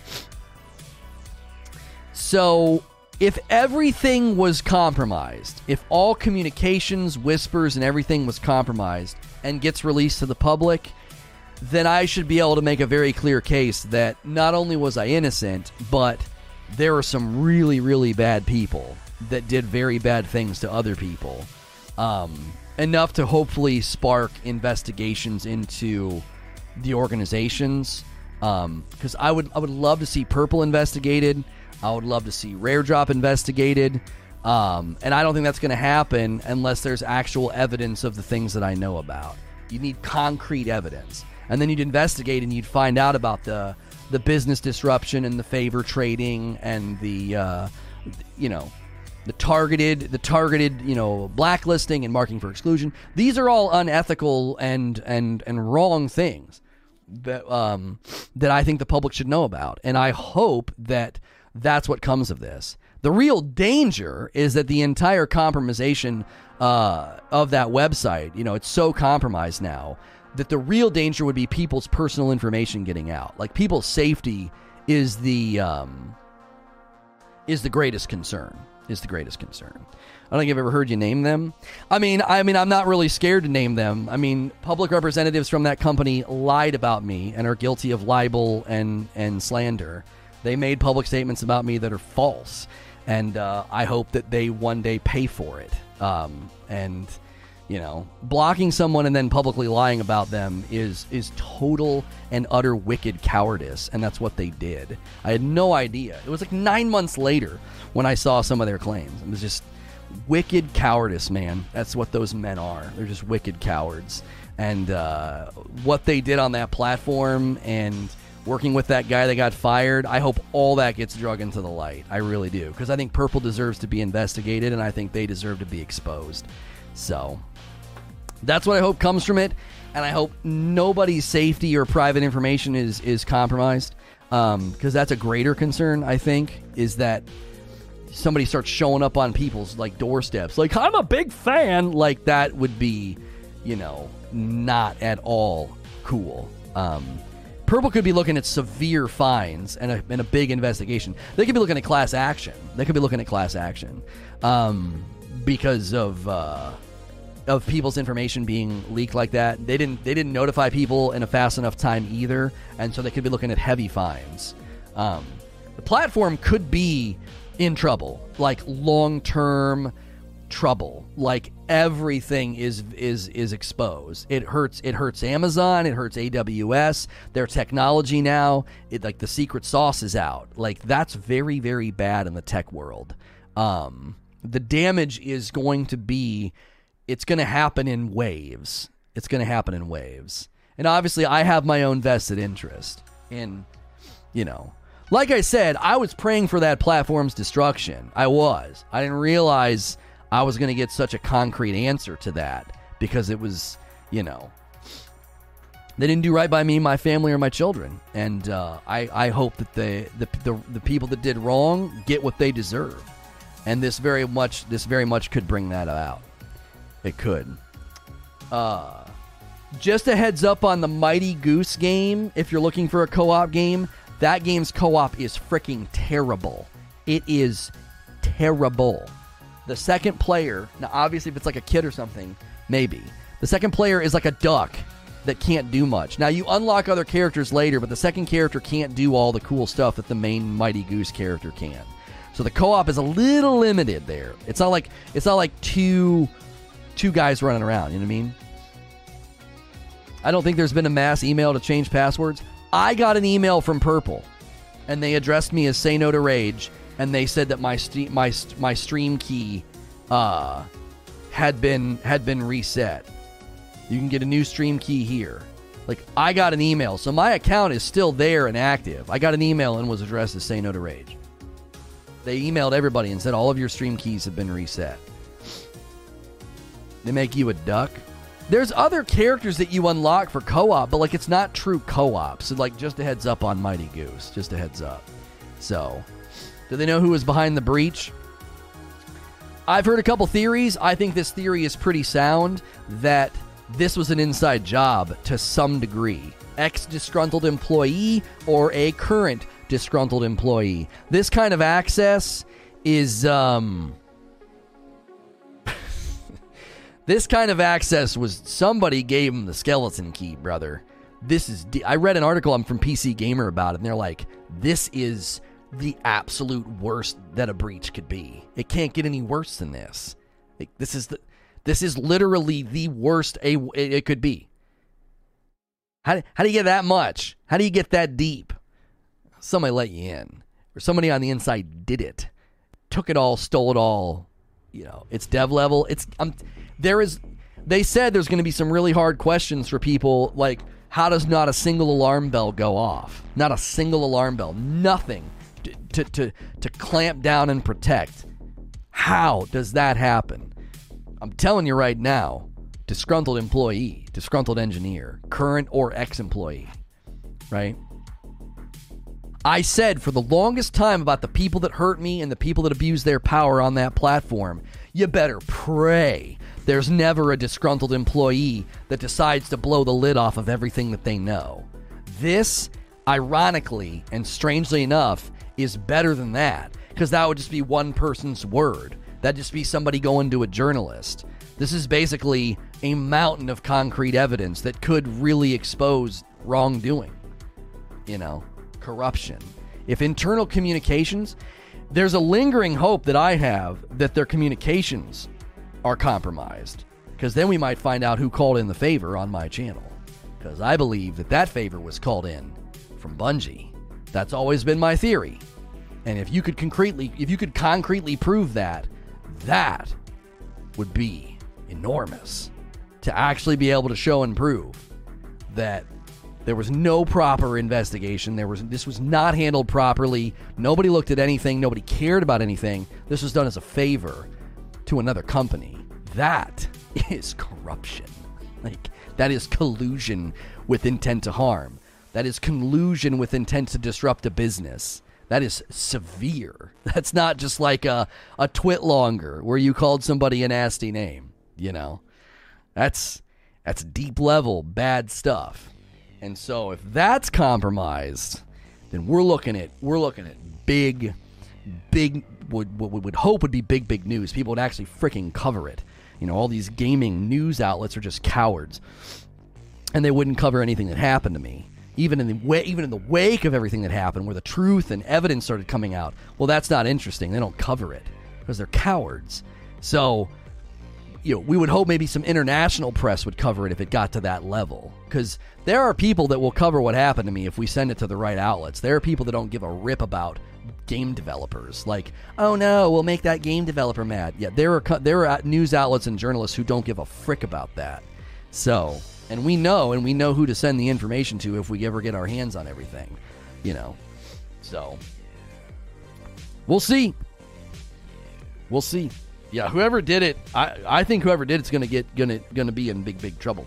[SPEAKER 1] so if everything was compromised, if all communications, whispers, and everything was compromised and gets released to the public, then I should be able to make a very clear case that not only was I innocent, but there are some really, really bad people that did very bad things to other people um, enough to hopefully spark investigations into the organizations. Because um, I would I would love to see Purple investigated. I would love to see Rare Drop investigated. Um, and I don't think that's going to happen unless there's actual evidence of the things that I know about. You need concrete evidence, and then you'd investigate and you'd find out about the the business disruption and the favor trading and the uh, you know the targeted the targeted you know blacklisting and marking for exclusion. These are all unethical and and and wrong things that um that I think the public should know about. And I hope that that's what comes of this. The real danger is that the entire compromisation uh, of that website you know it's so compromised now that the real danger would be people's personal information getting out. Like people's safety is the um is the greatest concern is the greatest concern. I don't think I've ever heard you name them. I mean, I mean, I'm not really scared to name them. I mean, public representatives from that company lied about me and are guilty of libel and and slander. They made public statements about me that are false, and uh, I hope that they one day pay for it. Um, and you know, blocking someone and then publicly lying about them is is total and utter wicked cowardice, and that's what they did. I had no idea. It was like nine months later when I saw some of their claims. It was just wicked cowardice, man. That's what those men are. They're just wicked cowards. And uh, what they did on that platform and working with that guy that got fired, I hope all that gets drug into the light. I really do. Because I think Purple deserves to be investigated and I think they deserve to be exposed. So that's what I hope comes from it. And I hope nobody's safety or private information is, is compromised. Because um, that's a greater concern, I think, is that somebody starts showing up on people's like doorsteps. Like i'm a big fan like that would be you know not at all cool. Um, purple could be looking at severe fines and a, and a big investigation. They could be looking at class action. They could be looking at class action um, because of uh, of people's information being leaked like that. They didn't they didn't notify people in a fast enough time either and so they could be looking at heavy fines. Um, the platform could be in trouble, like long term trouble. Like everything is is is exposed. It hurts. It hurts Amazon. It hurts AWS. Their technology now. It like the secret sauce is out. Like that's very very bad in the tech world. Um, the damage is going to be it's going to happen in waves. It's going to happen in waves. And obviously I have my own vested interest in you know, like I said, I was praying for that platform's destruction. I was. I didn't realize I was going to get such a concrete answer to that because it was, you know, they didn't do right by me, my family, or my children. And uh, I, I hope that the, the, the, the people that did wrong get what they deserve. And this very much this very much could bring that out. It could. Uh, just a heads up on the Mighty Goose game. If you're looking for a co-op game, that game's co-op is freaking terrible. It is terrible. The second player, now obviously if it's like a kid or something, maybe. The second player is like a duck that can't do much. Now you unlock other characters later, but the second character can't do all the cool stuff that the main Mighty Goose character can. So the co-op is a little limited there. It's not like it's not like two two guys running around, you know what I mean? I don't think there's been a mass email to change passwords. I got an email from Purple and they addressed me as Say No to Rage and they said that my st- my my stream key uh, had been had been reset. You can get a new stream key here. Like I got an email, so my account is still there and active. I got an email and was addressed as Say No to Rage. They emailed everybody and said all of your stream keys have been reset. They make you a duck. There's other characters that you unlock for co-op, but like it's not true co-op. So like just a heads up on Mighty Goose, just a heads up. So, do they know who was behind the breach? I've heard a couple theories. I think this theory is pretty sound that this was an inside job to some degree. Ex disgruntled employee or a current disgruntled employee. This kind of access is um This kind of access was somebody gave him the skeleton key, brother. This is de- I read an article I'm from PC Gamer about it and they're like this is the absolute worst that a breach could be. It can't get any worse than this. Like, this is the this is literally the worst a it could be. How, how do you get that much? How do you get that deep? Somebody let you in, or somebody on the inside did it, took it all, stole it all. You know, it's dev level. It's um, there is. They said there's going to be some really hard questions for people, like how does not a single alarm bell go off? Not a single alarm bell. Nothing to to to, to clamp down and protect. How does that happen? I'm telling you right now, disgruntled employee, disgruntled engineer, current or ex employee, right? I said for the longest time about the people that hurt me and the people that abuse their power on that platform, you better pray there's never a disgruntled employee that decides to blow the lid off of everything that they know. This, ironically and strangely enough, is better than that because that would just be one person's word. That'd just be somebody going to a journalist. This is basically a mountain of concrete evidence that could really expose wrongdoing. You know, corruption. If internal communications, there's a lingering hope that I have that their communications are compromised. Because then we might find out who called in the favor on my channel. Because I believe that that favor was called in from Bungie. That's always been my theory. And if you could concretely, if you could concretely prove that, that would be enormous. To actually be able to show and prove that there was no proper investigation. There was this was not handled properly. Nobody looked at anything. Nobody cared about anything. This was done as a favor to another company. That is corruption. Like that is collusion with intent to harm. That is collusion with intent to disrupt a business. That is severe. That's not just like a, a twit longer where you called somebody a nasty name, you know. That's that's deep level bad stuff. And so if that's compromised, then we're looking at we're looking at big big would what we would hope would be big big news. People would actually freaking cover it. You know, all these gaming news outlets are just cowards. And they wouldn't cover anything that happened to me. Even in the way, even in the wake of everything that happened, where the truth and evidence started coming out, well, that's not interesting. They don't cover it because they're cowards. So, you know, we would hope maybe some international press would cover it if it got to that level. Because there are people that will cover what happened to me if we send it to the right outlets. There are people that don't give a rip about game developers. Like, oh no, we'll make that game developer mad. Yeah, there are there are news outlets and journalists who don't give a frick about that. So, and we know, and we know who to send the information to if we ever get our hands on everything. You know, so we'll see. We'll see yeah, whoever did it, I, I think whoever did it's gonna get gonna gonna be in big big trouble.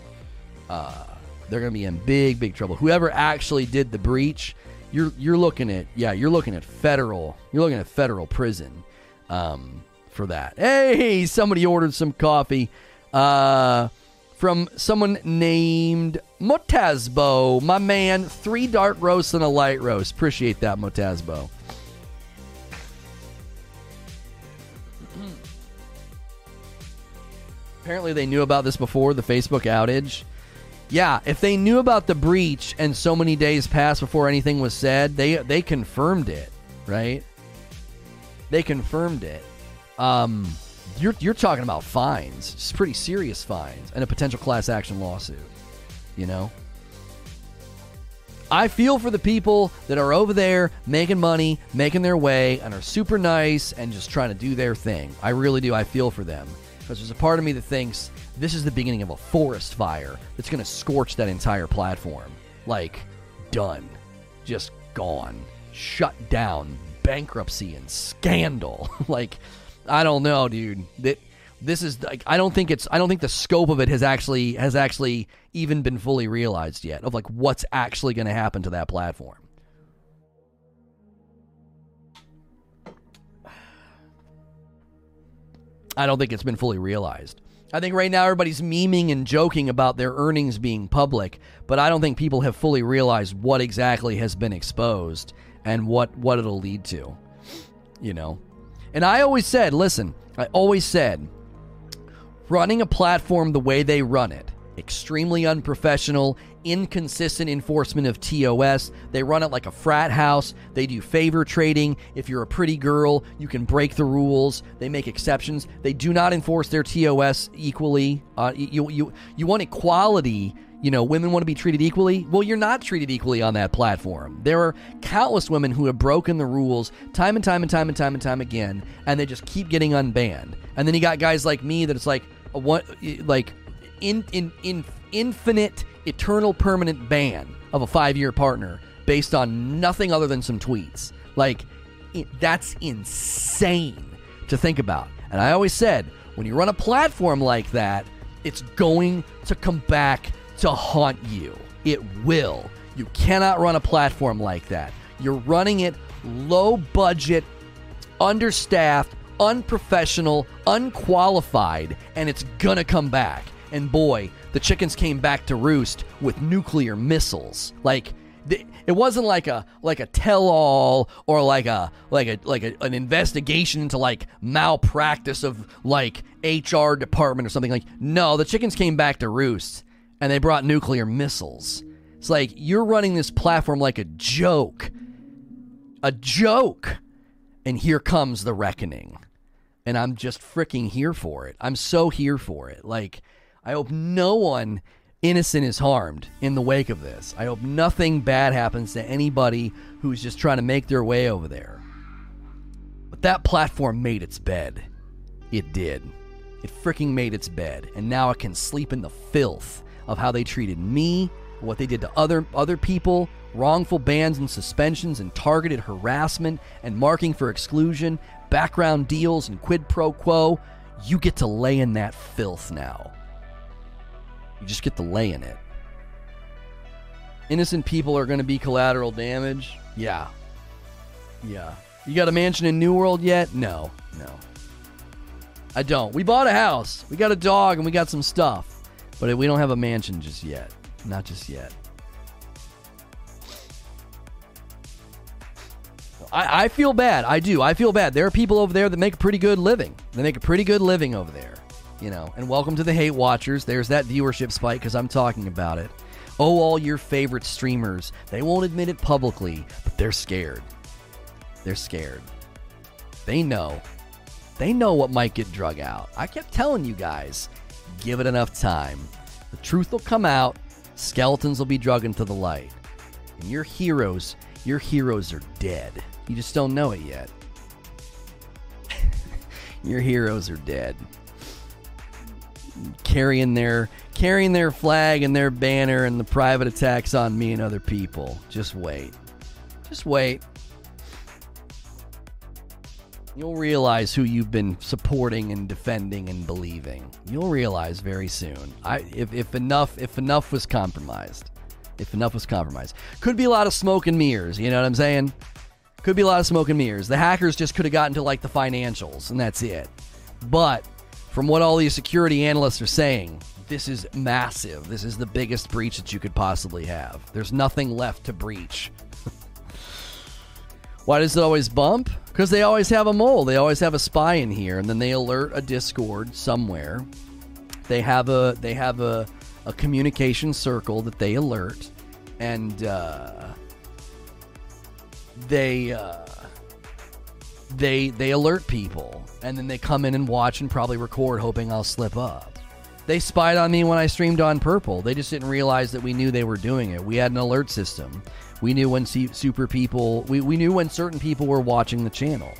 [SPEAKER 1] Uh, they're gonna be in big big trouble. Whoever actually did the breach, you're you're looking at yeah, you're looking at federal. You're looking at federal prison um, for that. Hey, somebody ordered some coffee uh, from someone named Motazbo. My man, three dark roasts and a light roast. Appreciate that, Motazbo. apparently they knew about this before the Facebook outage. Yeah, if they knew about the breach and so many days passed before anything was said, they they confirmed it, right? They confirmed it. Um, you're you're talking about fines, it's pretty serious fines, and a potential class action lawsuit. You know. I feel for the people that are over there making money, making their way, and are super nice and just trying to do their thing. I really do. I feel for them. Because there's a part of me that thinks this is the beginning of a forest fire that's going to scorch that entire platform. Like, done. Just gone. Shut down. Bankruptcy and scandal. like, I don't know, dude. That this is like I don't think it's I don't think the scope of it has actually has actually even been fully realized yet of like what's actually going to happen to that platform. I don't think it's been fully realized. I think right now everybody's memeing and joking about their earnings being public, but I don't think people have fully realized what exactly has been exposed and what what it'll lead to. You know. And I always said, listen, I always said running a platform the way they run it, extremely unprofessional, inconsistent enforcement of TOS. They run it like a frat house. They do favor trading. If you're a pretty girl, you can break the rules. They make exceptions. They do not enforce their TOS equally. Uh, you, you, you want equality. You know, women want to be treated equally. Well, you're not treated equally on that platform. There are countless women who have broken the rules time and time and time and time and time again, and they just keep getting unbanned. And then you got guys like me that it's like, what, like, in in in infinite eternal permanent ban of a five year partner based on nothing other than some tweets. Like, it, that's insane to think about. And I always said, when you run a platform like that, it's going to come back to haunt you. It will. You cannot run a platform like that. You're running it low budget, understaffed, unprofessional, unqualified, and it's gonna come back. And boy, the chickens came back to roost with nuclear missiles. Like it wasn't like a like a tell-all or like a like a like a, an investigation into like malpractice of like HR department or something. Like no the chickens came back to roost and they brought nuclear missiles. It's like you're running this platform like a joke. A joke. And here comes the reckoning. And I'm just freaking here for it. I'm so here for it. Like I hope no one innocent is harmed in the wake of this. I hope nothing bad happens to anybody who's just trying to make their way over there. But that platform made its bed. It did. It freaking made its bed, and now it can sleep in the filth of how they treated me, what they did to other other people, wrongful bans and suspensions and targeted harassment and marking for exclusion, background deals and quid pro quo. You get to lay in that filth now. You just get to lay in it. Innocent people are going to be collateral damage. Yeah. Yeah. You got a mansion in New World yet? No. No. I don't. We bought a house. We got a dog and we got some stuff. But we don't have a mansion just yet. Not just yet. I, I feel bad. I do. I feel bad. There are people over there that make a pretty good living. They make a pretty good living over there you know. And welcome to the Hate Watchers. There's that viewership spike because I'm talking about it. Oh, all your favorite streamers. They won't admit it publicly, but they're scared. They're scared. They know. They know what might get drug out. I kept telling you guys, give it enough time. The truth will come out, skeletons will be drug into the light. And your heroes, your heroes are dead. You just don't know it yet. your heroes are dead. Carrying their carrying their flag and their banner and the private attacks on me and other people. Just wait. Just wait. You'll realize who you've been supporting and defending and believing. You'll realize very soon. I if, if enough if enough was compromised. If enough was compromised. Could be a lot of smoke and mirrors, you know what I'm saying? Could be a lot of smoke and mirrors. The hackers just could have gotten to like the financials and that's it. But from what all these security analysts are saying, this is massive. This is the biggest breach that you could possibly have. There's nothing left to breach. Why does it always bump? Because they always have a mole. They always have a spy in here, and then they alert a Discord somewhere. They have a they have a, a communication circle that they alert, and uh, they uh, they they alert people, and then they come in and watch and probably record, hoping I'll slip up. They spied on me when I streamed on Purple. They just didn't realize that we knew they were doing it. We had an alert system. We knew when super people, we, we knew when certain people were watching the channel.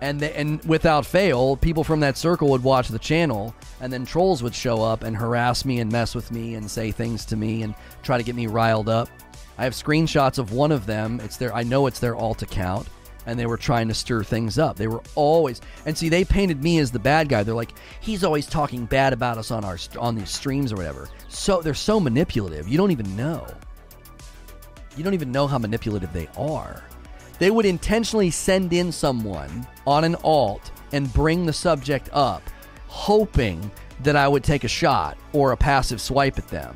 [SPEAKER 1] And, and without fail, people from that circle would watch the channel, and then trolls would show up and harass me and mess with me and say things to me and try to get me riled up. I have screenshots of one of them. It's their I know it's their alt account and they were trying to stir things up. They were always and see they painted me as the bad guy. They're like he's always talking bad about us on our on these streams or whatever. So they're so manipulative. You don't even know. You don't even know how manipulative they are. They would intentionally send in someone on an alt and bring the subject up, hoping that I would take a shot or a passive swipe at them.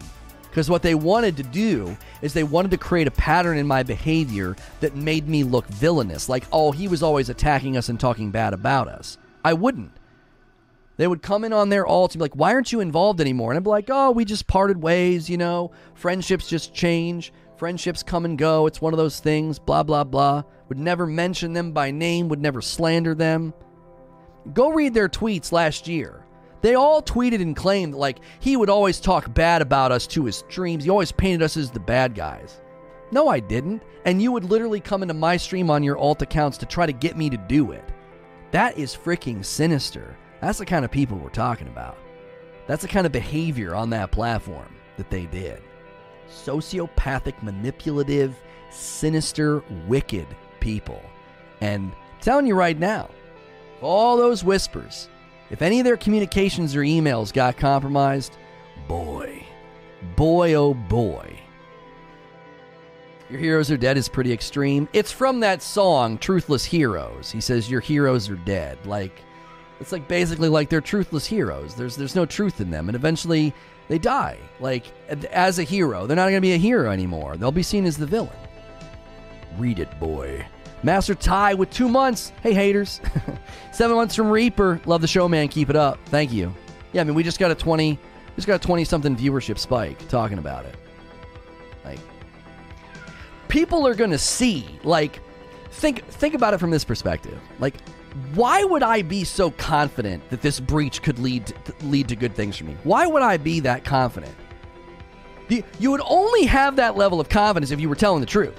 [SPEAKER 1] Because what they wanted to do is they wanted to create a pattern in my behavior that made me look villainous. Like, oh, he was always attacking us and talking bad about us. I wouldn't. They would come in on their alt and be like, why aren't you involved anymore? And I'd be like, oh, we just parted ways, you know, friendships just change. Friendships come and go. It's one of those things, blah, blah, blah. Would never mention them by name, would never slander them. Go read their tweets last year. They all tweeted and claimed like he would always talk bad about us to his streams. He always painted us as the bad guys. No, I didn't. And you would literally come into my stream on your alt accounts to try to get me to do it. That is freaking sinister. That's the kind of people we're talking about. That's the kind of behavior on that platform that they did. Sociopathic, manipulative, sinister, wicked people. And I'm telling you right now, all those whispers, if any of their communications or emails got compromised, boy, boy, oh boy. Your heroes are dead is pretty extreme. It's from that song, Truthless Heroes. He says, Your heroes are dead. Like, it's like basically like they're truthless heroes. There's, there's no truth in them. And eventually they die. Like, as a hero. They're not going to be a hero anymore. They'll be seen as the villain. Read it, boy. Master Ty with two months. Hey, haters. Seven months from Reaper. Love the show, man. Keep it up. Thank you. Yeah, I mean, we just got a 20, just got a 20 something viewership spike talking about it. Like, people are going to see, like, think, think about it from this perspective. Like, why would I be so confident that this breach could lead lead to good things for me? Why would I be that confident? You would only have that level of confidence if you were telling the truth.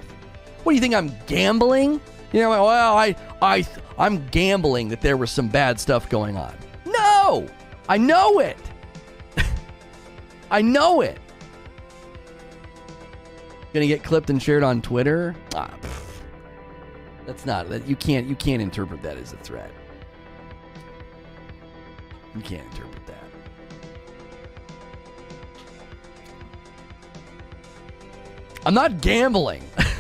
[SPEAKER 1] What do you think? I'm gambling? You know, well, I, I, I'm gambling that there was some bad stuff going on. No, I know it. I know it. Gonna get clipped and shared on Twitter? Ah, that's not that you can't you can't interpret that as a threat. You can't interpret that. I'm not gambling.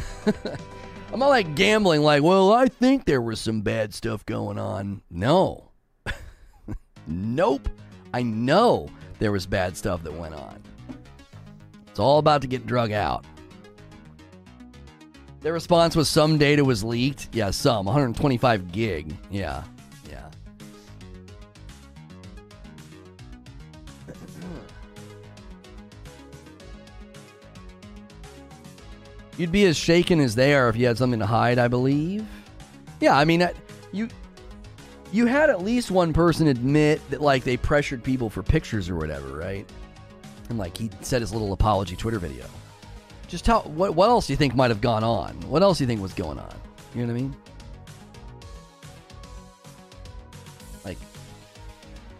[SPEAKER 1] I'm not like gambling, like, well, I think there was some bad stuff going on. No. nope. I know there was bad stuff that went on. It's all about to get drug out. Their response was some data was leaked. Yeah, some. 125 gig. Yeah. You'd be as shaken as they are if you had something to hide, I believe. Yeah, I mean, uh, you you had at least one person admit that like they pressured people for pictures or whatever, right? And like he said his little apology Twitter video. Just how what what else do you think might have gone on? What else do you think was going on? You know what I mean? Like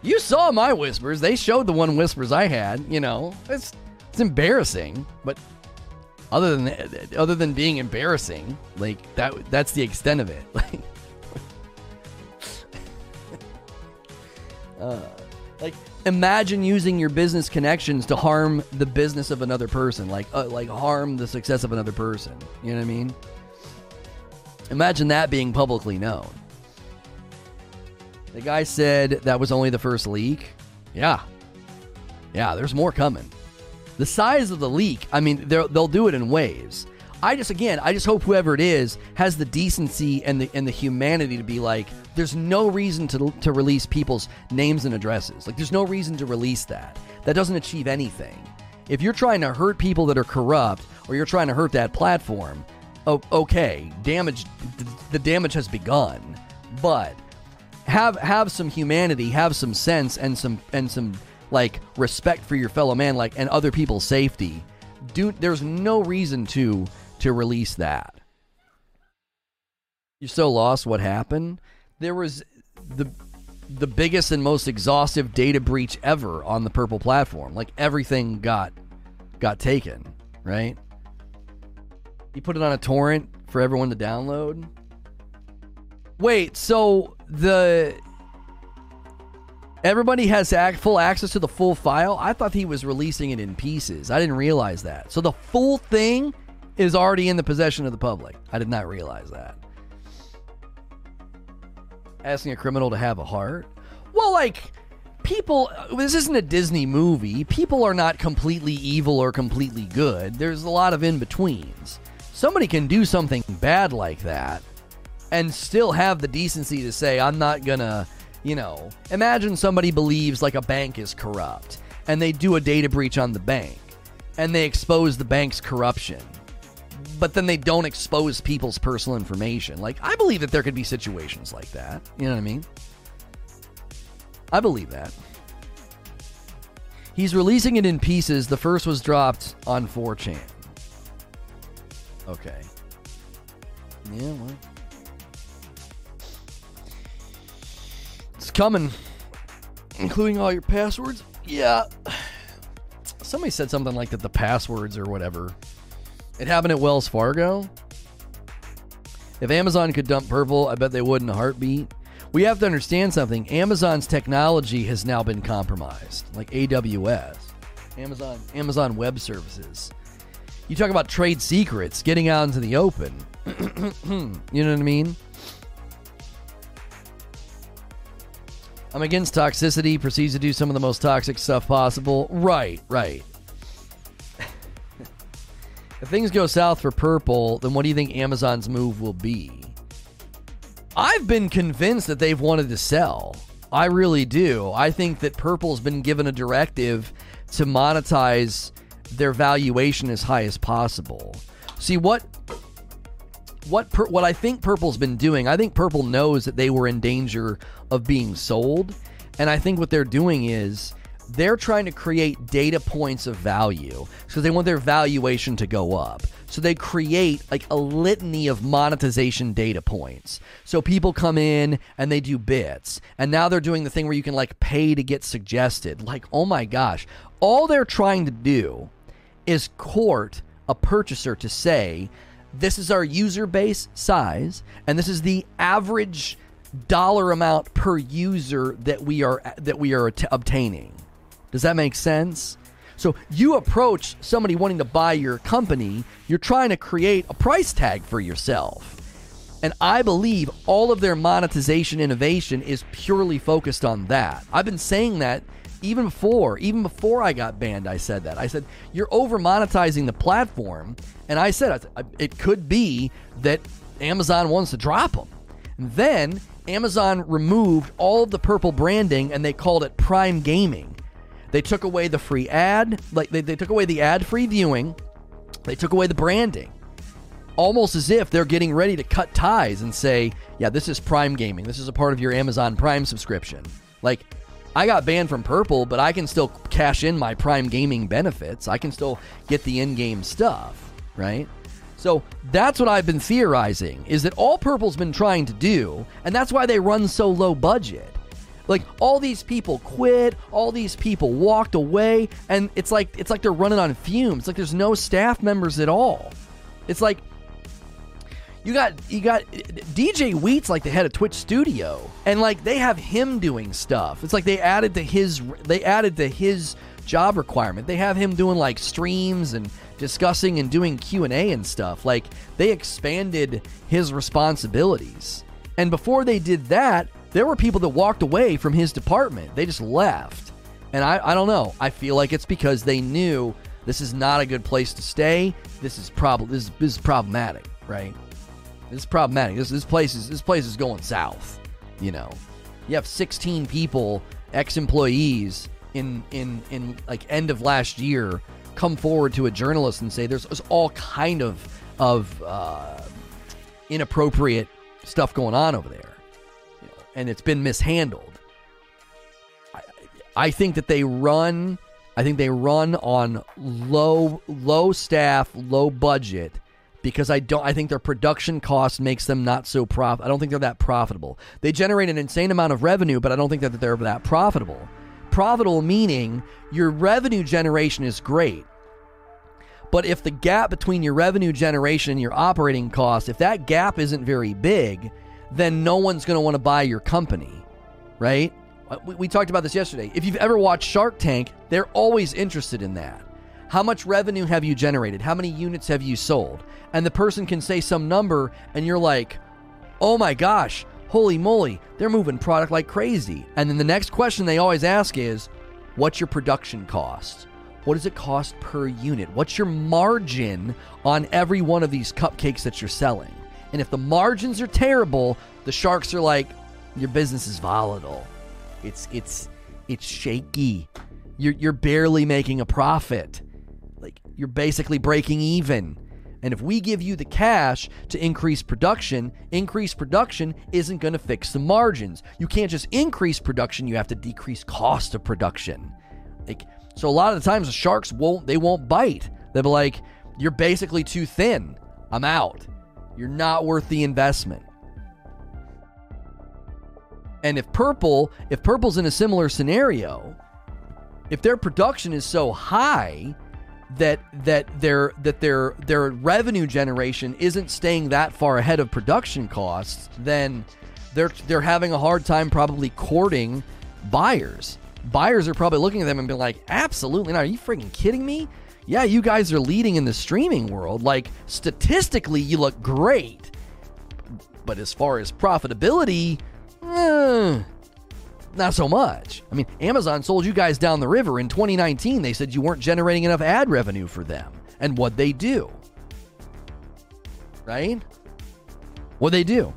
[SPEAKER 1] you saw my whispers. They showed the one whispers I had, you know. It's it's embarrassing, but other than other than being embarrassing, like that that's the extent of it. Like uh, like imagine using your business connections to harm the business of another person, like uh, like harm the success of another person. You know what I mean? Imagine that being publicly known. The guy said that was only the first leak. Yeah. Yeah, there's more coming. The size of the leak, I mean, they'll do it in waves. I just again, I just hope whoever it is has the decency and the and the humanity to be like, there's no reason to to release people's names and addresses. Like, there's no reason to release that. That doesn't achieve anything. If you're trying to hurt people that are corrupt, or you're trying to hurt that platform, oh, okay, damage, the damage has begun. But have have some humanity, have some sense, and some and some like respect for your fellow man, like and other people's safety. Do there's no reason to to release that. You're so lost. What happened? There was the the biggest and most exhaustive data breach ever on the Purple platform. Like everything got got taken, right? You put it on a torrent for everyone to download. Wait, so the everybody has full access to the full file? I thought he was releasing it in pieces. I didn't realize that. So the full thing is already in the possession of the public. I did not realize that. Asking a criminal to have a heart? Well, like, people, this isn't a Disney movie. People are not completely evil or completely good. There's a lot of in betweens. Somebody can do something bad like that and still have the decency to say, I'm not gonna, you know, imagine somebody believes like a bank is corrupt and they do a data breach on the bank and they expose the bank's corruption but then they don't expose people's personal information. Like, I believe that there could be situations like that. You know what I mean? I believe that. He's releasing it in pieces. The first was dropped on 4chan. Okay. Yeah, well. Coming. Including all your passwords? Yeah. Somebody said something like that the passwords or whatever it happened at Wells Fargo. If Amazon could dump purple, I bet they would in a heartbeat. We have to understand something. Amazon's technology has now been compromised, like AWS, Amazon, Amazon Web Services. You talk about trade secrets getting out into the open. you know what I mean? I'm against toxicity, proceeds to do some of the most toxic stuff possible. Right, right. If things go south for purple, then what do you think Amazon's move will be? I've been convinced that they've wanted to sell. I really do. I think that purple's been given a directive to monetize their valuation as high as possible. See what what per, what I think Purple's been doing. I think Purple knows that they were in danger of being sold, and I think what they're doing is they're trying to create data points of value so they want their valuation to go up. So they create like a litany of monetization data points. So people come in and they do bits. And now they're doing the thing where you can like pay to get suggested. Like, oh my gosh. All they're trying to do is court a purchaser to say, this is our user base size, and this is the average dollar amount per user that we are that we are t- obtaining. Does that make sense? So you approach somebody wanting to buy your company, you're trying to create a price tag for yourself. And I believe all of their monetization innovation is purely focused on that. I've been saying that even before, even before I got banned, I said that. I said, you're over monetizing the platform. And I said, it could be that Amazon wants to drop them. And then Amazon removed all of the purple branding and they called it Prime Gaming. They took away the free ad, like they, they took away the ad free viewing. They took away the branding. almost as if they're getting ready to cut ties and say, yeah, this is Prime Gaming. This is a part of your Amazon Prime subscription. Like, I got banned from Purple, but I can still cash in my Prime Gaming benefits. I can still get the in game stuff, right? So that's what I've been theorizing is that all Purple's been trying to do, and that's why they run so low budget. Like all these people quit, all these people walked away, and it's like it's like they're running on fumes. Like there's no staff members at all. It's like you got you got DJ Wheat's like the head of Twitch Studio, and like they have him doing stuff. It's like they added to his they added to his job requirement. They have him doing like streams and discussing and doing Q and A and stuff. Like they expanded his responsibilities. And before they did that, there were people that walked away from his department. They just left. And I, I don't know. I feel like it's because they knew this is not a good place to stay. This is prob- this, this is problematic, right? Is problematic. This this place is this place is going south. You know, you have 16 people, ex-employees, in in in like end of last year, come forward to a journalist and say there's, there's all kind of of uh, inappropriate stuff going on over there, you know, and it's been mishandled. I, I think that they run. I think they run on low low staff, low budget because I don't I think their production cost makes them not so prof I don't think they're that profitable. They generate an insane amount of revenue, but I don't think that they're that profitable. Profitable meaning your revenue generation is great. But if the gap between your revenue generation and your operating costs, if that gap isn't very big, then no one's going to want to buy your company, right? Uh, we, we talked about this yesterday. If you've ever watched Shark Tank, they're always interested in that. How much revenue have you generated? How many units have you sold? and the person can say some number and you're like, oh my gosh, holy moly, they're moving product like crazy. And then the next question they always ask is, what's your production cost? What does it cost per unit? What's your margin on every one of these cupcakes that you're selling? And if the margins are terrible, the sharks are like, your business is volatile. It's it's it's shaky. You're you're barely making a profit. You're basically breaking even. And if we give you the cash to increase production, increased production isn't going to fix the margins. You can't just increase production, you have to decrease cost of production. Like so a lot of the times the sharks won't they won't bite. They'll be like, "You're basically too thin. I'm out. You're not worth the investment." And if purple, if purple's in a similar scenario, if their production is so high that that their that their their revenue generation isn't staying that far ahead of production costs, then they're they're having a hard time probably courting buyers. Buyers are probably looking at them and being like, "Absolutely not! Are you freaking kidding me? Yeah, you guys are leading in the streaming world. Like statistically, you look great, but as far as profitability, eh, not so much. I mean, Amazon sold you guys down the river in 2019. They said you weren't generating enough ad revenue for them. And what they do? Right? What they do?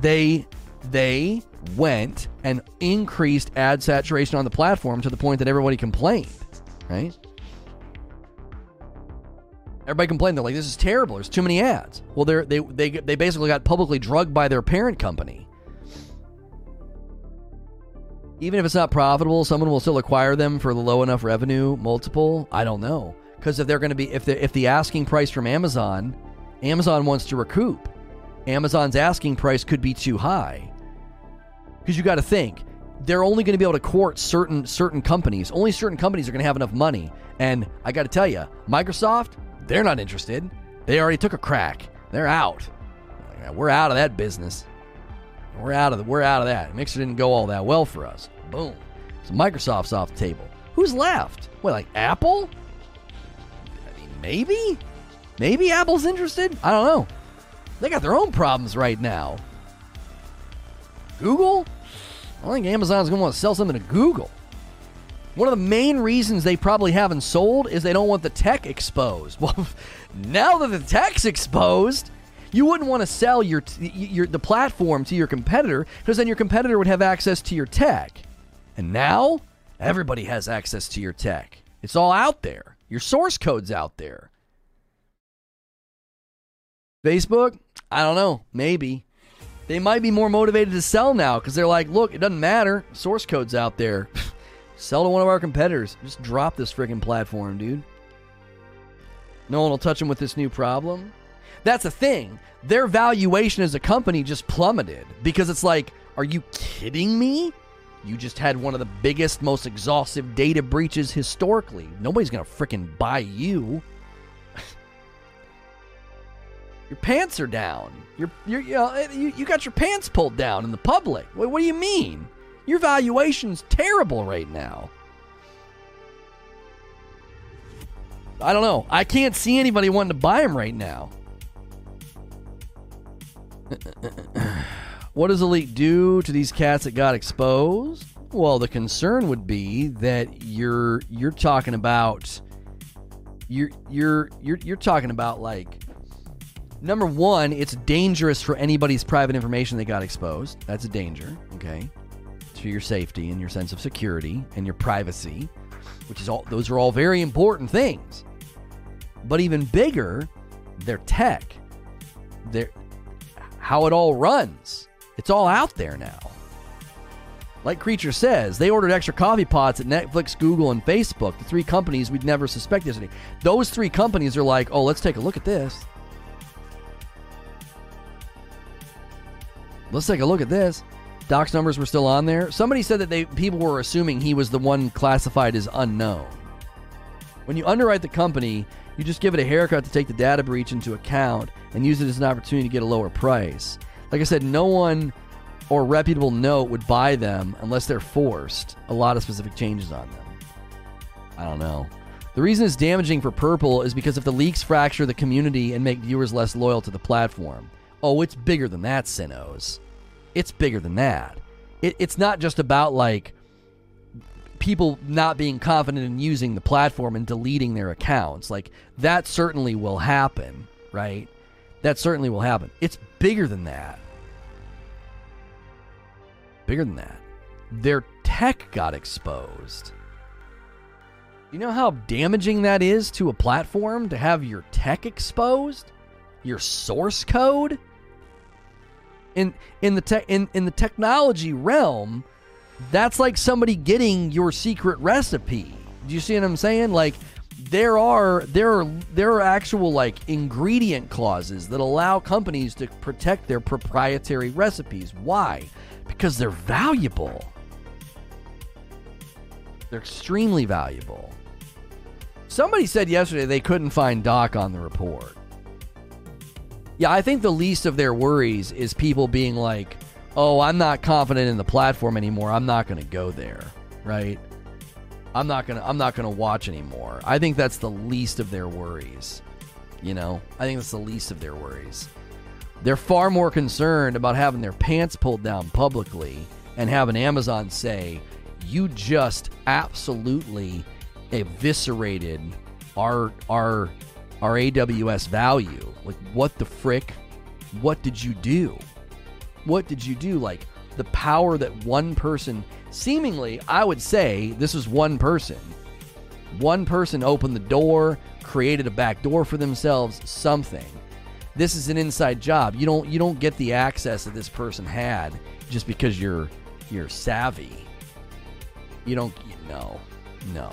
[SPEAKER 1] They they went and increased ad saturation on the platform to the point that everybody complained, right? Everybody complained. They're like, "This is terrible. There's too many ads." Well, they they they they basically got publicly drugged by their parent company even if it's not profitable, someone will still acquire them for the low enough revenue multiple. I don't know because if they're going to be if the if the asking price from Amazon, Amazon wants to recoup. Amazon's asking price could be too high because you got to think they're only going to be able to court certain certain companies. Only certain companies are going to have enough money. And I got to tell you, Microsoft, they're not interested. They already took a crack. They're out. We're out of that business. We're out of the, we're out of that. Mixer didn't go all that well for us. Boom. So Microsoft's off the table. Who's left? What, like Apple? I mean, maybe? Maybe Apple's interested? I don't know. They got their own problems right now. Google? I think Amazon's going to want to sell something to Google. One of the main reasons they probably haven't sold is they don't want the tech exposed. Well, now that the tech's exposed, you wouldn't want to sell your, your the platform to your competitor because then your competitor would have access to your tech. And now everybody has access to your tech. It's all out there. Your source code's out there. Facebook, I don't know, maybe. They might be more motivated to sell now because they're like, look, it doesn't matter. Source code's out there. Sell to one of our competitors. Just drop this freaking platform, dude. No one will touch them with this new problem. That's the thing. Their valuation as a company just plummeted because it's like, are you kidding me? You just had one of the biggest, most exhaustive data breaches historically. Nobody's going to freaking buy you. your pants are down. You're, you're, you, know, eh, you, you got your pants pulled down in the public. What, what do you mean? Your valuation's terrible right now. I don't know. I can't see anybody wanting to buy them right now. what does Elite do to these cats that got exposed? Well, the concern would be that you're you're talking about you're you're you're you're talking about like number one, it's dangerous for anybody's private information that got exposed. That's a danger. Okay, to your safety and your sense of security and your privacy, which is all those are all very important things. But even bigger, their tech, their how it all runs. It's all out there now. Like Creature says, they ordered extra coffee pots at Netflix, Google, and Facebook, the three companies we'd never suspected. Those three companies are like, oh, let's take a look at this. Let's take a look at this. Doc's numbers were still on there. Somebody said that they people were assuming he was the one classified as unknown. When you underwrite the company, you just give it a haircut to take the data breach into account and use it as an opportunity to get a lower price. Like I said, no one or reputable note would buy them unless they're forced a lot of specific changes on them. I don't know. The reason it's damaging for Purple is because if the leaks fracture the community and make viewers less loyal to the platform. Oh, it's bigger than that, Sinos. It's bigger than that. It, it's not just about like people not being confident in using the platform and deleting their accounts. Like that certainly will happen, right? That certainly will happen. It's bigger than that. Bigger than that. Their tech got exposed. You know how damaging that is to a platform to have your tech exposed? Your source code? In in the tech in, in the technology realm, that's like somebody getting your secret recipe. Do you see what I'm saying? Like there are there are there are actual like ingredient clauses that allow companies to protect their proprietary recipes. Why? Because they're valuable. They're extremely valuable. Somebody said yesterday they couldn't find Doc on the report. Yeah, I think the least of their worries is people being like, oh, I'm not confident in the platform anymore. I'm not going to go there, right? I'm not going to I'm not going to watch anymore. I think that's the least of their worries. You know? I think that's the least of their worries. They're far more concerned about having their pants pulled down publicly and having Amazon say, "You just absolutely eviscerated our our our AWS value. Like what the frick? What did you do?" what did you do? Like the power that one person, seemingly, I would say this was one person. One person opened the door, created a back door for themselves, something. This is an inside job. You don't you don't get the access that this person had just because you're you're savvy. You don't no. No.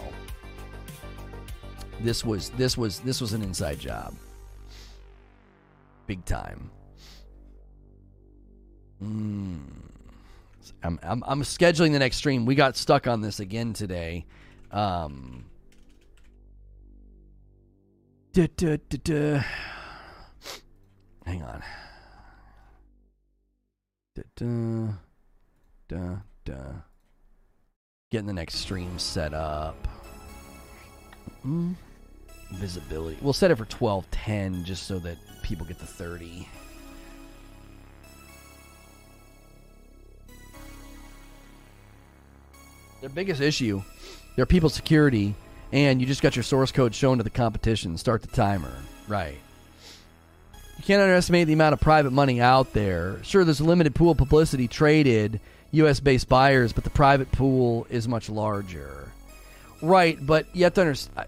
[SPEAKER 1] This was this was this was an inside job. Big time. Mm. I'm, I'm, I'm scheduling the next stream. We got stuck on this again today. Um, duh, duh, duh, Hang on. Duh, duh, duh, Getting the next stream set up. Mm. Visibility. We'll set it for 1210 just so that people get the 30. Their biggest issue, their people's security, and you just got your source code shown to the competition. Start the timer. Right. You can't underestimate the amount of private money out there. Sure, there's a limited pool of publicity traded U.S. based buyers, but the private pool is much larger. Right, but you have to understand.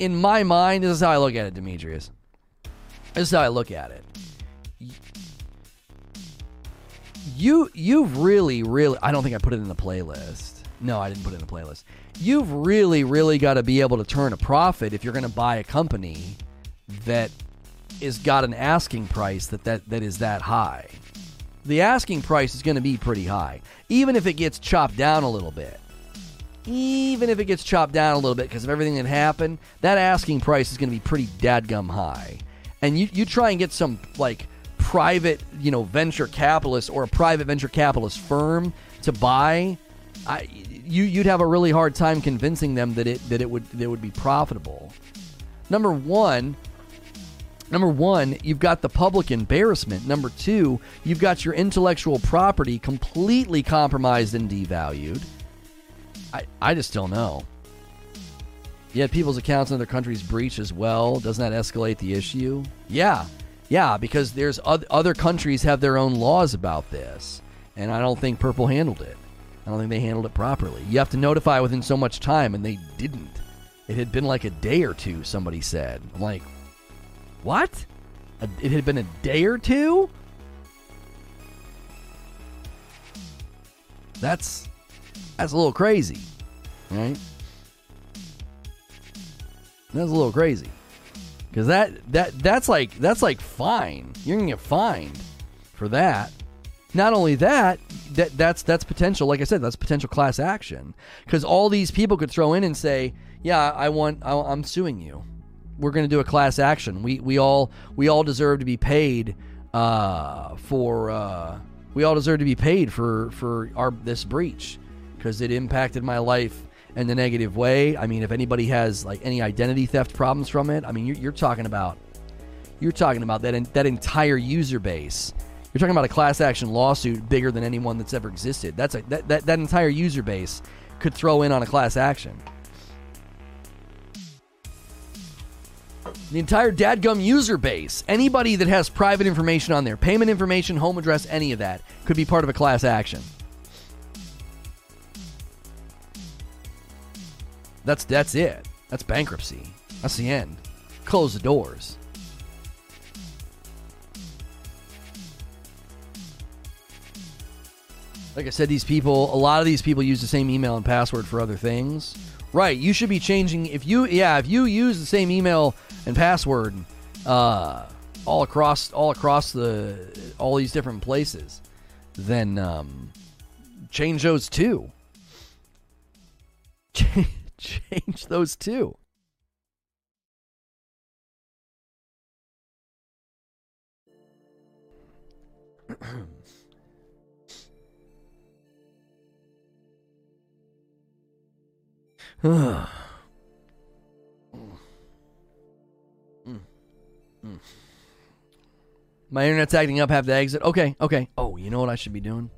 [SPEAKER 1] In my mind, this is how I look at it, Demetrius. This is how I look at it. You you've really really I don't think I put it in the playlist. No, I didn't put it in the playlist. You've really really got to be able to turn a profit if you're going to buy a company that is got an asking price that that, that is that high. The asking price is going to be pretty high, even if it gets chopped down a little bit. Even if it gets chopped down a little bit because of everything that happened, that asking price is going to be pretty dadgum high. And you, you try and get some like private, you know, venture capitalist or a private venture capitalist firm to buy, I, you you'd have a really hard time convincing them that it that it would that it would be profitable. Number one, Number one, you've got the public embarrassment. Number two, you've got your intellectual property completely compromised and devalued. I, I just don't know. Yet people's accounts in other countries breach as well. Doesn't that escalate the issue? Yeah. Yeah, because there's other countries have their own laws about this. And I don't think Purple handled it. I don't think they handled it properly. You have to notify within so much time, and they didn't. It had been like a day or two, somebody said. I'm like, what? It had been a day or two? That's that's a little crazy, right? That's a little crazy. Cuz that that that's like that's like fine. You're to get fined for that. Not only that, that that's that's potential, like I said, that's potential class action cuz all these people could throw in and say, "Yeah, I want I, I'm suing you." We're going to do a class action. We we all we all deserve to be paid uh, for uh, we all deserve to be paid for for our this breach because it impacted my life in the negative way. I mean, if anybody has like any identity theft problems from it, I mean, you're, you're talking about you're talking about that that entire user base. You're talking about a class action lawsuit bigger than anyone that's ever existed. That's a that, that, that entire user base could throw in on a class action. The entire dadgum user base, anybody that has private information on there, payment information, home address, any of that, could be part of a class action. That's that's it. That's bankruptcy. That's the end. Close the doors. Like I said, these people, a lot of these people use the same email and password for other things. Right. You should be changing if you yeah, if you use the same email and password uh, all across all across the all these different places, then um, change those too. change those too. My internet's acting up. Have to exit. Okay, okay. Oh, you know what I should be doing?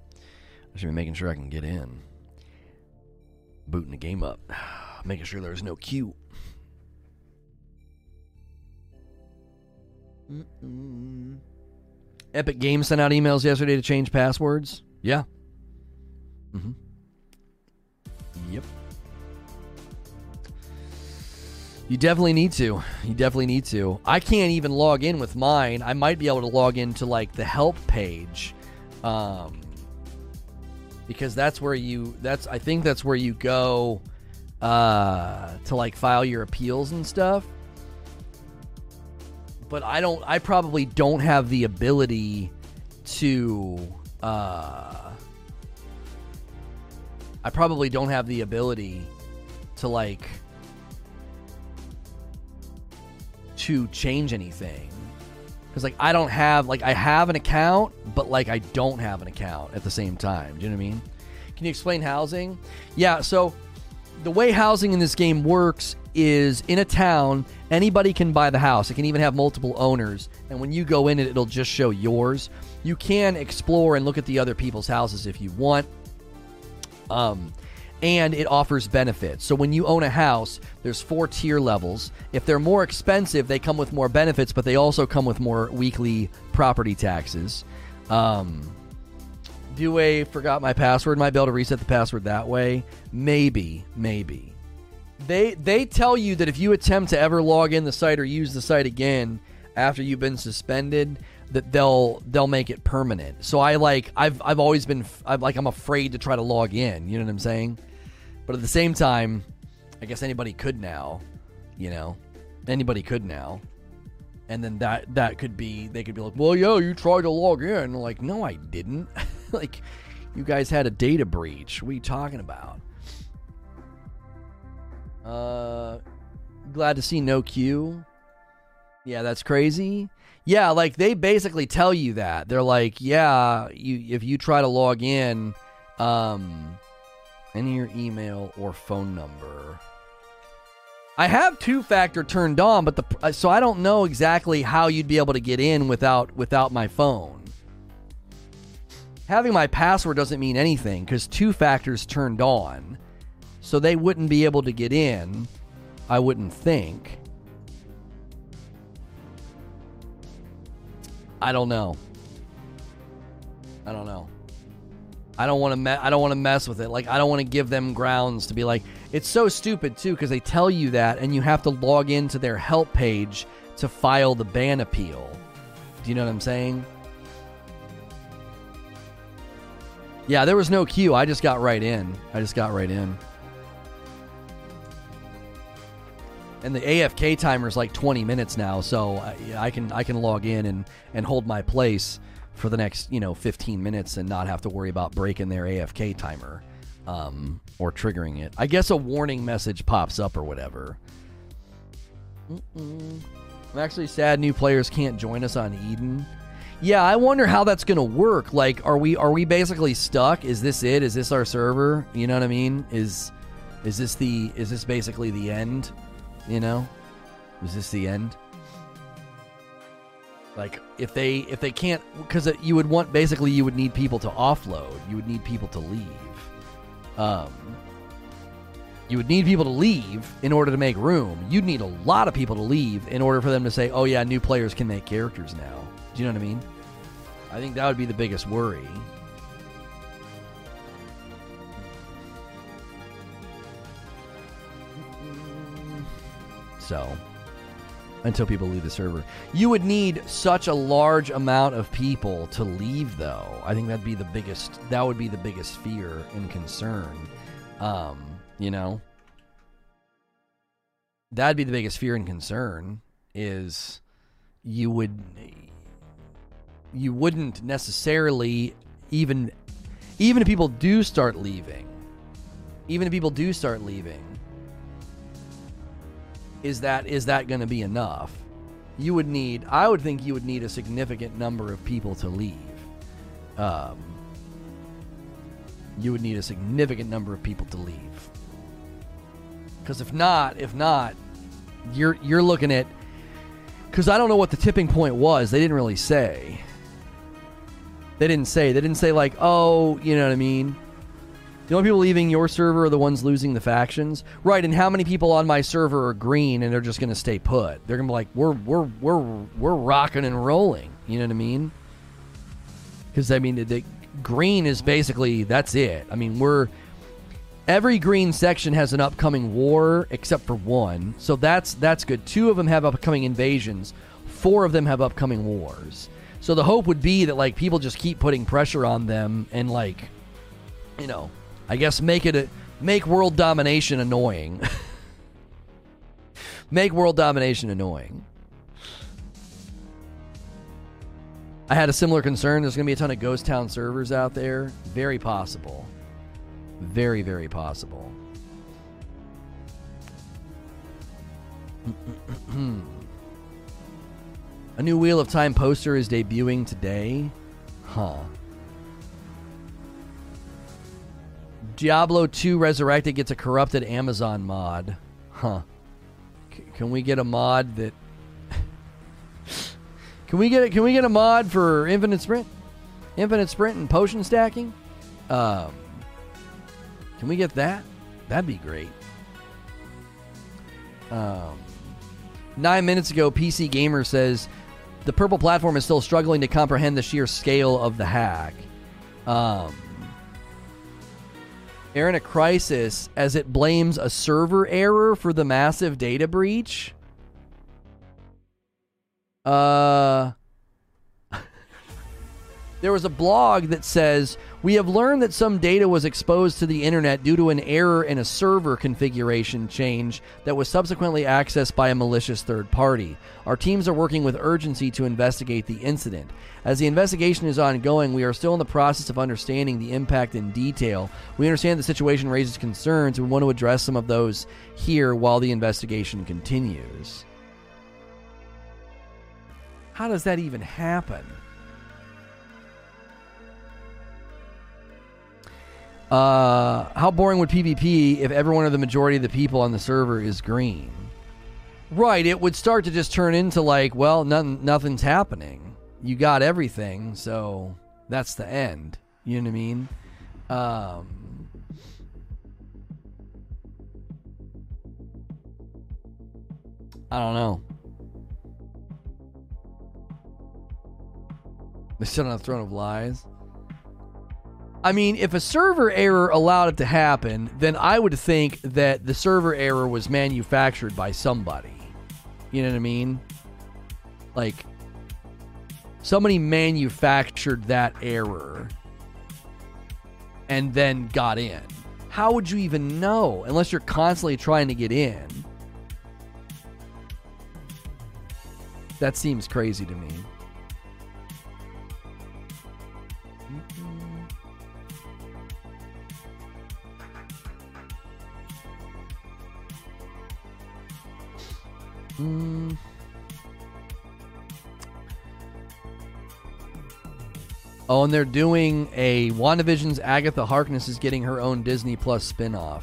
[SPEAKER 1] I should be making sure I can get in. Booting the game up. Making sure there's no queue. Mm-mm. Epic Games sent out emails yesterday to change passwords. Yeah. Mm-hmm. Yep. You definitely need to. You definitely need to. I can't even log in with mine. I might be able to log into like the help page. Um because that's where you that's I think that's where you go uh to like file your appeals and stuff. But I don't I probably don't have the ability to uh I probably don't have the ability to like to change anything because like I don't have like I have an account, but like I don't have an account at the same time. Do you know what I mean? Can you explain housing? Yeah, so the way housing in this game works is in a town, anybody can buy the house. It can even have multiple owners, and when you go in it, it'll just show yours. You can explore and look at the other people's houses if you want. Um, and it offers benefits. So when you own a house, there's four tier levels. If they're more expensive, they come with more benefits, but they also come with more weekly property taxes. Um, do a forgot my password? Might be able to reset the password that way. Maybe, maybe. They they tell you that if you attempt to ever log in the site or use the site again after you've been suspended, that they'll they'll make it permanent. So I like I've I've always been I'm like I'm afraid to try to log in. You know what I'm saying? But at the same time, I guess anybody could now. You know, anybody could now. And then that that could be they could be like, well, yeah, you tried to log in. like, no, I didn't. like, you guys had a data breach. What are you talking about? Uh, glad to see no queue. Yeah, that's crazy. Yeah, like they basically tell you that. They're like, yeah, you if you try to log in, um enter your email or phone number. I have two factor turned on, but the uh, so I don't know exactly how you'd be able to get in without without my phone. Having my password doesn't mean anything cuz two factors turned on. So they wouldn't be able to get in, I wouldn't think. I don't know. I don't know. I don't want to. Me- I don't want to mess with it. Like I don't want to give them grounds to be like. It's so stupid too because they tell you that, and you have to log into their help page to file the ban appeal. Do you know what I'm saying? Yeah, there was no queue. I just got right in. I just got right in. and the AFK timer is like 20 minutes now, so I, I, can I can log in and and hold my place for the next you know 15 minutes and not have to worry about breaking their AFK timer um, or triggering it. I guess a warning message pops up or whatever. Mm-mm. I'm actually sad new players can't join us on Eden. Yeah, I wonder how that's gonna work. Like, are we are we basically stuck? Is this it? Is this our server? You know what I mean? Is is this the is this basically the end? You know, is this the end? Like if they if they can't because you would want basically you would need people to offload. You would need people to leave. Um, you would need people to leave in order to make room. You'd need a lot of people to leave in order for them to say, "Oh yeah, new players can make characters now." Do you know what I mean? I think that would be the biggest worry. So, until people leave the server, you would need such a large amount of people to leave, though. I think that'd be the biggest. That would be the biggest fear and concern. Um, you know, that'd be the biggest fear and concern is you would you wouldn't necessarily even even if people do start leaving even if people do start leaving is that is that going to be enough? You would need, I would think, you would need a significant number of people to leave. Um, you would need a significant number of people to leave. Because if not, if not, you're you're looking at. Because I don't know what the tipping point was. They didn't really say. They didn't say. They didn't say like, oh, you know what I mean. The only people leaving your server are the ones losing the factions, right? And how many people on my server are green and they're just going to stay put? They're going to be like, we're we're we're we're rocking and rolling. You know what I mean? Because I mean, the, the green is basically that's it. I mean, we're every green section has an upcoming war except for one, so that's that's good. Two of them have upcoming invasions. Four of them have upcoming wars. So the hope would be that like people just keep putting pressure on them and like, you know, I guess make it a, make world domination annoying. make world domination annoying. I had a similar concern. There's going to be a ton of ghost town servers out there. Very possible. Very, very possible. a new Wheel of Time poster is debuting today. Huh. Diablo 2 Resurrected gets a corrupted Amazon mod. Huh. C- can we get a mod that Can we get a, can we get a mod for infinite sprint? Infinite sprint and potion stacking? Um Can we get that? That'd be great. Um 9 minutes ago PC Gamer says the purple platform is still struggling to comprehend the sheer scale of the hack. Um they're in a crisis as it blames a server error for the massive data breach. Uh, there was a blog that says we have learned that some data was exposed to the internet due to an error in a server configuration change that was subsequently accessed by a malicious third party. Our teams are working with urgency to investigate the incident. As the investigation is ongoing, we are still in the process of understanding the impact in detail. We understand the situation raises concerns and we want to address some of those here while the investigation continues. How does that even happen? Uh, how boring would PvP if everyone or the majority of the people on the server is green? Right, it would start to just turn into like, well, nothing, nothing's happening. You got everything, so that's the end. You know what I mean? Um, I don't know. They sit on a throne of lies. I mean, if a server error allowed it to happen, then I would think that the server error was manufactured by somebody. You know what I mean? Like, somebody manufactured that error and then got in. How would you even know unless you're constantly trying to get in? That seems crazy to me. Mm. Oh, and they're doing a WandaVision's Agatha Harkness is getting her own Disney Plus spinoff.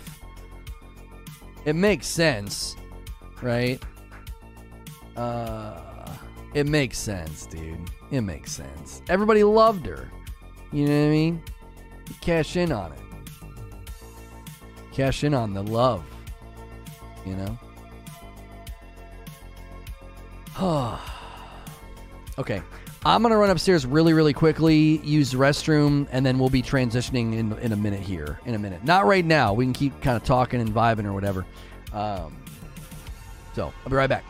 [SPEAKER 1] It makes sense, right? Uh, it makes sense, dude. It makes sense. Everybody loved her. You know what I mean? Cash in on it. Cash in on the love. You know? okay. I'm going to run upstairs really, really quickly, use the restroom, and then we'll be transitioning in, in a minute here. In a minute. Not right now. We can keep kind of talking and vibing or whatever. Um, so I'll be right back.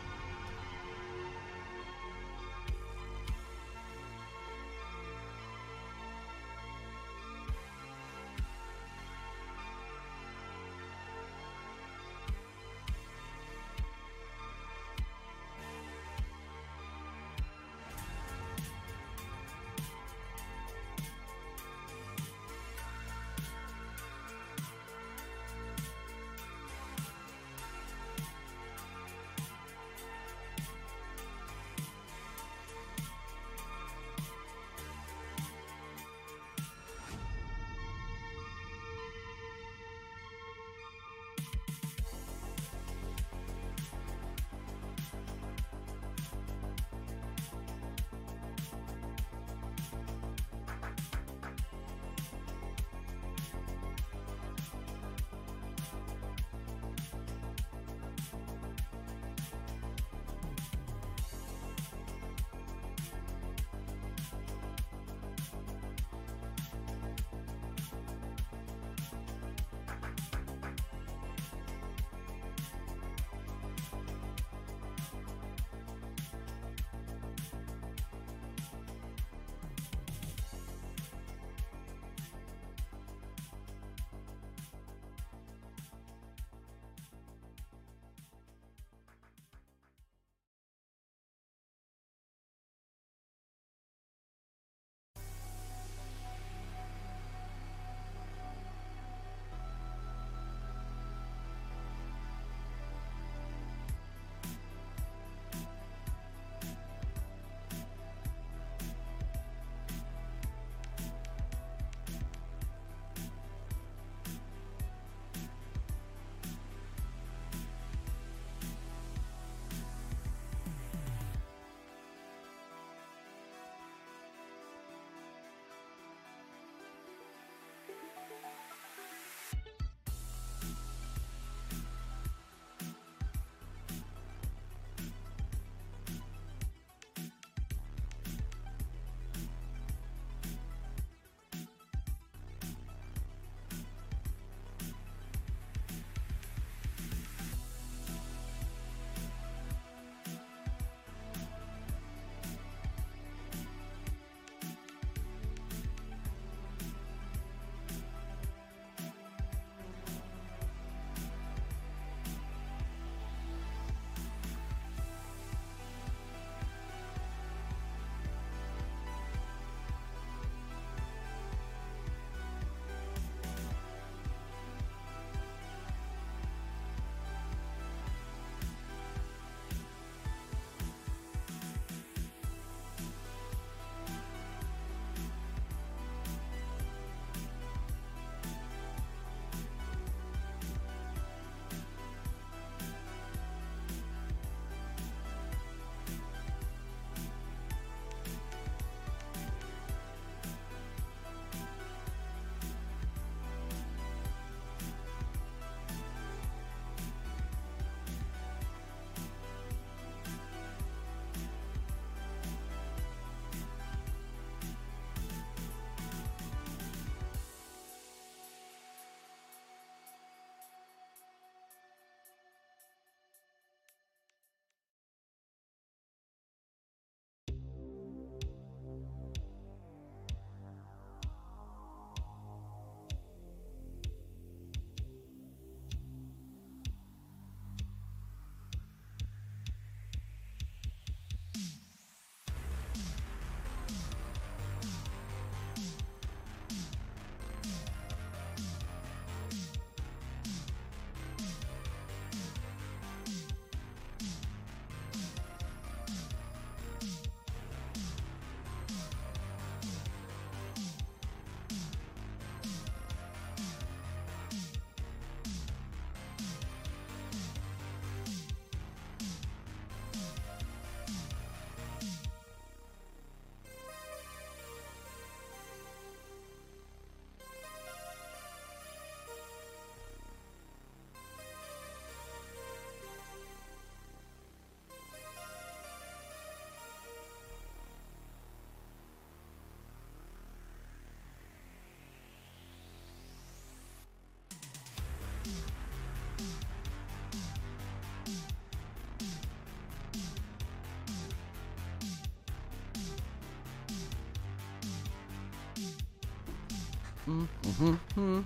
[SPEAKER 1] Mm-hmm.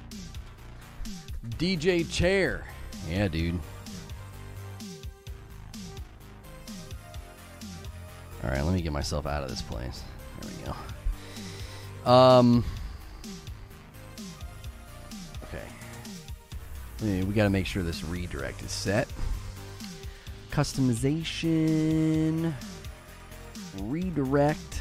[SPEAKER 1] DJ Chair. Yeah, dude. All right, let me get myself out of this place. There we go. Um. Okay. We got to make sure this redirect is set. Customization. Redirect.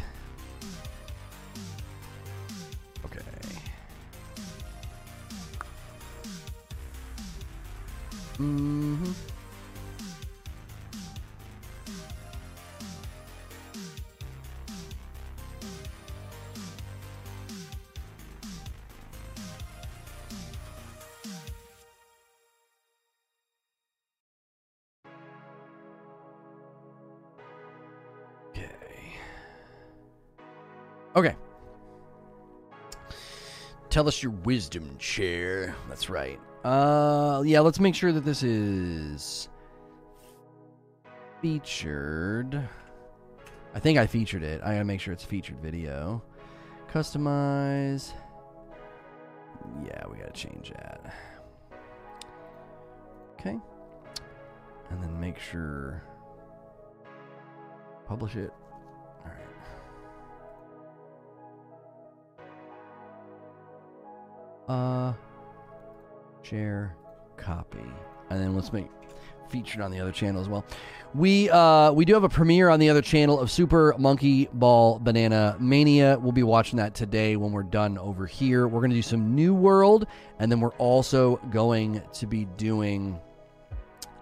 [SPEAKER 1] Your wisdom, chair. That's right. Uh, yeah. Let's make sure that this is featured. I think I featured it. I gotta make sure it's featured video. Customize. Yeah, we gotta change that. Okay. And then make sure. Publish it. Uh, share, copy, and then let's make featured on the other channel as well. We uh we do have a premiere on the other channel of Super Monkey Ball Banana Mania. We'll be watching that today when we're done over here. We're gonna do some New World, and then we're also going to be doing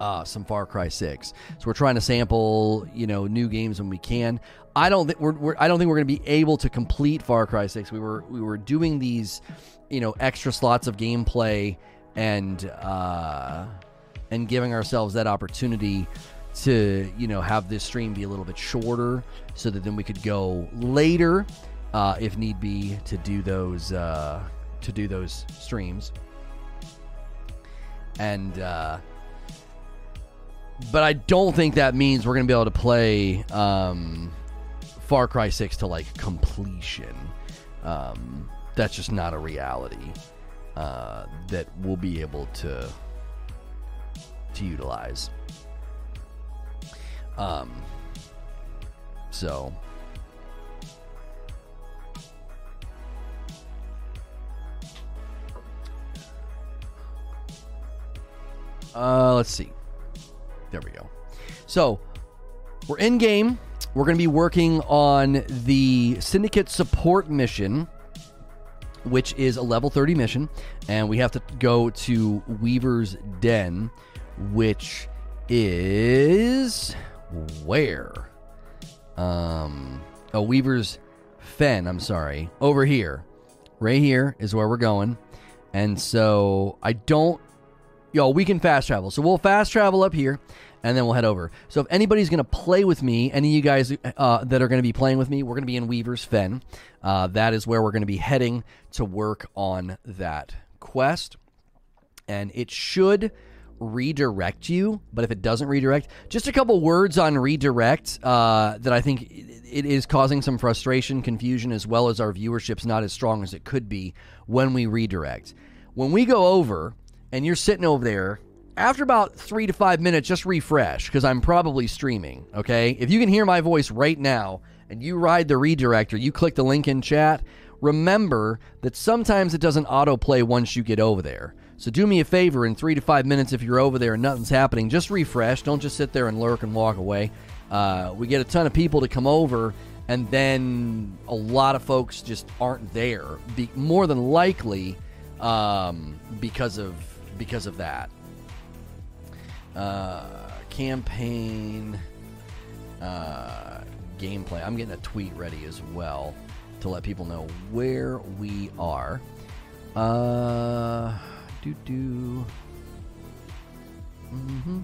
[SPEAKER 1] uh, some Far Cry Six. So we're trying to sample, you know, new games when we can. I don't think we're, we're I don't think we're going to be able to complete Far Cry Six. We were we were doing these, you know, extra slots of gameplay and uh, and giving ourselves that opportunity to you know have this stream be a little bit shorter, so that then we could go later, uh, if need be, to do those uh, to do those streams. And uh, but I don't think that means we're to be able to play um, Far Cry 6 to like completion. Um, that's just not a reality uh, that we'll be able to to utilize. Um, so uh, let's see. There we go. So we're in game. We're going to be working on the Syndicate support mission, which is a level 30 mission. And we have to go to Weaver's Den, which is where? Um, oh, Weaver's Fen, I'm sorry. Over here. Right here is where we're going. And so I don't yo, we can fast travel. So we'll fast travel up here, and then we'll head over. So if anybody's going to play with me, any of you guys uh, that are going to be playing with me, we're going to be in Weaver's Fen. Uh, that is where we're going to be heading to work on that quest, and it should redirect you. But if it doesn't redirect, just a couple words on redirect uh, that I think it is causing some frustration, confusion, as well as our viewership's not as strong as it could be when we redirect. When we go over and you're sitting over there, after about three to five minutes, just refresh because I'm probably streaming. Okay. If you can hear my voice right now and you ride the redirect or you click the link in chat, remember that sometimes it doesn't autoplay once you get over there. So do me a favor in three to five minutes if you're over there and nothing's happening, just refresh. Don't just sit there and lurk and walk away. Uh, we get a ton of people to come over, and then a lot of folks just aren't there. Be, more than likely um, because of because of that. Uh, campaign uh, gameplay. I'm getting a tweet ready as well to let people know where we are. Uh, do do. Mm-hmm.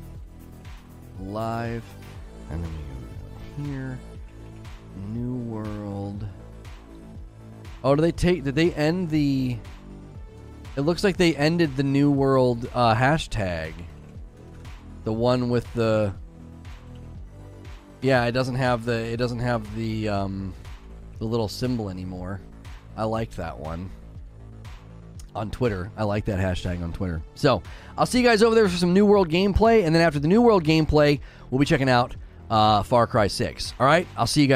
[SPEAKER 1] Live, and then we go here. New World. Oh, do they take? Did they end the? It looks like they ended the New World uh, hashtag. The one with the. Yeah, it doesn't have the. It doesn't have the um, the little symbol anymore. I liked that one. on Twitter. I like that hashtag on Twitter. So I'll see you guys over there for some New World gameplay, and then after the New World gameplay, we'll be checking out uh, Far Cry 6. All right, I'll see you guys.